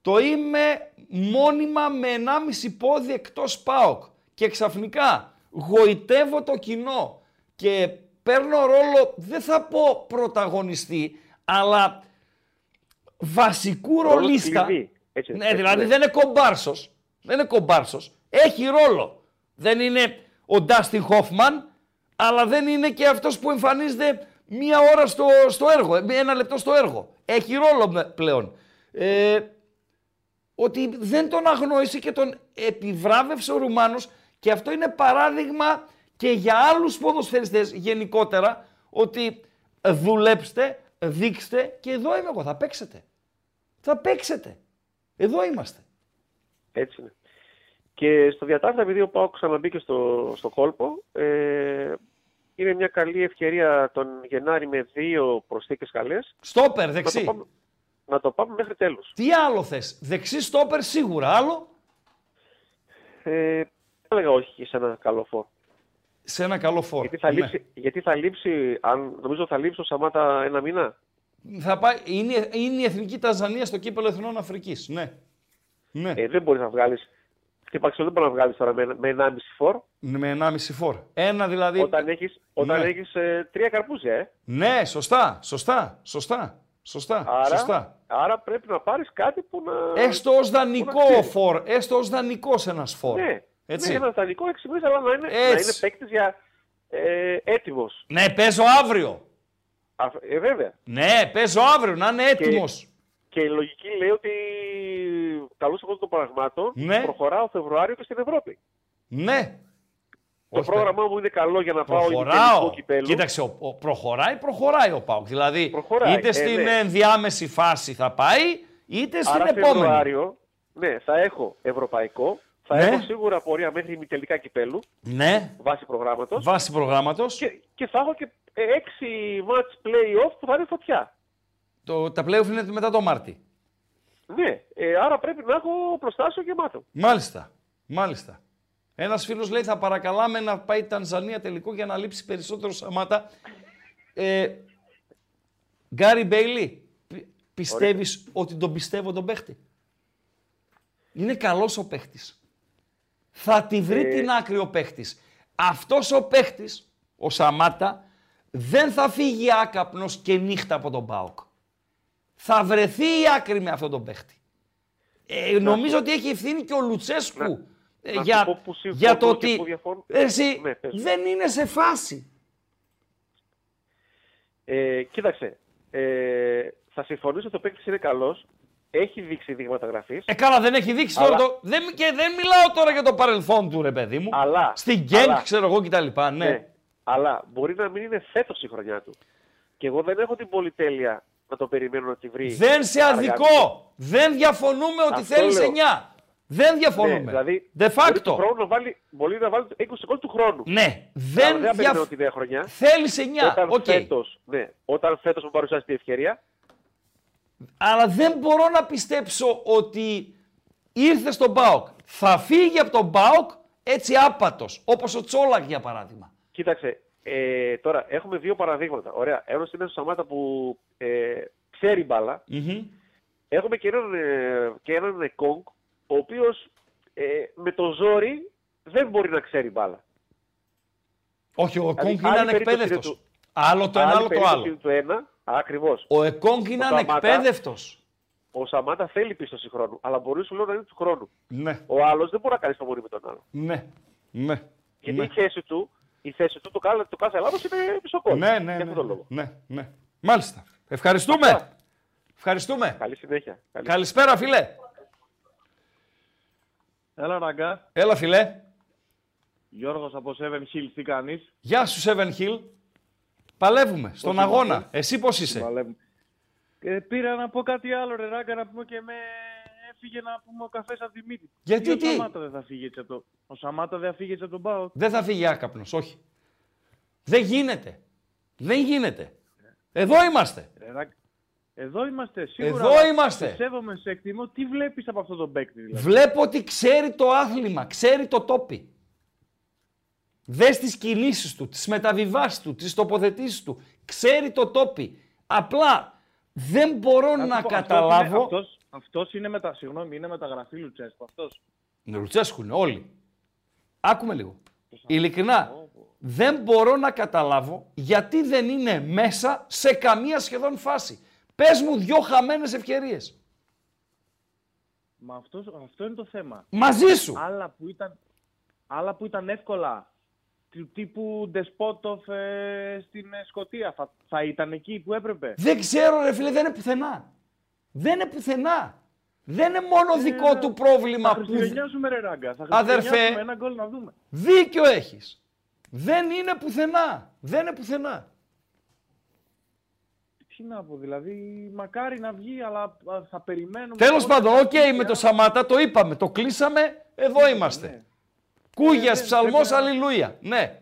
Το είμαι μόνιμα με 1,5 πόδι εκτός ΠΑΟΚ. Και ξαφνικά γοητεύω το κοινό και παίρνω ρόλο, δεν θα πω πρωταγωνιστή, αλλά βασικού Ρόλος ρολίστα. κλειδί. Έτσι, ναι, έτσι, δηλαδή ναι. δεν είναι κομπάρσος. Δεν είναι κομπάρσος. Έχει ρόλο. Δεν είναι ο Ντάστιν Χόφμαν, αλλά δεν είναι και αυτός που εμφανίζεται μία ώρα στο, στο έργο, ένα λεπτό στο έργο. Έχει ρόλο με- πλέον. Ε, ότι δεν τον αγνόησε και τον επιβράβευσε ο Ρουμάνος και αυτό είναι παράδειγμα και για άλλους ποδοσφαιριστές γενικότερα ότι δουλέψτε, δείξτε και εδώ είμαι εγώ, θα παίξετε. Θα παίξετε. Εδώ είμαστε. Έτσι είναι. Και στο διατάφτα, επειδή ο Πάο ξαναμπήκε στο, στο κόλπο, ε, είναι μια καλή ευκαιρία τον Γενάρη με δύο προσθήκες καλές. Στόπερ, Να δεξί. το πάμε, να το πάμε μέχρι τέλους. Τι άλλο θες. Δεξί στόπερ σίγουρα. Άλλο; Ε, θα έλεγα όχι σε ένα καλό φόρ. Σε ένα καλό φόρ. Γιατί θα, Ναι. λείψει, γιατί θα λείψει, αν, νομίζω θα λείψει ο Σαμάτα ένα μήνα. Θα πάει, είναι, είναι η εθνική Τανζανία στο κύπελο Εθνών Αφρικής. Ναι. ναι. Ε, δεν μπορείς να βγάλεις. Τι παξιλό δεν μπορεί να βγάλεις τώρα με, με 1,5 φορ. Με 1,5 φόρ. Ένα δηλαδή. Όταν έχεις όταν Ναι. έχεις, ε, τρία καρπούζια, ε. Ναι, σωστά, σωστά, σωστά. Σωστά, Άρα, σωστά. άρα πρέπει να πάρεις κάτι που να. Έστω ως που να δανεικό ξέρεις. φόρ, έστω ως δανεικός ένας φόρ. Ναι, Έτσι. ναι, ένας δανεικό 6 μήνες, αλλά να είναι, να Έτσι. είναι παίκτης για ε, έτοιμος. Ναι, παίζω αύριο. Ε, βέβαια. Ναι, παίζω αύριο, να είναι έτοιμος. Και η λογική λέει ότι καλώς εγώ των πραγμάτων Ναι. προχωράω Φεβρουάριο και στην Ευρώπη. Ναι. Το πρόγραμμά μου είναι καλό για να πάω Προχωράω. τελικό κυπέλο. Κοίταξε, ο, ο- προχωράει, προχωράει ο Πάουκ. Δηλαδή, Προχωράει, είτε ε, στην ναι. ενδιάμεση φάση θα πάει, είτε στην Άρα επόμενη. Φεβρουάριο, ναι, θα έχω ευρωπαϊκό, θα Ναι. έχω σίγουρα πορεία μέχρι ημιτελικά κυπέλου, Ναι, βάση προγράμματος. βάση προγράμματος. Και, και θα έχω και 6 match play-off που θα είναι φωτιά. Το, τα playoff είναι μετά το Μάρτι. Ναι, ε, άρα πρέπει να έχω προστάσιο γεμάτο. Μάλιστα. Μάλιστα. Ένας φίλος λέει θα παρακαλάμε να πάει η Τανζανία τελικό για να λείψει περισσότερο Σαμάτα. Ε, Γκάρι Μπέιλι, πι- πιστεύεις ότι τον πιστεύω τον παίχτη; Είναι καλός ο παίχτης. Θα τη βρει Ε. την άκρη ο παίχτης. Αυτός ο παίχτης, ο Σαμάτα, δεν θα φύγει άκαπνος και νύχτα από τον ΠΑΟΚ. Θα βρεθεί η άκρη με αυτόν τον παίχτη. Ε, νομίζω ότι έχει ευθύνη και ο Λουτσέσκου ε, να για, σου πω που συμφωνώ για το και ότι που διαφωνώ. εσύ Ναι, πες μου. δεν είναι σε φάση. Ε, κοίταξε, ε, θα συμφωνήσω ότι ο παίκτης είναι καλός. Έχει δείξει δείγματα γραφής. Ε, καλά, δεν έχει δείξει Αλλά- τώρα. Το... Δεν, και δεν μιλάω τώρα για το παρελθόν του, ρε παιδί μου. Αλλά- Στην Γκενκ, αλλά- ξέρω εγώ κτλ. Ναι. Αλλά μπορεί να μην είναι φέτος η χρονιά του. Και εγώ δεν έχω την πολυτέλεια να το περιμένω να τη βρει. Δεν σε αργά. αδικώ. Δεν διαφωνούμε ότι Αυτό θέλεις λέω. 9. Δεν Ναι, διαφωνούμε. δηλαδή, De μπορεί του facto. χρόνου να βάλει, μπορεί να βάλει 20 γκολ του χρόνου. Ναι, δεν, δεν δεν διαφ- περιμένω τη νέα χρονιά. Θέλεις 9. Όταν Οκ. φέτος, ναι, όταν φέτος μου παρουσιάσει τη ευκαιρία, Αλλά δεν μπορώ να πιστέψω ότι ήρθε στον ΠΑΟΚ. Θα φύγει από τον ΠΑΟΚ έτσι άπατος, όπως ο Τσόλακ για παράδειγμα. κοίταξε, ε, τώρα έχουμε δύο παραδείγματα. Ωραία, ένας είναι ο Σαμάτα που ε, ξέρει μπάλα. Έχουμε και έναν, ε, και έναν ε, Κόγκ, ο οποίος ε, με το ζόρι δεν μπορεί να ξέρει μπάλα. Όχι, ο Δηλαδή, Εκόνγκ είναι άλλη περίπτωση ανεκπαίδευτος. είναι του- Άλλο το ένα, άλλη άλλο το περίπτωση άλλο. είναι του ένα, ακριβώς. Ο Εκόνγκ είναι Ο Σαμάτα- ανεκπαίδευτος. Ο Σαμάτα θέλει πίστοση χρόνου, αλλά μπορείς σου λέω να είναι του χρόνου. Ναι, Ο άλλος δεν μπορεί να κάνει το μόνοι με τον άλλο. ναι, ναι. Γιατί ναι. η θέση του, η θέση του, το, κάθε- το κάθε Ελλάδος είναι πίσω κόμμα. Ναι, ναι, Για ναι, αυτόν τον λόγο. ναι, ναι. Μάλιστα. Ευχαριστούμε. Ευχαριστούμε. Καλή συνέχεια. Καλή. Καλησπέρα, φιλέ. Έλα, ραγκά. Έλα, φιλέ. Γιώργος από Seven Hills, τι κάνεις; Γεια σου, Seven Hill. Παλεύουμε στον Πώς αγώνα. είμαστε; Εσύ πώς είσαι; Παλεύουμε. Ε, πήρα να πω κάτι άλλο, ρε ράγκα, να πούμε και με έφυγε να πούμε ο καφές από τη μύτη. Γιατί, ο τι; Σαμάτα δεν θα φύγει έτσι από το... Ο Σαμάτα δεν θα φύγει έτσι από τον Πάο. Δεν θα φύγει άκαπνος, όχι. Δεν γίνεται. Δεν γίνεται. Εδώ είμαστε. Ρε, ράγκα, Εδώ είμαστε, σίγουρα. Εδώ αλλά είμαστε. Σε σέβομαι, σε εκτιμώ. Τι βλέπεις από αυτό το παίκτη, δηλαδή; Βλέπω ότι ξέρει το άθλημα, ξέρει το τόπι. Δες τις κινήσεις του, τις μεταβιβάσεις του, τις τοποθετήσεις του. Ξέρει το τόπι. Απλά δεν μπορώ να, σου πω, αυτός καταλάβω... Είναι, αυτός, αυτός είναι μετα... Συγγνώμη, είναι μεταγραφή Λουτσέσκου, αυτός. Ναι, Λουτσέσκου είναι όλοι. Άκουμε λίγο. Ειλικρινά, δεν μπορώ να καταλάβω γιατί δεν είναι μέσα σε καμία σχεδόν φάση. Πες μου δυο χαμένες ευκαιρίες. Μα αυτός, αυτό είναι το θέμα. Μαζί σου. Άλλα που ήταν, άλλα που ήταν εύκολα, του τύπου Ντεσπότοφ ε, στην ε, Σκωτία, θα, θα ήταν εκεί που έπρεπε; Δεν ξέρω ρε φίλε, δεν είναι πουθενά. Δεν είναι πουθενά. Δεν είναι μόνο δικό του πρόβλημα Θα που... χριστουγεννιάσουμε ρε ράγκα, θα Αδερφέ. χριστουγεννιάσουμε ένα γκολ να δούμε. Δίκιο έχεις. Δεν είναι πουθενά. Δεν είναι πουθενά. Τι να πω, δηλαδή, μακάρι να βγει, αλλά α, θα περιμένουμε. Τέλος Όσο πάντων, θα οκ, βγει, με α, το Σαμάτα το είπαμε, το κλείσαμε, εδώ είμαστε. Κούγιας, Ε, ψαλμός, πρέπει να- αλληλούια. Ναι.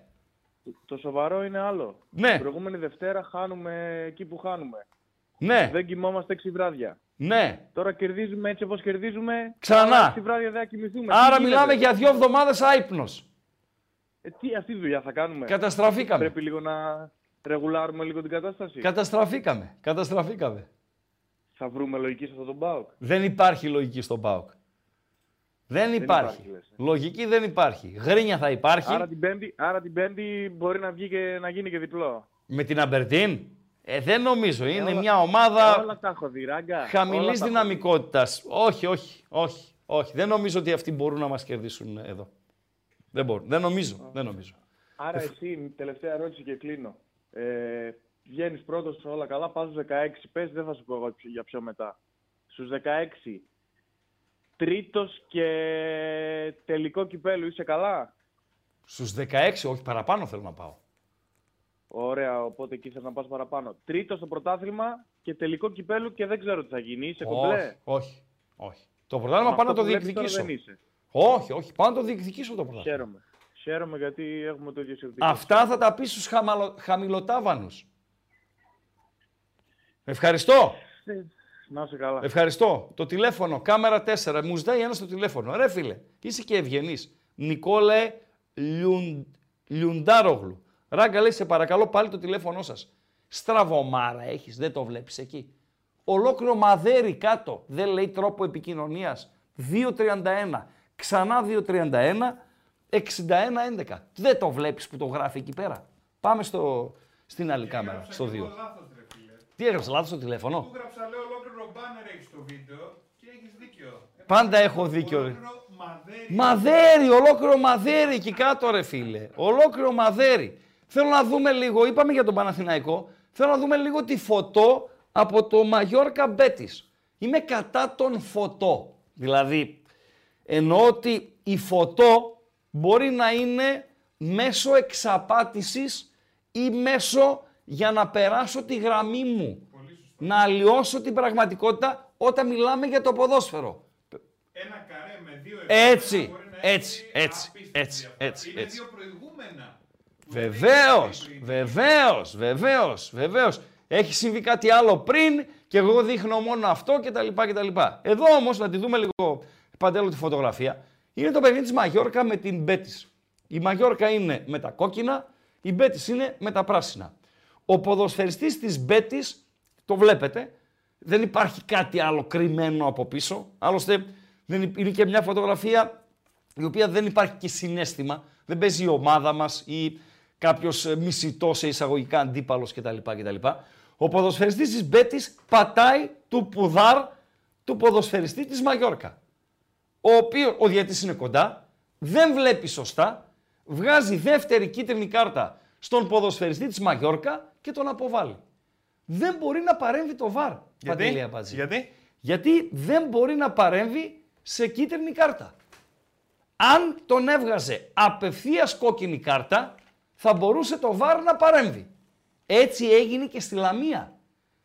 Το σοβαρό είναι άλλο. Ναι. Την προηγούμενη Δευτέρα χάνουμε εκεί που χάνουμε. Ναι. Δεν κοιμόμαστε έξι βράδια. Ναι. Τώρα κερδίζουμε έτσι όπως κερδίζουμε. Ξανά. αλλά Έξι βράδια δεν θα κοιμηθούμε. Τι Άρα γίνεται; μιλάμε για δύο εβδομάδες άυπνος. Ε, τι αυτή τη δουλειά θα κάνουμε; Καταστραφήκαμε. Πρέπει λίγο να, Ρεγουλάρουμε λίγο την κατάσταση; Καταστραφήκαμε. Καταστραφήκαμε. Θα βρούμε λογική σε αυτό τον ΠΑΟΚ. Δεν υπάρχει λογική στον ΠΑΟΚ. Δεν υπάρχει. υπάρχει, λες. Λογική δεν υπάρχει. Γρίνια θα υπάρχει. Άρα την, πέμπτη, άρα την Πέμπτη μπορεί να, βγει και, να γίνει και διπλό. Με την Αμπερτίν. Ε, δεν νομίζω. Είναι όλα- μια ομάδα Ε, όλα τα έχω δει, ράγκα. Όλα χαμηλή τα έχω δει. δυναμικότητα. Όχι, όχι, όχι, όχι. Δεν νομίζω ότι αυτοί μπορούν να μας κερδίσουν εδώ. Δεν μπορούν. Δεν νομίζω. Δεν νομίζω. Άρα εσύ, τελευταία ερώτηση και κλείνω. Ε, Βγαίνεις πρώτος σε όλα καλά, πας στους 16. Πες, δεν θα σου πω εγώ ποιο- για πιο μετά. Στους 16. Τρίτος και τελικό κυπέλου, είσαι καλά; Στους 16, όχι παραπάνω θέλω να πάω. Ωραία, οπότε εκεί θέλω να πας παραπάνω. Τρίτο στο πρωτάθλημα και τελικό κυπέλου και δεν ξέρω τι θα γίνει. Είσαι κομπλέ; Όχι, όχι, όχι. Το πρωτάθλημα Με πάω να αυτό το που βλέπεις τώρα διεκδικήσω. δεν είσαι. Όχι, όχι. Πάω να το διεκδικήσω το πρωτάθλημα. Χαίρομαι. Χαίρομαι γιατί έχουμε το ίδιο σκεπτικό. Αυτά θα τα πεις στους χαμηλοτάβανους. Ευχαριστώ. Να είσαι καλά. Ευχαριστώ. Το τηλέφωνο, κάμερα 4. Μου ζητάει ένας στο τηλέφωνο. Ρε φίλε, είσαι και ευγενής. Νικόλε Λιουν... Λιουντάρογλου. Ράγκα λέει, σε παρακαλώ πάλι το τηλέφωνό σας. Στραβωμάρα έχεις, δεν το βλέπεις εκεί. Ολόκληρο μαδέρι κάτω. Δεν λέει τρόπο επικοινωνίας. 231. Ξανά 231. 61-11. Δεν το βλέπεις που το γράφει εκεί πέρα. Πάμε στο, στην άλλη κάμερα, στο 2. Τι έγραψες λάθος στο τηλέφωνο; Του γράψα, λέω ολόκληρο μπάνερ έχεις στο βίντεο και έχεις δίκιο. Πάντα έχω δίκιο. ρε. Μαδέρι, ολόκληρο μαδέρι εκεί κάτω ρε φίλε. Ολόκληρο μαδέρι. Θέλω να δούμε λίγο, είπαμε για τον Παναθηναϊκό, θέλω να δούμε λίγο τη φωτό από το Μαγιόρκα Μπέτης. Είμαι κατά τον φωτό. Δηλαδή, εννοώ ότι η φωτό μπορεί να είναι μέσω εξαπάτησης ή μέσω για να περάσω τη γραμμή μου. Να αλλοιώσω την πραγματικότητα όταν μιλάμε για το ποδόσφαιρο. Ένα καρέ με δύο Έτσι, έτσι, έτσι, έτσι, έτσι, Είναι έτσι. δύο προηγούμενα. Βεβαίως, βεβαίως, βεβαίως, βεβαίως. Έχει συμβεί κάτι άλλο πριν και εγώ δείχνω μόνο αυτό κτλ. κτλ. Εδώ όμως, να τη δούμε λίγο παντέλο τη φωτογραφία, είναι το παιχνίδι της Μαγιόρκα με την Μπέτης. Η Μαγιόρκα είναι με τα κόκκινα, η Μπέτης είναι με τα πράσινα. Ο ποδοσφαιριστής της Μπέτης, το βλέπετε, δεν υπάρχει κάτι άλλο κρυμμένο από πίσω. Άλλωστε, δεν υπ- είναι και μια φωτογραφία η οποία δεν υπάρχει και συνέστημα. Δεν παίζει η ομάδα μας ή κάποιος ε, μισητό σε εισαγωγικά αντίπαλος κτλ. κτλ. Ο ποδοσφαιριστής της Μπέτης πατάει του πουδάρ του ποδοσφαιριστή της Μαγιόρκα. Ο οποίος, ο διαιτής είναι κοντά, δεν βλέπει σωστά, βγάζει δεύτερη κίτρινη κάρτα στον ποδοσφαιριστή της Μαγιόρκα και τον αποβάλλει. Δεν μπορεί να παρέμβει το ΒΑΡ, Γιατί; Παντελή Αμπατζή. Γιατί; Γιατί δεν μπορεί να παρέμβει σε κίτρινη κάρτα. Αν τον έβγαζε απευθείας κόκκινη κάρτα, θα μπορούσε το ΒΑΡ να παρέμβει. Έτσι έγινε και στη Λαμία.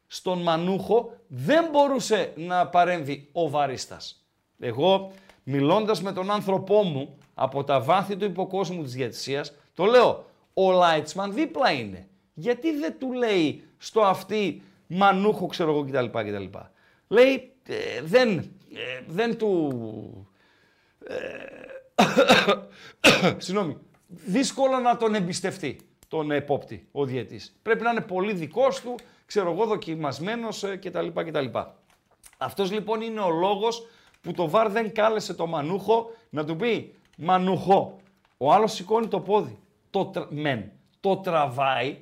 Στον Μανούχο δεν μπορούσε να παρέμβει ο βαρίστας. Εγώ, μιλώντας με τον άνθρωπό μου από τα βάθη του υποκόσμου της διατησίας, το λέω, ο Λάιτσμαν δίπλα είναι. Γιατί δεν του λέει στο αυτή Μανούχο, ξέρω εγώ κτλ. κτλ. Λέει, ε, δεν, ε, δεν του... Ε, Συγγνώμη. Δύσκολο να τον εμπιστευτεί τον επόπτη, ο διαιτής. Πρέπει να είναι πολύ δικός του, ξέρω εγώ, δοκιμασμένος ε, κτλ. κτλ. Αυτός λοιπόν είναι ο λόγος που το ΒΑΡ δεν κάλεσε το Μανούχο να του πει Μανούχο. Ο άλλος σηκώνει το πόδι. Το τρα... Μεν. Το τραβάει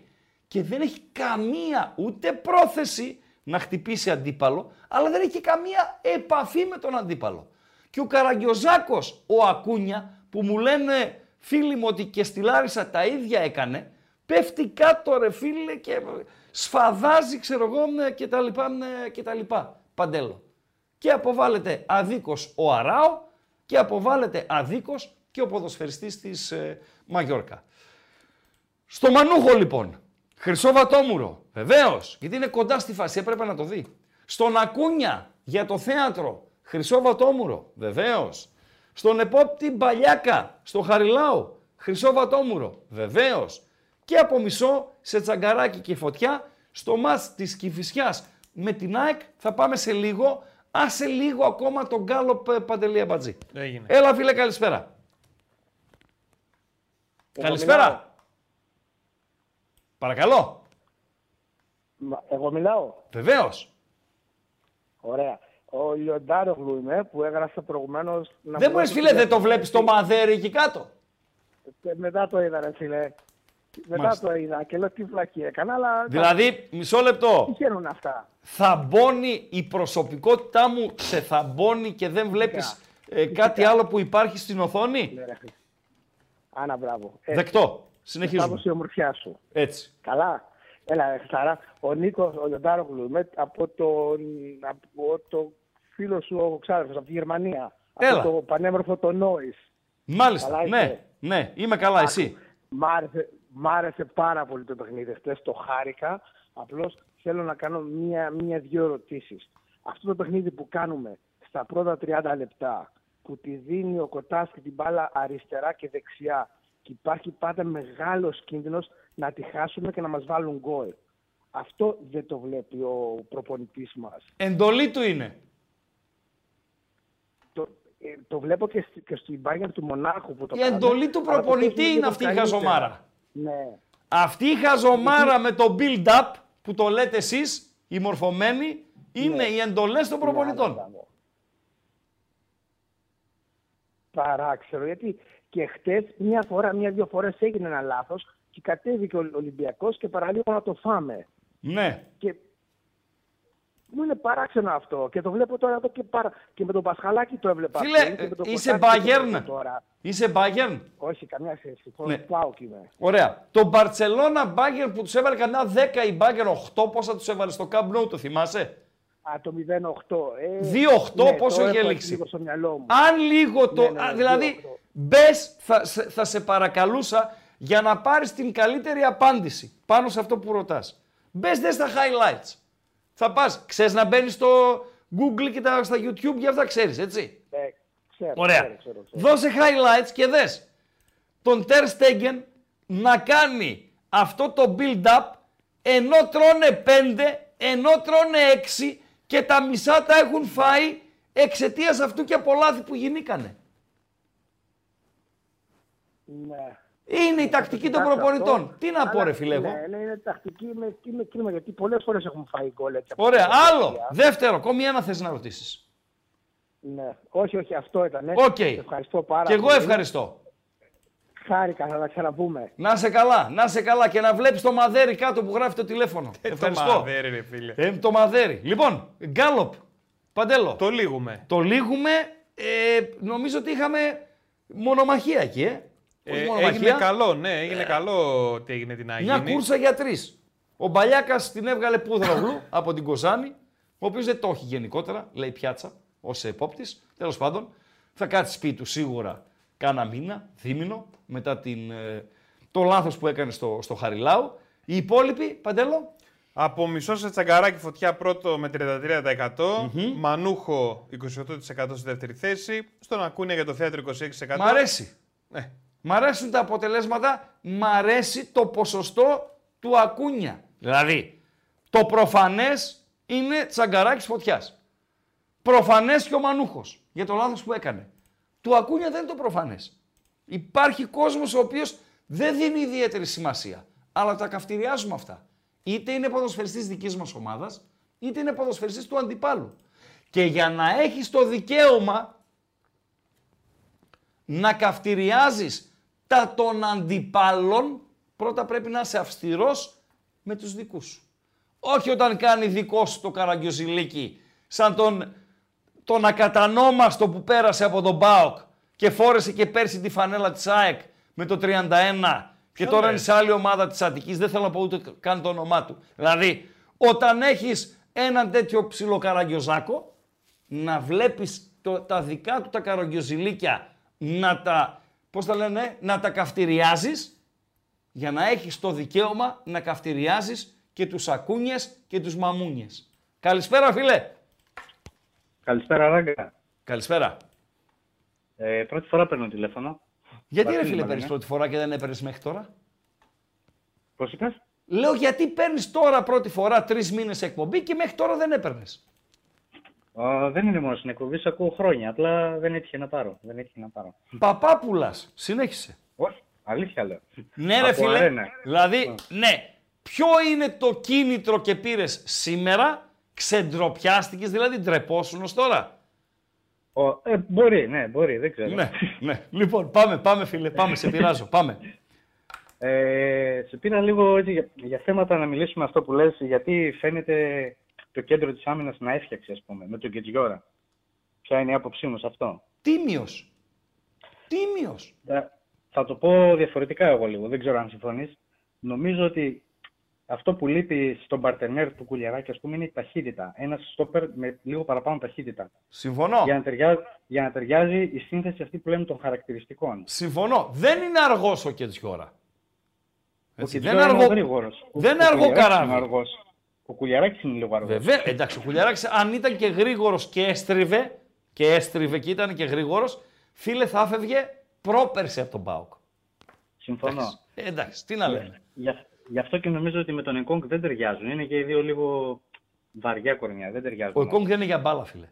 και δεν έχει καμία ούτε πρόθεση να χτυπήσει αντίπαλο, αλλά δεν έχει καμία επαφή με τον αντίπαλο. Και ο Καραγκιοζάκος, ο Ακούνια, που μου λένε φίλοι μου ότι και στη Λάρισα τα ίδια έκανε, πέφτει κάτω ρε φίλε και σφαδάζει ξέρω εγώ ε, και τα λοιπά ε, και τα λοιπά. Παντέλο. Και αποβάλλεται αδίκως ο Αράο και αποβάλλεται αδίκως και ο ποδοσφαιριστής της ε, Μαγιόρκα. Στο Μανούχο λοιπόν, Χρυσό Βατόμουρο, βεβαίως, γιατί είναι κοντά στη φάση, έπρεπε να το δει. Στον Ακούνια για το θέατρο, Χρυσό Βατόμουρο, βεβαίως. Στον επόπτη Μπαλιάκα, στο Χαριλάου, Χρυσό Βατόμουρο, βεβαίως. Και από μισό σε τσαγκαράκι και φωτιά, στο μάτς της Κηφισιάς με την ΑΕΚ θα πάμε σε λίγο. Άσε λίγο ακόμα τον Γκάλοπ ε, Παντελή Αμπατζή. Έγινε. Έλα φίλε, καλησπέρα. Καλησπέρα. Παρακαλώ. Μα- Εγώ μιλάω. Βεβαίως. Ωραία. Ο Λιοντάρογλου είμαι που έγραψε προηγουμένως. Δεν μπορεί, φίλε, δεν το βλέπεις το μαδέρι εκεί κάτω; Μετά το είδα, ρε φίλε. Μετά Μάλιστα. το είδα και λέω τι βλακή έκανα, αλλά. Δηλαδή, μισό λεπτό. Τυχαίνουν αυτά; Θαμπώνει η προσωπικότητά μου, σε θαμπώνει και δεν βλέπεις ε, κάτι άλλο που υπάρχει στην οθόνη; Ναι, ρε φίλε. Άνα, μπράβο. Ε, Δεκτό. Συνεχίζουμε. Μπράβο η ομορφιά σου. Έτσι. Καλά. Έλα, ρε, Χαρά. Ο Νίκος, ο Λιοντάρογλου, είμαι από τον, από το φίλο σου, ο Ξάδερφος, από τη Γερμανία. Έλα. Από το πανέμορφο το Νόης. Μάλιστα. Καλά ναι, είστε. ναι, είμαι καλά, εσύ. Μ' άρεσε, μ' άρεσε πάρα πολύ το παιχνίδι χτες, το χάρηκα. Απλώς θέλω να κάνω μία, μία-δυο ερωτήσεις. Αυτό το παιχνίδι που κάνουμε στα πρώτα 30 λεπτά, που τη δίνει ο Κοτάς και την μπάλα αριστερά και δεξιά και υπάρχει πάντα μεγάλος κίνδυνος να τη χάσουμε και να μας βάλουν γκολ. Αυτό δεν το βλέπει ο προπονητής μας. Εντολή του είναι. Το, ε, το βλέπω και, στη, και στην Bayern του Μονάχου που το Η κάνουμε, εντολή του αλλά το προπονητή παίζουμε είναι λίγο αυτή η καλύτερα. χαζομάρα. Ναι. Αυτή η χαζομάρα με το build-up που το λέτε εσείς, οι μορφωμένοι, είναι Ναι. οι εντολές των προπονητών. παράξενο. Γιατί και χτες μια φορά, μια-δύο φορές έγινε ένα λάθος και κατέβηκε ο Ολυμπιακός και παραλίγο να το φάμε. Ναι. Και μου είναι παράξενο αυτό και το βλέπω τώρα εδώ και, παρα... και με τον Πασχαλάκη το έβλεπα. Φίλε, πριν και με τον είσαι Κωστάκη το Bayern. βλέπω Τώρα. Είσαι Bayern. Όχι, καμιά σχέση. Ναι. Ναι. Πάω και είμαι. Ωραία. Το Barcelona Bayern που τους έβαλε κανένα 10 η Bayern 8, πόσα τους έβαλε στο Camp Nou, το θυμάσαι; Α, το 0-8. Ε, 2-8 ναι, πόσο το είχε έχω λήξει; λίγο στο μυαλό μου. Αν λίγο το. Ναι, ναι, α, ναι, δηλαδή, μπες, θα, σε- θα σε παρακαλούσα για να πάρεις την καλύτερη απάντηση πάνω σε αυτό που ρωτάς. Μπες δες στα highlights. Θα πας, ξέρεις να μπαίνεις στο Google και τα, στα YouTube για αυτά ξέρεις, έτσι; Ε, ξέρω, Ωραία. ξέρω, ξέρω, ξέρω. Δώσε highlights και δες τον Ter Stegen να κάνει αυτό το build-up ενώ τρώνε πέντε, ενώ τρώνε έξι και τα μισά τα έχουν φάει εξαιτίας αυτού και από λάθη που γινήκανε. Ναι. Είναι η τακτική των Κοιτάξτε προπονητών. αυτό, Τι να πω, αλλά- ρε φιλέ, εγώ; Ναι, ναι, είναι τακτική, είναι, είναι κρίμα γιατί πολλές φορές έχουμε φάει γκολ έτσι. από Ωραία, την άλλο. Τουρκία. Δεύτερο, ακόμη ένα θες να ρωτήσεις. Ναι. Όχι, όχι, αυτό ήταν. Οκ. Ευχαριστώ πάρα Και εγώ πολύ. ευχαριστώ. Χάρηκα, θα τα ξαναπούμε. Να σε καλά, να σε καλά και να βλέπεις το μαδέρι κάτω που γράφει το τηλέφωνο. Ευχαριστώ. Το μαδέρι, ρε φίλε. Ε, το μαδέρι. Λοιπόν, γκάλοπ. Παντέλο. Το λήγουμε. Το λήγουμε. Ε, νομίζω ότι είχαμε μονομαχία εκεί, ε. Όχι Ε, μονομαχία. έγινε καλό, ναι, έγινε καλό ότι έγινε την Αγίνη. Μια κούρσα για τρεις. Ο Μπαλιάκας την έβγαλε πούδρογλου από την Κοζάνη, ο οποίος δεν το έχει γενικότερα, λέει πιάτσα, ως επόπτης. Τέλος πάντων, θα κάτσει σπίτι του σίγουρα κάνα μήνα, δίμηνο, μετά την, ε, το λάθος που έκανε στο, στο Χαριλάου. Οι υπόλοιποι, Παντέλο. Από μισό σε τσαγκαράκι φωτιά πρώτο με 33%, Μανούχο 28% στη δεύτερη θέση, στον Ακούνια για το θέατρο 26%. Μ' αρέσει. Ναι. Μ' αρέσουν τα αποτελέσματα, μ' αρέσει το ποσοστό του Ακούνια. Δηλαδή, το προφανές είναι τσαγκαράκι φωτιάς. Προφανές και ο Μανούχος για το λάθος που έκανε. Του Ακούνια δεν είναι το προφανές. Υπάρχει κόσμος ο οποίος δεν δίνει ιδιαίτερη σημασία. Αλλά τα καυτηριάζουμε αυτά. Είτε είναι ποδοσφαιριστής δικής μας ομάδας, είτε είναι ποδοσφαιριστής του αντιπάλου. Και για να έχεις το δικαίωμα να καυτηριάζεις τα των αντιπάλων, πρώτα πρέπει να είσαι αυστηρός με τους δικούς σου. Όχι όταν κάνει δικό σου το καραγκιοζηλίκι, σαν τον, τον ακατανόμαστο που πέρασε από τον ΠΑΟΚ και φόρεσε και πέρσι τη φανέλα της ΑΕΚ με το 31 και Ποιο τώρα λες; είναι σε άλλη ομάδα της Αττικής, δεν θέλω να πω ούτε καν το όνομά του. Δηλαδή, όταν έχεις έναν τέτοιο ψηλό καραγκιοζάκο, να βλέπεις το, τα δικά του τα καραγκιοζηλίκια να τα, πώς τα λένε, να τα καυτηριάζεις για να έχεις το δικαίωμα να καυτηριάζεις και τους ακούνιες και τους μαμούνιες. Καλησπέρα φίλε. Καλησπέρα, Ράγκα. Καλησπέρα. Ε, πρώτη φορά παίρνω τηλέφωνο. Γιατί ρε Βασίλη φίλε με παίρνεις λένε. πρώτη φορά και δεν έπαιρνες μέχρι τώρα; Πώς είπες; Λέω γιατί παίρνεις τώρα πρώτη φορά τρεις μήνες εκπομπή και μέχρι τώρα δεν έπαιρνες. Α, δεν είναι μόνος στην εκπομπή, σε ακούω χρόνια. Απλά δεν έτυχε να πάρω. Δεν έτυχε να πάρω. Παπάπουλας, συνέχισε. Όχι, αλήθεια λέω. Ναι ρε Από φίλε, αρένα. δηλαδή ναι, Ποιο είναι το κίνητρο και πήρες σήμερα, ξεντροπιάστηκες, δηλαδή ντρεπόσουν ως τώρα; Ο, ε, μπορεί, ναι, μπορεί, δεν ξέρω. Ναι, ναι. Λοιπόν, πάμε, πάμε φίλε, πάμε, σε πειράζω, πάμε. Ε, σε πήρα λίγο έτσι, για, για θέματα να μιλήσουμε αυτό που λες, γιατί φαίνεται το κέντρο της άμυνας να έφτιαξε, ας πούμε, με τον Κετζιόρα. Ποια είναι η άποψή μου σε αυτό; Τίμιος. Τίμιος. Ε, θα το πω διαφορετικά εγώ λίγο, δεν ξέρω αν συμφωνείς. Νομίζω ότι αυτό που λείπει στον παρτενέρ του Κουλιαράκη, ας πούμε, είναι η ταχύτητα. Ένας στόπερ με λίγο παραπάνω ταχύτητα. Συμφωνώ. Για να, ταιριάζει, για να ταιριάζει η σύνθεση αυτή που λέμε των χαρακτηριστικών. Συμφωνώ. Δεν είναι αργός ο Κετζιόρα. Έτσι, δεν Κετζιόρα είναι είναι αργό, γρήγορος. Ο- δεν είναι ο αργός Κουλιαράκης καράβι. Είναι αργός. Ο Κουλιαράκης είναι λίγο αργός. Βέβαια, εντάξει, ο Κουλιαράκης αν ήταν και γρήγορος και έστριβε, και έστριβε και ήταν και γρήγορος, φίλε θα έφευγε πρόπερση από τον ΠΑΟΚ. Συμφωνώ. Εντάξει, ε, εντάξει, τι να λέμε. Γι' αυ- Γι' αυτό και νομίζω ότι με τον Εγκόγκ δεν ταιριάζουν. Είναι και οι δύο λίγο βαριά κορμιά. Δεν ταιριάζουν. Ο Εκόνγκ δεν είναι για μπάλα, φίλε.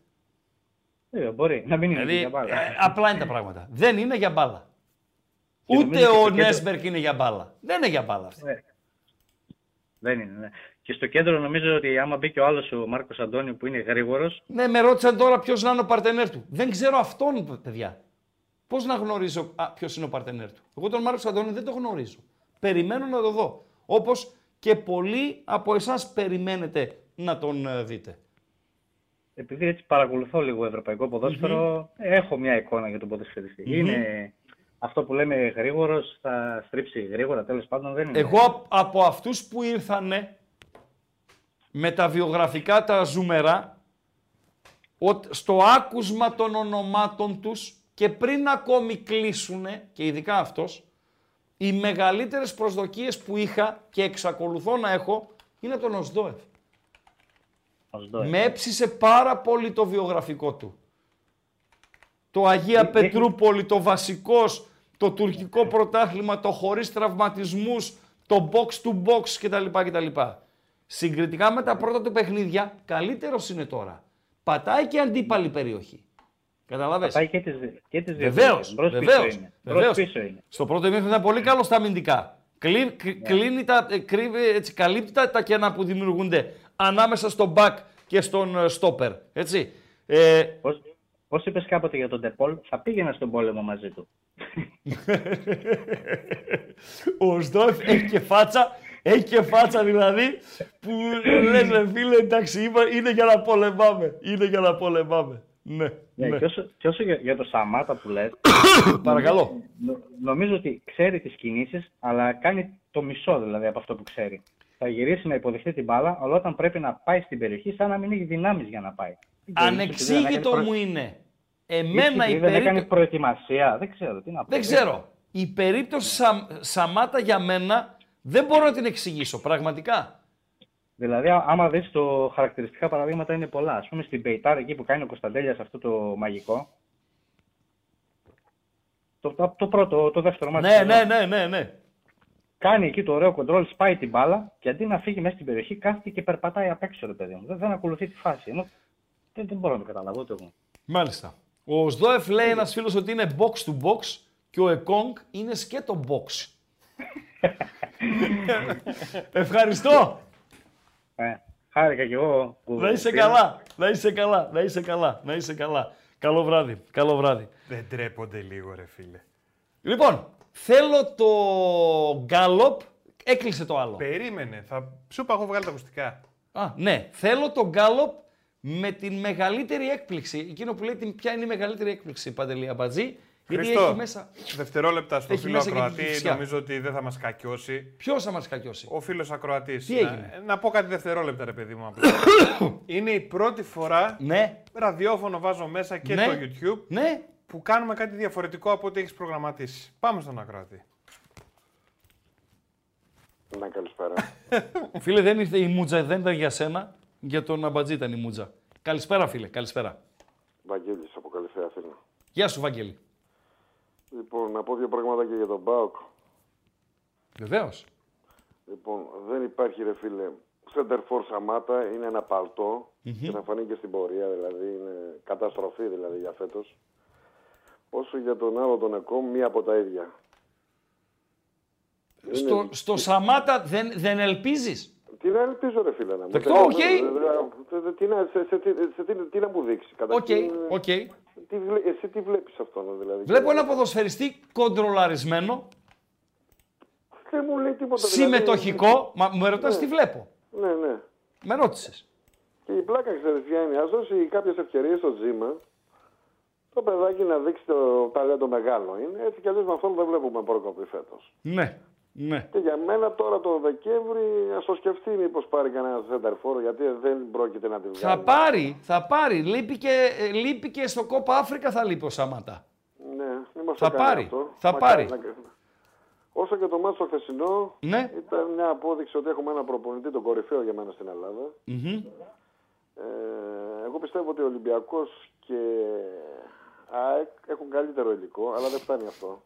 Ε, μπορεί να μην είναι Δηλαδή, για μπάλα. ε, απλά είναι τα πράγματα. Δεν είναι για μπάλα. Και Ούτε νομίζω και ο στο κέντρο- Νέσμπερκ είναι για μπάλα. Δεν είναι για μπάλα αυτή. Ε, Δεν είναι, ναι. Και στο κέντρο νομίζω ότι άμα μπει και ο άλλος ο Μάρκος Αντώνιο που είναι γρήγορο. Ναι, με ρώτησαν τώρα ποιος να είναι ο παρτενέρ του. Δεν ξέρω αυτόν, παιδιά. Πώς να γνωρίζω ποιος είναι ο παρτενέρ του. Εγώ τον Μάρκος Αντώνη δεν το γνωρίζω. Περιμένω να το δω. Όπως και πολλοί από εσάς περιμένετε να τον ε, δείτε. Επειδή έτσι παρακολουθώ λίγο ευρωπαϊκό ποδόσφαιρο, έχω μια εικόνα για τον ποδοσφαιριστή. Μμμ. Είναι αυτό που λέμε γρήγορος, θα στρίψει γρήγορα, τέλος πάντων δεν είναι. Εγώ απ- από αυτούς που ήρθανε με τα βιογραφικά τα ζουμερά, ότι στο άκουσμα των ονομάτων τους και πριν ακόμη κλείσουνε, και ειδικά αυτός, οι μεγαλύτερες προσδοκίες που είχα και εξακολουθώ να έχω είναι από τον Οσδόεφ. Οσδόεφ. Με έψησε πάρα πολύ το βιογραφικό του. Το Αγία Ε, Πετρούπολη, το βασικός, το τουρκικό πρωτάθλημα, το χωρίς τραυματισμούς, το box to box κτλ. κτλ. Συγκριτικά με τα πρώτα του παιχνίδια, καλύτερος είναι τώρα. Πατάει και αντίπαλη περιοχή. Καταλαβες; Πατάει και τις, και τις δύο Βεβαίως, περιοχές. Μπρος βεβαίως, πίσω είναι. Μπρος βεβαίως. πίσω είναι. Στο πρώτο ημίχρονο ήταν πολύ καλός στα αμυντικά. Κλεί, κλει- κλείνει τα, ε, κρύβει, έτσι, καλύπτει τα, τα κενά που δημιουργούνται ανάμεσα στον back και στον ε, stopper. Έτσι. Ε, Πώς, πώς είπες κάποτε για τον Τεπόλ, θα πήγαινα στον πόλεμο μαζί του. ο Σδόεφ έχει και φάτσα, έχει και φάτσα δηλαδή που λες ρε φίλε εντάξει είπα, είναι για να πολεμάμε, είναι για να πολεμάμε. Ναι, Ναι, ναι. Και, όσο, και όσο για, για το Σαμάτα που λες, Παρακαλώ. νο- νομίζω ότι ξέρει τις κινήσεις, αλλά κάνει το μισό δηλαδή από αυτό που ξέρει. Θα γυρίσει να υποδεχτεί την μπάλα, αλλά όταν πρέπει να πάει στην περιοχή, σαν να μην έχει δυνάμεις για να πάει. Δεν ξέρω, ίσως επειδή δεν Ανεξήγητο έκανε μου προ- είναι. ίσως Εμένα η επειδή δεν έκανε περίπτωση... προετοιμασία, δεν ξέρω τι να πω. Δεν ξέρω. Η περίπτωση Σα... Σαμάτα για μένα δεν μπορώ να την εξηγήσω πραγματικά. Δηλαδή, α- άμα δεις το χαρακτηριστικά παραδείγματα είναι πολλά. Ας πούμε στην Πεϊτάρ εκεί που κάνει ο Κωνσταντέλιας αυτό το μαγικό. Το, το, το πρώτο, το δεύτερο μάτι. Ναι, ναι, ναι, ναι, ναι. Κάνει εκεί το ωραίο κοντρόλ, σπάει την μπάλα και αντί να φύγει μέσα στην περιοχή, κάθεται και περπατάει απ' έξω, ρε παιδί μου. Δεν, δεν ακολουθεί τη φάση. Ενώ δεν, δεν μπορώ να το καταλάβω ούτε εγώ. Μάλιστα. Ο Σδόεφ λέει ένας φίλος ότι είναι box to box και ο Εκόνγκ είναι σκέτο box. Ευχαριστώ. Ε, χάρηκα κι εγώ. που Να είσαι πήρα. καλά, να είσαι καλά, να είσαι καλά, να είσαι καλά. Καλό βράδυ, καλό βράδυ. Δεν τρέπονται λίγο, ρε φίλε. Λοιπόν, θέλω το γκάλοπ. Έκλεισε το άλλο. Περίμενε. Θα... Σου είπα, έχω βγάλει τα ακουστικά. Α, ναι. Θέλω το γκάλοπ με την μεγαλύτερη έκπληξη. Εκείνο που λέει την- ποια είναι η μεγαλύτερη έκπληξη, Παντελή Αμπατζή. Γιατί Χρήστο, έχει μέσα. δευτερόλεπτα στο έχει φίλο μέσα και την ακροατή. Κηφισιά. Νομίζω ότι δεν θα μας κακιώσει. Ποιος θα μας κακιώσει; Ο φίλος ακροατής. Τι έγινε; Να, να πω κάτι δευτερόλεπτα, ρε παιδί μου. απλά. είναι η πρώτη φορά. Ναι. Ραδιόφωνο βάζω μέσα και Ναι. στο YouTube. Ναι. Που κάνουμε κάτι διαφορετικό από ό,τι έχεις προγραμματίσει. Πάμε στον ακροατή. Να καλησπέρα. Φίλε, δεν ήρθε η μούτζα, δεν ήταν για σένα. Για τον Αμπατζή ήταν η μούτζα. Καλησπέρα, φίλε. Καλησπέρα. Βαγγέλης από Καλυθέα Αθήνα. Γεια σου, Βαγγέλη. Λοιπόν, να πω δύο πράγματα και για τον Μπάουκ. Βεβαίως. Λοιπόν, δεν υπάρχει ρε φίλε. Center for Σαμάτα είναι ένα παλτό και θα φανεί και στην πορεία, δηλαδή είναι καταστροφή δηλαδή για φέτος. Όσο για τον άλλο τον Εκόνγκ, μία από τα ίδια. Στο, στο Σαμάτα δεν, δεν ελπίζεις; Τι να ελπίζω, ρε φίλε. Να μου Δεκτό, πεις. οκ. Ε, ε, ε, Τι να, σε, σε, τι- σε, τι- τι να μου δείξει. Οκ, Καταρχήν, οκ. τι βλέ- εσύ τι βλέπεις αυτό, δηλαδή. Βλέπω ένα ποδοσφαιριστή κοντρολαρισμένο, Δεν μου λέει τίποτα. δηλαδή. συμμετοχικό. Μα μου ρωτάς Ναι. τι βλέπω. Ναι, ναι. Με ρώτησες. Και η πλάκα, ξέρεις ποια είναι. Ας δώσει κάποιες ευκαιρίες στο Τζίμα. Το παιδάκι να δείξει το ταλέντο μεγάλο είναι. Έτσι κι αλλιώς με αυτόν δεν βλέπουμε πρόκοπη φέτος. Ναι, ναι. Και για μένα τώρα το Δεκέμβρη ας το σκεφτεί μήπως πάρει κανένα σέντερ γιατί δεν πρόκειται να τη βγάλει. Θα πάρει, θα πάρει. Λείπει και, ε, λείπει και στο κόπα Αφρικα θα λείπει ο Σαμάτα. Ναι, μην μας Θα το κάνει πάρει, αυτό. θα Μακάρι πάρει. να- Όσο και το μάτσο το χθεσινό Ναι. ήταν μια απόδειξη ότι έχουμε ένα προπονητή τον κορυφαίο για μένα στην Ελλάδα. Μμμ. Ε, εγώ πιστεύω ότι ο Ολυμπιακός και ΑΕΚ έχουν καλύτερο υλικό, αλλά δεν φτάνει αυτό.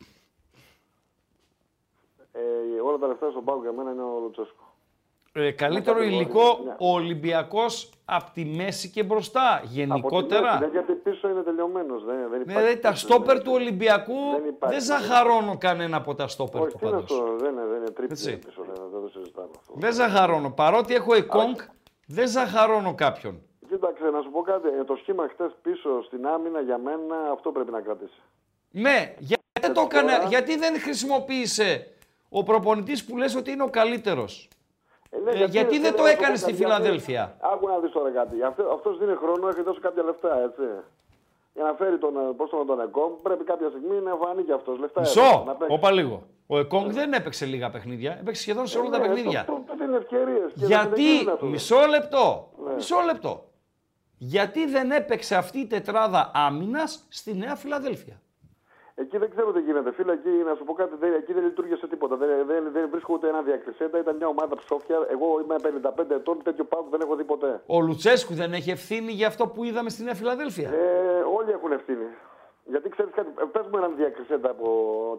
Ε, όλα τα λεφτά στον πάγκο για μένα είναι ο Λουτσέσκο. Ε, καλύτερο κατηγορία, υλικό ναι. ο Ολυμπιακός από τη μέση και μπροστά. Από τη Γενικότερα. μέση, ναι, γιατί πίσω είναι τελειωμένος. Δεν, δεν Ναι, υπάρχει δηλαδή τα πίσω, στόπερ δεν- του Ολυμπιακού δεν δεν, υπάρχει. ζαχαρώνω κανένα από τα στόπερ Όχι, του τι είναι πάντως. αυτό, δεν είναι, δεν είναι τρίπλη Έτσι. πίσω, δεν, δεν το συζητάμε αυτό. Δεν ζαχαρώνω. Παρότι έχω εκόνκ, δεν ζαχαρώνω κάποιον. Κοίταξε, να σου πω κάτι. Ε, Το σχήμα χτες πίσω στην άμυνα για μένα αυτό πρέπει να κρατήσει. Ναι, γιατί, δεν το τώρα- έκανε, γιατί δεν χρησιμοποίησε ο προπονητής που λες ότι είναι ο καλύτερος. ναι, Ε, γιατί ρε, δεν το να σου πω έκανε στη κάτι, γιατί- Φιλαδέλφια; Άκου να δεις τώρα κάτι. Αυτό, αυτός δίνει χρόνο, έχει δώσει κάποια λεφτά, έτσι. Για να φέρει τον, ε, πώς τον, τον ΕΚΟΜ, πρέπει κάποια στιγμή να φανεί και αυτός. Λεφτά έδωσε, Μισό, να παίξει. όπα λίγο. Ο Εκόνγκ δεν έπαιξε λίγα παιχνίδια, έπαιξε σχεδόν σε όλα τα Ναι, παιχνίδια. αυτό- αυτό είναι ευκαιρίες. και δεν Γιατί, είναι δυνατόν. μισό λεπτό, Ναι. μισό λεπτό. Γιατί δεν έπαιξε αυτή η τετράδα άμυνας στη Νέα Φιλαδέλφια; Εκεί δεν ξέρω τι γίνεται, φίλε. Εκεί να σου πω κάτι, δεν, εκεί δεν λειτουργήσε τίποτα. Δεν, δεν, δεν βρίσκω ούτε ένα διακρισέντα. Ήταν μια ομάδα ψόφια. Εγώ είμαι 55 ετών, τέτοιο πάγκο δεν έχω δει ποτέ. Ο Λουτσέσκου δεν έχει ευθύνη για αυτό που είδαμε στη Νέα Φιλαδέλφια; Ε, όλοι έχουν ευθύνη. Γιατί ξέρεις κάτι, ε, πες μου έναν διακρισέντα από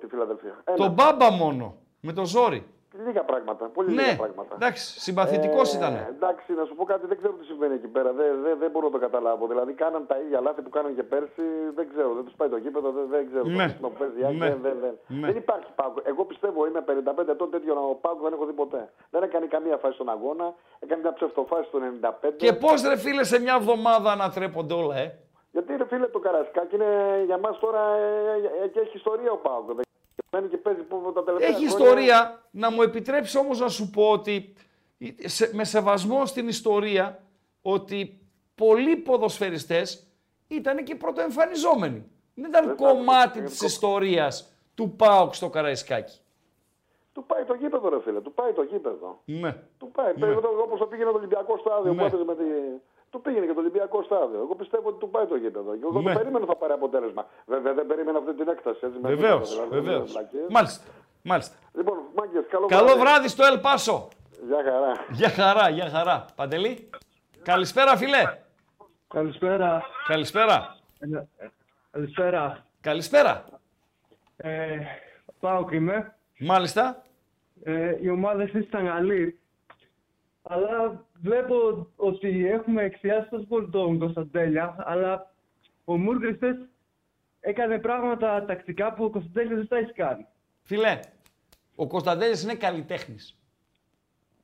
τη Φιλαδελφία. Ένα. Το μπάμπα μόνο, με το ζόρι. Λίγα πράγματα. Πολύ Ναι, λίγα πράγματα. εντάξει, συμπαθητικός Ε, ήταν. Εντάξει, να σου πω κάτι, δεν ξέρω τι συμβαίνει εκεί πέρα. Δεν, δεν, δεν μπορώ να το καταλάβω. Δηλαδή, κάναν τα ίδια λάθη που κάναν και πέρσι. Δεν ξέρω. Δεν τους πάει το γήπεδο, δεν, δεν ξέρω. Ναι. Το σύστημα που παίζει, Ναι. δεν, δεν, δεν. Ναι. δεν υπάρχει πάγκο. Εγώ πιστεύω, είμαι 55 ετών, τέτοιο πάγκο δεν έχω δει ποτέ. Δεν έκανε καμία φάση στον αγώνα. Έκανε μια ψευτοφάση στο 95. Και πώς ρε φίλε σε μια εβδομάδα ανατρέπονται όλα, ε; Γιατί ρε φίλε το Καρασκάκι είναι για μας τώρα ε, ε, και έχει ιστορία ο Πάοκ. Δεν μένει και παίζει που τα τελευταία Έχει χρόνια- ιστορία. Να μου επιτρέψει όμως να σου πω ότι σε- με σεβασμό στην ιστορία ότι πολλοί ποδοσφαιριστές ήταν και πρωτοεμφανιζόμενοι. Δεν ήταν κομμάτι της ιστορίας του ΠΑΟΚ στο Καραϊσκάκι. Του πάει το γήπεδο ρε φίλε, του πάει το γήπεδο. Ναι. Του πάει, Ναι. ναι. όπως το πήγαινε το Ολυμπιακό στάδιο Ναι. που έπαιζε με τη... Του πήγαινε και το Ολυμπιακό στάδιο. Εγώ πιστεύω ότι του πάει το γήπεδο. Και εγώ Ναι. το περίμενα θα πάρει αποτέλεσμα. Βέβαια δεν περίμενα αυτή την έκταση. Έτσι, με Βεβαίως, τίποτα, δηλαδή, βεβαίως. με βλακίες. Μάλιστα, μάλιστα. Λοιπόν, μάγκες, καλό, Καλό βράδυ στο Ελ Πάσο. Γεια χαρά. Γεια χαρά, γεια χαρά. Παντελή. Καλησπέρα φίλε. Καλησπέρα. Καλησπέρα. Ε, Καλησπέρα. Καλησπέρα. Ε, Πάοκ είμαι. Μάλιστα. Ε, η ομάδα εσείς ήταν καλή. Αλλά βλέπω ότι έχουμε εξιάσει τόσο πολύ τον Κωνσταντέλια, αλλά ο Μούργκριστες έκανε πράγματα τακτικά που ο Κωνσταντέλια δεν τα έχει κάνει. Φίλε, ο Κωνσταντέλης είναι καλλιτέχνης.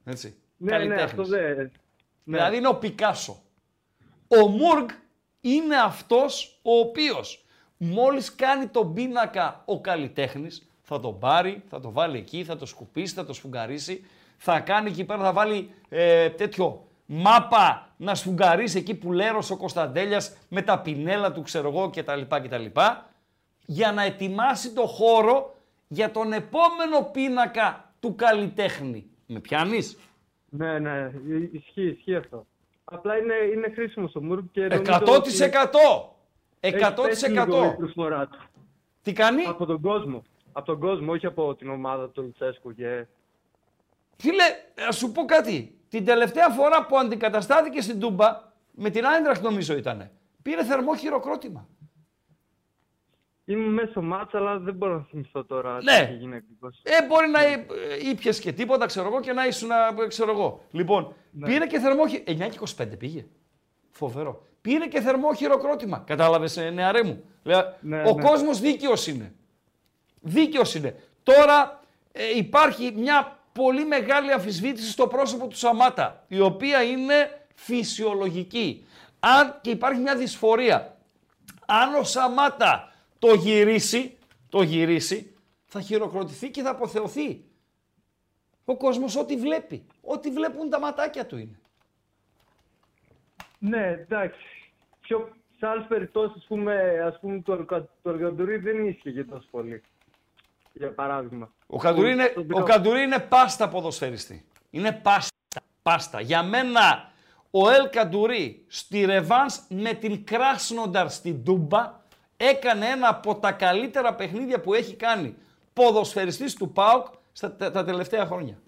Έτσι. Ναι, ναι, Καλλιτέχνης. αυτό δεν... Δηλαδή είναι ο Πικάσο. Ο Μουργκ είναι αυτός ο οποίος μόλις κάνει τον πίνακα ο καλλιτέχνης, θα τον πάρει, θα το βάλει εκεί, θα το σκουπίσει, θα το σφουγγαρίσει, θα κάνει εκεί πέρα, θα βάλει ε, τέτοιο μάπα να σφουγγαρίσει εκεί που λέρωσε ο Κωνσταντέλιας με τα πινέλα του, ξέρω εγώ κτλ. κτλ για να ετοιμάσει το χώρο για τον επόμενο πίνακα του καλλιτέχνη. Με πιάνεις; Ναι, ναι, ι- ισχύει, ισχύει αυτό. Απλά είναι, είναι χρήσιμο ο Μουργκ και νομίζω 100%! ότι έχει πέσει λίγο η 100%! προσφορά του. Τι κάνει; Από τον κόσμο. Από τον κόσμο, όχι από την ομάδα του Λουτσέσκου. Και... Φίλε, να σου πω κάτι. Την τελευταία φορά που αντικαταστάθηκε στην Τούμπα, με την Άιντραχτ νομίζω ήταν, πήρε θερμό χειροκρότημα. Ήμουν μέσα στο μάτς, αλλά δεν μπορώ να θυμηθώ τώρα Ναι. τι είχε γίνει ακριβώς. Ε, μπορεί να ε, ήπιες και τίποτα, ξέρω εγώ, και να ήσουν, ε, ξέρω εγώ. Λοιπόν, Ναι. πήρε και θερμό χει- 9 και 25 πήγε. Φοβερό. Πήρε και θερμό χειροκρότημα. Κατάλαβες, νεαρέ μου. Λέω, Ναι, ο ναι. κόσμος δίκαιος είναι. Δίκαιος είναι. Τώρα ε, υπάρχει μια πολύ μεγάλη αμφισβήτηση στο πρόσωπο του Σαμάτα, η οποία είναι φυσιολογική. Αν και υπάρχει μια δυσφορία, αν ο Σαμάτα το γυρίσει, το γυρίσει, θα χειροκροτηθεί και θα αποθεωθεί. Ο κόσμος ό,τι βλέπει, ό,τι βλέπουν τα ματάκια του είναι. Ναι, εντάξει. Πιο, σε άλλες περιπτώσεις, ας πούμε, ας πούμε το, Αρκα- το Αργαντουρί δεν ίσχυε και τόσο πολύ. Για παράδειγμα. Ο Καντουρί, είναι, Στον ο πικ-απ. Καντουρί είναι πάστα ποδοσφαιριστή. Είναι πάστα. Πάστα. Για μένα ο Ελ Καντουρί στη Ρεβάνς με την Κράσνονταρ στην Τούμπα έκανε ένα από τα καλύτερα παιχνίδια που έχει κάνει ποδοσφαιριστής του ΠΑΟΚ στα τα, τα τελευταία χρόνια.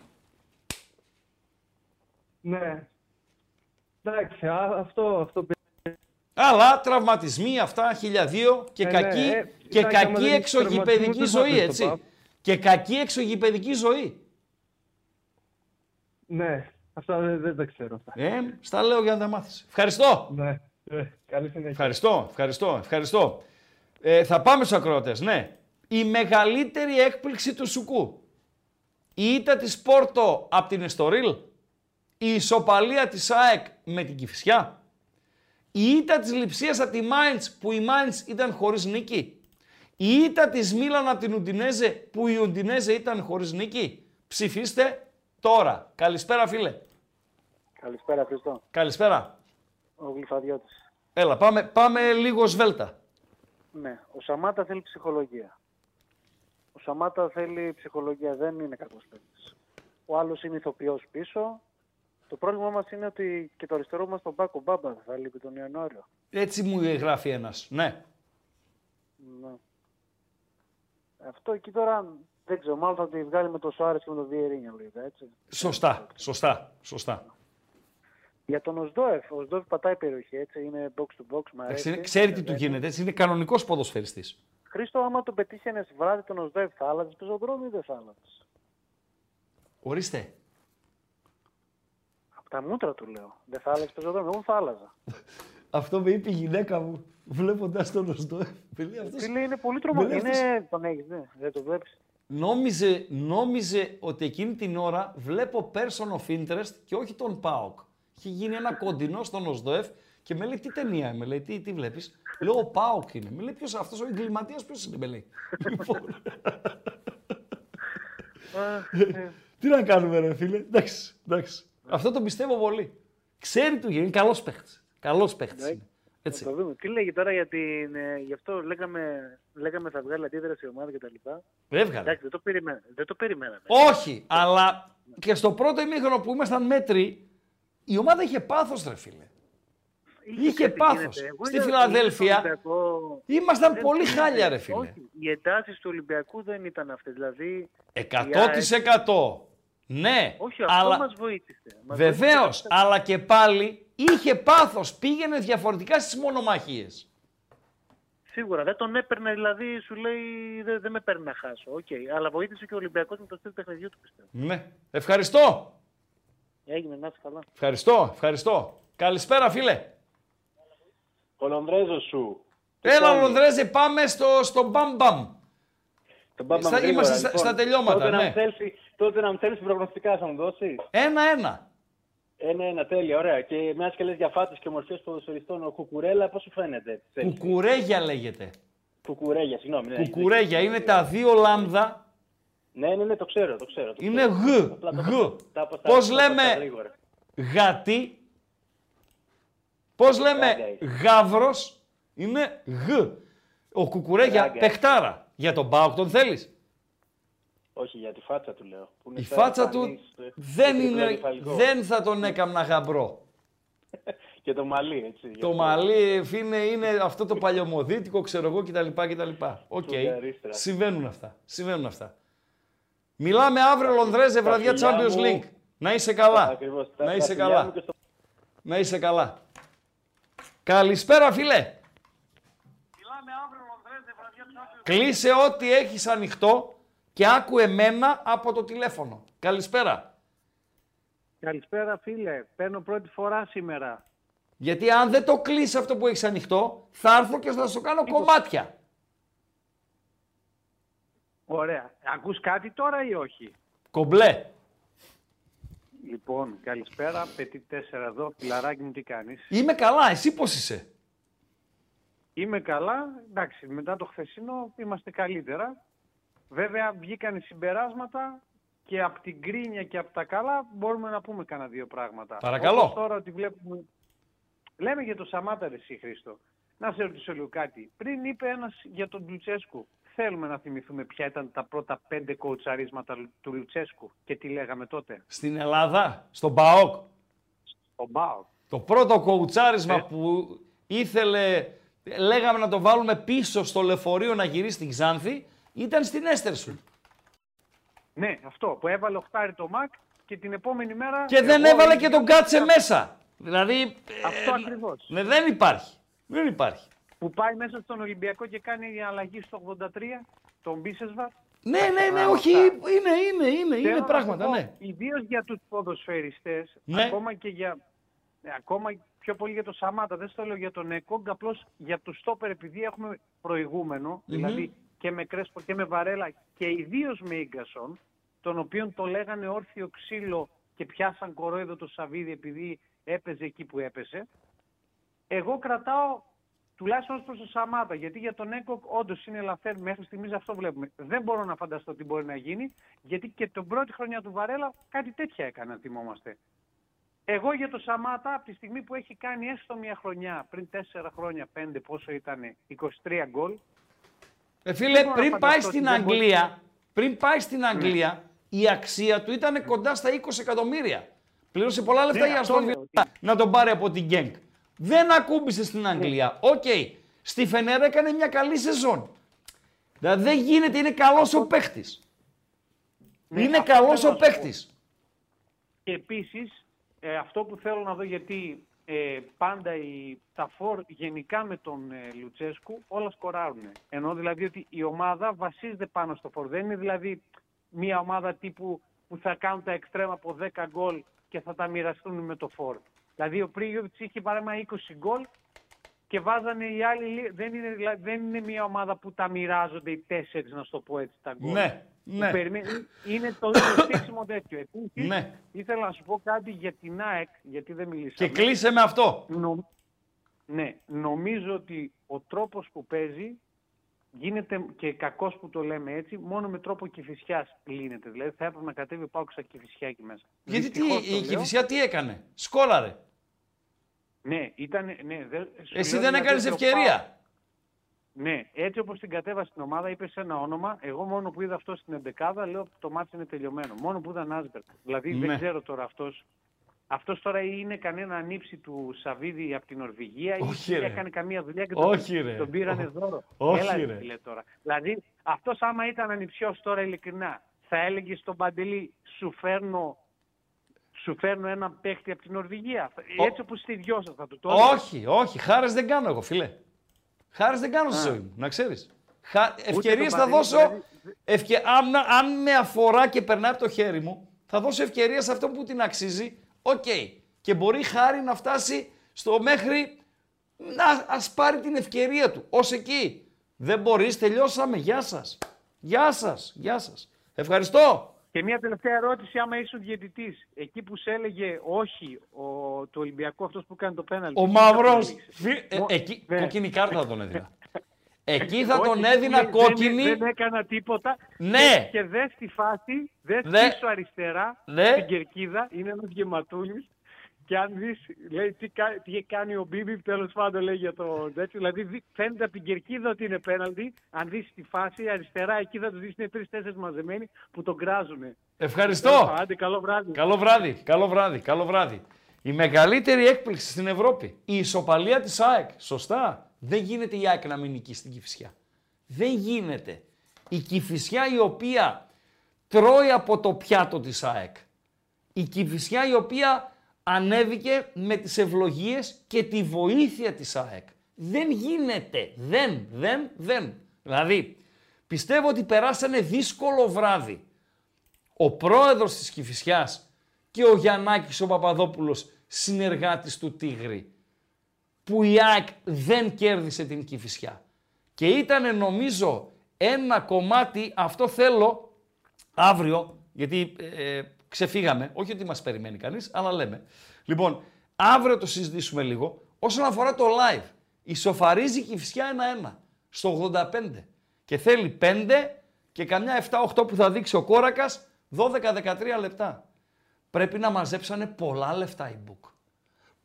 Ναι. Εντάξει, α, αυτό, αυτό Αλλά τραυματισμοί αυτά, χιλιαδίο και Ε, ναι, κακή, ε, και εντάξει, άμα κακή δεν έχεις εξωγηπεδική τραυματισμούς, δεν θα ζωή, πας στο έτσι. ΠΑΟΚ. Και κακή εξωγηπαιδική ζωή. Ναι, αυτά δεν, δεν τα ξέρω. Αυτά. Ε, στα λέω για να τα μάθεις. Ευχαριστώ. Ναι. Ε, καλή συνέχεια. Ευχαριστώ, ευχαριστώ, ευχαριστώ. Ε, θα πάμε στους ακροατές, ναι. Η μεγαλύτερη έκπληξη του Σουκού. Η ήττα της Πόρτο από την Εστορίλ. Η ισοπαλία της ΑΕΚ με την Κηφισιά. Η ήττα της Λιψίας από τη Μάιντς που η Μάιντς ήταν χωρίς νίκη; Η ήττα της Μίλαν από την Ουντινέζε που η Ουντινέζε ήταν χωρίς νίκη; Ψηφίστε τώρα. Καλησπέρα φίλε. Καλησπέρα, Χριστό. Καλησπέρα. Ο Γλυφαδιώτης. Έλα πάμε, πάμε λίγο σβέλτα. Ναι, ο Σαμάτα θέλει ψυχολογία. Ο Σαμάτα θέλει ψυχολογία, δεν είναι κακός παίκτης. Ο άλλος είναι ηθοποιός πίσω. Το πρόβλημα μας είναι ότι και το αριστερό μας τον Μπάκο Μπάμπα θα λείπει τον Ιανουάριο. Έτσι μου γράφει ένας. Ναι. Ναι. Αυτό εκεί τώρα δεν ξέρω, μάλλον θα τη βγάλει με το Σουάρες και με τον Βιερίνια λίγα, έτσι. Σωστά, σωστά, σωστά. Για τον Οσδόεφ, ο Οσδόεφ πατάει περιοχή, έτσι, είναι box to box, μ' Εντάξει, αρέσει. είναι- ξέρει τι του γίνεται, έτσι, είναι κανονικός ποδοσφαιριστής. Χρήστο, άμα τον πετύχαινε βράδυ τον Οσδόεφ, θα άλλαζες πεζοδρόμιο ή δεν θα άλλαζες; Ορίστε. Από τα μούτρα του λέω. Δεν θα άλλαζε πεζοδρόμιο, εγώ θα άλλαζα. Αυτό με είπε η γυναίκα μου, βλέποντας τον Οσδό. Φίλε, είναι πολύ τρομακτικό. με λέει Είναι... Τον έχεις, ναι. Δεν το βλέπεις. Νόμιζε, νόμιζε ότι εκείνη την ώρα βλέπω person of interest και όχι τον ΠΑΟΚ. Είχε γίνει ένα κοντινό στον Οσδοεφ και με λέει τι ταινία με λέει, τι, τι βλέπεις; Λέω ο ΠΑΟΚ είναι. Με λέει ποιος αυτός ο εγκληματίας ποιος είναι με λέει. Λοιπόν, τι να κάνουμε ρε φίλε. Εντάξει, εντάξει. Αυτό το πιστεύω πολύ. Ξέρει του είναι καλός παίχτης. Καλός παίχτης είναι. Έτσι. Θα το δούμε. Τι λέγει τώρα για την... ε, Γι' αυτό λέγαμε, λέγαμε θα βγάλει αντίδραση η ομάδα κτλ. Έβγαλε. Εντάξει, δεν το, περιμέ... δεν το περιμέναμε. Όχι, αλλά και στο πρώτο ημίχρονο που ήμασταν μέτροι, η ομάδα είχε πάθος ρε φίλε. Είχε κάτι πάθος. γίνεται. Εγώ Στη είδα- Φιλαδέλφια είδα τον Ολυμπιακό- ήμασταν Δεν πολύ γίνεται. χάλια ρε φίλε. Όχι, οι εντάσεις του Ολυμπιακού δεν ήταν αυτές. Δηλαδή. 100%. Ναι, Όχι, αυτό αλλά... μας βοήθησε. Μας Βεβαίως, βοήθησε. αλλά και πάλι είχε πάθος, πήγαινε διαφορετικά στις μονομαχίες. Σίγουρα δεν τον έπαιρνε, δηλαδή σου λέει δεν, δεν με παίρνει να χάσω. Οκ, αλλά βοήθησε και ο Ολυμπιακός με το στυλ παιχνιδιού του πιστεύω. Ναι, ευχαριστώ. Έγινε, να είσαι καλά. Ευχαριστώ, ευχαριστώ. Καλησπέρα φίλε. Ο Λονδρέζος σου. Έλα Λονδρέζε, πάμε στο, στο μπαμ μπαμ. Τον πάμε Στα- γρήγορα, είμαστε στα- λοιπόν. στα τελειώματα, Τότε ναι. να θέλεις, τότε να μου θέλεις προγνωστικά θα μου δώσεις. Ένα-ένα. Ένα-ένα, τέλεια, ωραία. Και μιας και λες για φάτες και ομορφιέ ποδοσφαιριστών, ο Κουκουρέλα πώς σου φαίνεται. Τσέλσι; Κουκουρέγια λέγεται. Κουκουρέγια, συγγνώμη. Ναι, Κουκουρέγια είναι τα δύο λάμδα. Ναι, ναι, ναι, το ξέρω, το ξέρω. Το Είναι ξέρω. γ. Απλά το- Γ. τα αποστά- Πώς τα λέμε αποστά γρήγορα. γατί; Πώς λέμε Ράγκαη. γάβρος. Είναι γ. Ο Κουκουρέγια Ράγκαη. παιχτάρα. Για τον Πάοκ τον θέλεις; Όχι, για τη φάτσα του λέω. Που είναι Η σαν φάτσα του εμφανής, ε, δεν και είναι, τριπλοκεφαλικό. δεν θα τον έκαμνα γαμπρό. Και το μαλλί, έτσι. Το μαλλί είναι, είναι αυτό το παλιωμοδίτικο, ξέρω εγώ κτλ. κτλ. Οκ. Σουγαρίστρα. Συμβαίνουν αυτά. Συμβαίνουν αυτά. Μιλάμε αύριο Λονδρέζε, Τα βραδιά φιλιά Champions μου- League. Να είσαι καλά. Ακριβώς. Τα- Να τα είσαι φιλιά καλά. μου και στο- Να είσαι καλά. Καλησπέρα φίλε. Κλείσε ό,τι έχεις ανοιχτό και άκου εμένα από το τηλέφωνο. Καλησπέρα. Καλησπέρα φίλε, παίρνω πρώτη φορά σήμερα. Γιατί αν δεν το κλείσει αυτό που έχεις ανοιχτό, θα έρθω και θα σου κάνω κομμάτια. Ωραία. Ακούς κάτι τώρα ή όχι; Κομπλέ. Λοιπόν, καλησπέρα. Πετή 4 εδώ. Φιλαράκι μου, τι κάνεις; Είμαι καλά, εσύ πώς είσαι; Είμαι καλά. Εντάξει, μετά το χθεσινό είμαστε καλύτερα. Βέβαια, βγήκαν οι συμπεράσματα και από την κρίνια και από τα καλά μπορούμε να πούμε κανένα δύο πράγματα. Παρακαλώ. Όπως τώρα ότι βλέπουμε... Λέμε για το Σαμάτα, ρε εσύ Χρήστο. Να σε ρωτήσω λίγο κάτι. Πριν είπε ένας για τον Λουτσέσκου. Θέλουμε να θυμηθούμε ποια ήταν τα πρώτα πέντε κοουτσαρίσματα του Λουτσέσκου και τι λέγαμε τότε; Στην Ελλάδα, στον ΠΑΟΚ. Ο Μπάου. Το πρώτο κοουτσάρισμα Ε. που ήθελε, λέγαμε να το βάλουμε πίσω στο λεωφορείο να γυρίσει στην Ξάνθη, ήταν στην Έστερσουλ. Ναι, αυτό που έβαλε οχτάρι το ΜΑΚ και την επόμενη μέρα. Και δεν εγώ έβαλε ίδιος- και τον Κάτσε μέσα. Δηλαδή, Αυτό ε, ακριβώς. ναι, δεν υπάρχει. Δεν υπάρχει. Που πάει μέσα στον Ολυμπιακό και κάνει η αλλαγή στο 83, τον Μπίσεσβαρ. Ναι, ναι, ναι, Α, όχι, αυτά. είναι, είναι, είναι, Θέλω είναι να πράγματα, σου πω, ναι. Ιδίως για τους ποδοσφαιριστές, Ναι. ακόμα και για... ε, Ακόμα πιο πολύ για το Σαμάτα, δεν στο λέω για τον Εκόγκ, απλώς για τους στόπερ επειδή έχουμε προηγούμενο, δηλαδή και με Κρέσπο και με Βαρέλα και ιδίως με Ίγκασον, τον οποίον το λέγανε όρθιο ξύλο και πιάσαν κορόιδο το Σαββίδι επειδή έπαιζε εκεί που έπεσε. Εγώ κρατάω τουλάχιστον ως προς το Σαμάτα, γιατί για τον Έκοκ όντως είναι λαθέρ, μέχρι στιγμής αυτό βλέπουμε. Δεν μπορώ να φανταστώ τι μπορεί να γίνει, γιατί και την πρώτη χρονιά του Βαρέλα κάτι τέτοια έκανε, αν θυμόμαστε. Εγώ για το Σαμάτα, από τη στιγμή που έχει κάνει έστω μια χρονιά, πριν 4 χρόνια, 5, πόσο ήταν, 23 γκολ, Ε, φίλε, Δεν μπορώ να πριν πάει φανταστώ στην ότι δεν μπορεί- Αγγλία, πριν πάει στην Ναι. Αγγλία, η αξία του ήταν κοντά στα 20 εκατομμύρια. Πλήρωσε πολλά λεφτά Ναι, η αυτό Αστόν λέω, Villa να τον πάρει από την Γκένκ. Δεν ακούμπησε στην Ναι. Αγγλία. Οκ. Στη Φενέρα έκανε μια καλή σεζόν. Δηλαδή δεν γίνεται, είναι καλός ο παίχτης. Ναι, είναι αυτό καλός θέλω ο να σου πω. παίχτης. Και επίσης, ε, αυτό που θέλω να δω, γιατί ε, πάντα η, τα φορ γενικά με τον ε, Λουτσέσκου όλα σκοράρουν. Ενώ δηλαδή ότι η ομάδα βασίζεται πάνω στο φορ. Δεν είναι δηλαδή μια ομάδα τύπου που θα κάνουν τα εξτρέμα από 10 γκολ και θα τα μοιραστούν με το φορ. Δηλαδή ο Πρίγιοβιτς είχε παράδειγμα 20 γκολ και βάζανε οι άλλοι. λι- Δεν είναι, δηλα- δεν είναι μια ομάδα που τα μοιράζονται οι τέσσερις, να σου το πω έτσι, τα γκολ. Ναι, Που ναι. περιμένει- Είναι το ίδιο στήσιμο τέτοιο. Επίσης, Ναι. ήθελα να σου πω κάτι για την ΑΕΚ, γιατί δεν Και μιλήσαμε. κλείσε με αυτό. Νο- Ναι, νομίζω ότι ο τρόπος που παίζει γίνεται και κακός που το λέμε έτσι, μόνο με τρόπο κυφισιάς λύνεται. Δηλαδή θα έπρεπε να κατέβει πάω στα κυφισιά εκεί μέσα. Γιατί τι, Δυστυχώς το η λέω. Κηφισιά τι έκανε; Σκόλαρε. Ναι, ήταν. Ναι, δεν- σου Εσύ λέω δεν για έκανες δεύτερο ευκαιρία. Πάω. Ναι, έτσι όπως την κατέβασε στην ομάδα, είπες σε ένα όνομα. Εγώ μόνο που είδα αυτό στην εντεκάδα, λέω το μάτι είναι τελειωμένο. Μόνο που είδα Νάσμπερκ. Δηλαδή Ναι. δεν ξέρω τώρα αυτός. Αυτός τώρα είναι κανένα ανήψη του Σαββίδη από την Νορβηγία Όχι, ή ρε. έκανε καμία δουλειά και τον, Όχι, ρε. τον πήρανε Ω- δώρο. όχι, Έλα, ρε. φίλε, τώρα. Δηλαδή αυτός άμα ήταν ανιψιός τώρα ειλικρινά, θα έλεγε στον Παντελή σου φέρνω, σου φέρνω ένα παίχτη από την Νορβηγία. Έτσι όπως στη δυο σας θα του το έλεγε. Όχι, όχι. Χάρες δεν κάνω εγώ, φίλε. Χάρες δεν κάνω στη Α. ζωή μου, να ξέρεις. Χα... Ευκαιρίες τον θα Παντελή, δώσω, δηλαδή, ευκαι... αν, αν με αφορά και περνάει από το χέρι μου, θα δώσω ευκαιρία σε αυτό που την αξίζει. Οκ. Και μπορεί χάρη να φτάσει στο μέχρι να ας πάρει την ευκαιρία του. Ως εκεί. Δεν μπορείς, τελειώσαμε. Γεια σας. Γεια σας. Γεια σας. Ευχαριστώ. Και μια τελευταία ερώτηση, άμα ήσουν διαιτητής, εκεί που σε έλεγε όχι ο, το Ολυμπιακό, αυτός που κάνει το πέναλτι. Ο τι Μαύρος. θα έλεγες; Φι- ε, Μο- εκεί, Ναι. κόκκινη κάρτα θα τον έδινα. Εκεί θα Όχι, τον εκεί έδινα δεν- κόκκινη. Δεν, έκανα τίποτα. Ναι. Και, και δες τη φάση, δες Ναι. πίσω αριστερά, Ναι. στην κερκίδα, είναι ένας γεματούλης. Και αν δεις, λέει τι, κα- τι κάνει ο Μπίμπι, τέλος πάντων λέει για το τέτοιο. Δηλαδή δει- φαίνεται από την κερκίδα ότι είναι πέναλτι. Αν δεις τη φάση αριστερά, εκεί θα τους δεις είναι τρεις-τέσσερις μαζεμένοι που τον κράζουν. Ευχαριστώ. Άντε, καλό βράδυ. Καλό βράδυ, καλό βράδυ, καλό βράδυ. Η μεγαλύτερη έκπληξη στην Ευρώπη. Η ισοπαλία της ΑΕΚ. Σωστά. Δεν γίνεται η ΑΕΚ να μην νικήσει στην Κηφισιά. Δεν γίνεται. Η Κηφισιά η οποία τρώει από το πιάτο της ΑΕΚ. Η Κηφισιά η οποία ανέβηκε με τις ευλογίες και τη βοήθεια της ΑΕΚ. Δεν γίνεται. Δεν, δεν, δεν. Δηλαδή, πιστεύω ότι περάσανε δύσκολο βράδυ ο πρόεδρος της Κηφισιάς και ο Γιαννάκης ο Παπαδόπουλος συνεργάτης του Τίγρη που η ΑΕΚ δεν κέρδισε την Κηφισιά. Και ήταν νομίζω ένα κομμάτι, αυτό θέλω αύριο, γιατί ε, ξεφύγαμε, όχι ότι μας περιμένει κανείς, αλλά λέμε. Λοιπόν, αύριο το συζητήσουμε λίγο, όσον αφορά το live. Ισοφαρίζει και η φυσιά 1-1 στο 85 και θέλει 5 και καμιά 7-8 που θα δείξει ο Κόρακας 12-13 λεπτά. Πρέπει να μαζέψανε πολλά λεφτά οι book.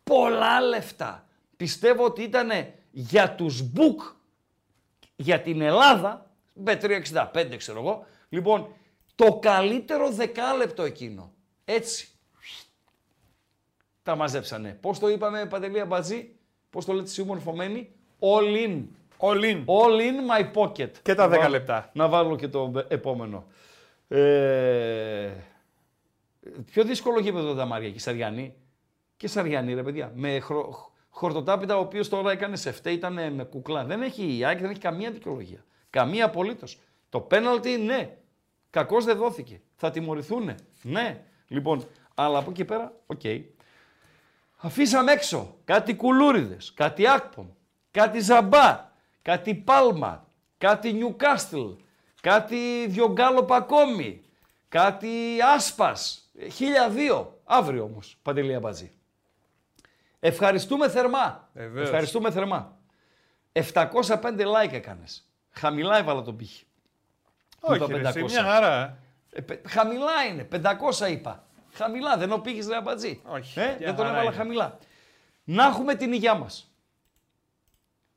Πολλά λεφτά. Πιστεύω ότι ήταν για τους book, για την Ελλάδα, με 365 ξέρω εγώ, λοιπόν, το καλύτερο δεκάλεπτο εκείνο. Έτσι. Τα μαζέψανε. Πώς το είπαμε, Παντελία Μπατζή, πώς το λέτε εσύ μορφωμένοι, all in. All in. All in my pocket. Και τα Να 10 βάλω- λεπτά. Να βάλω και το επόμενο. Ε, πιο δύσκολο γήπεδο τα Μάρια και Σαριανή. Και Σαριανή, ρε παιδιά. Με χρο, χορτοτάπητα, ο οποίος τώρα έκανε σε φταίει, ήταν με κουκλά. Δεν έχει η ΑΕΚ, δεν έχει καμία δικαιολογία. Καμία απολύτως. Το πέναλτι, ναι. Κακώς δεν δόθηκε. Θα τιμωρηθούν. Ναι. Λοιπόν, αλλά από εκεί πέρα, οκ. Αφήσαμε έξω κάτι κουλούριδες, κάτι άκπομ, κάτι ζαμπά, κάτι πάλμα, κάτι νιουκάστλ, κάτι διογκάλοπ ακόμη, κάτι άσπας, ε, χίλια δύο. Αύριο όμως, Παντελία Μπατζή. Ευχαριστούμε θερμά. Βεβαίως. Ευχαριστούμε θερμά. 705 like έκανες. Χαμηλά έβαλα τον πύχη. Όχι, Είπα ρε, εσύ, 500. μια χαρά. Ε, πε- χαμηλά είναι. 500 είπα. Χαμηλά. Δεν ο πήγες ρε αμπατζή. Όχι. Ε, μια δεν τον χαρά έβαλα είναι. χαμηλά. Να έχουμε την υγειά μας.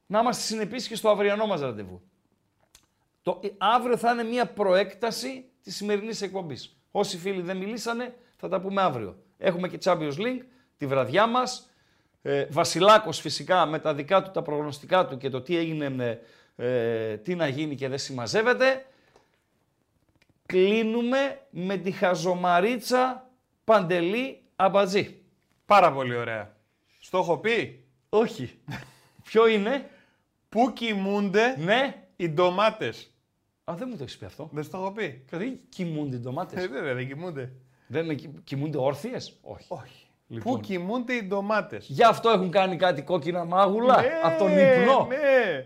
Να είμαστε συνεπείς και στο αυριανό μας ραντεβού. Το, ε, αύριο θα είναι μια προέκταση της σημερινής εκπομπής. Όσοι φίλοι δεν μιλήσανε, θα τα πούμε αύριο. Έχουμε και Champions League, τη βραδιά μας. Ε, Βασιλάκος φυσικά με τα δικά του, τα προγνωστικά του και το τι έγινε, ε, ε, τι να γίνει και δεν συμμαζεύεται. Κλείνουμε με τη χαζομαρίτσα Παντελή Αμπατζή. Πάρα πολύ ωραία. Στο έχω πει; Όχι. Ποιο είναι; Πού κοιμούνται ναι. οι ντομάτες; Α, δεν μου το έχεις πει αυτό. Δεν στο έχω πει. Δηλαδή κοιμούνται οι ντομάτες. Ε, βέβαια, δεν κοιμούνται. Δεν είναι, κοι- κοιμούνται όρθιες; Όχι. Όχι. Λοιπόν. Πού κοιμούνται οι ντομάτες; Γι' αυτό έχουν κάνει κάτι κόκκινα μάγουλα Ναι, από τον ύπνο. Ναι.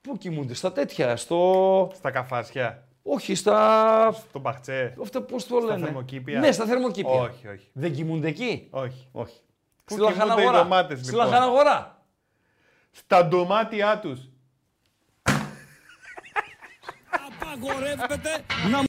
Πού κοιμούνται, στα τέτοια, στο... Στα καφάσια. Όχι, στα... Στο μπαχτσέ. Αυτό πώς το Στα λένε; θερμοκήπια. Ναι, στα θερμοκήπια. Όχι, όχι. Δεν κοιμούνται εκεί; Όχι. Όχι. Πού Στη κοιμούνται οι λαχαναγορά. ντομάτες, Στη λοιπόν; λαχαναγορά. Στα ντομάτια τους. Απαγορεύεται να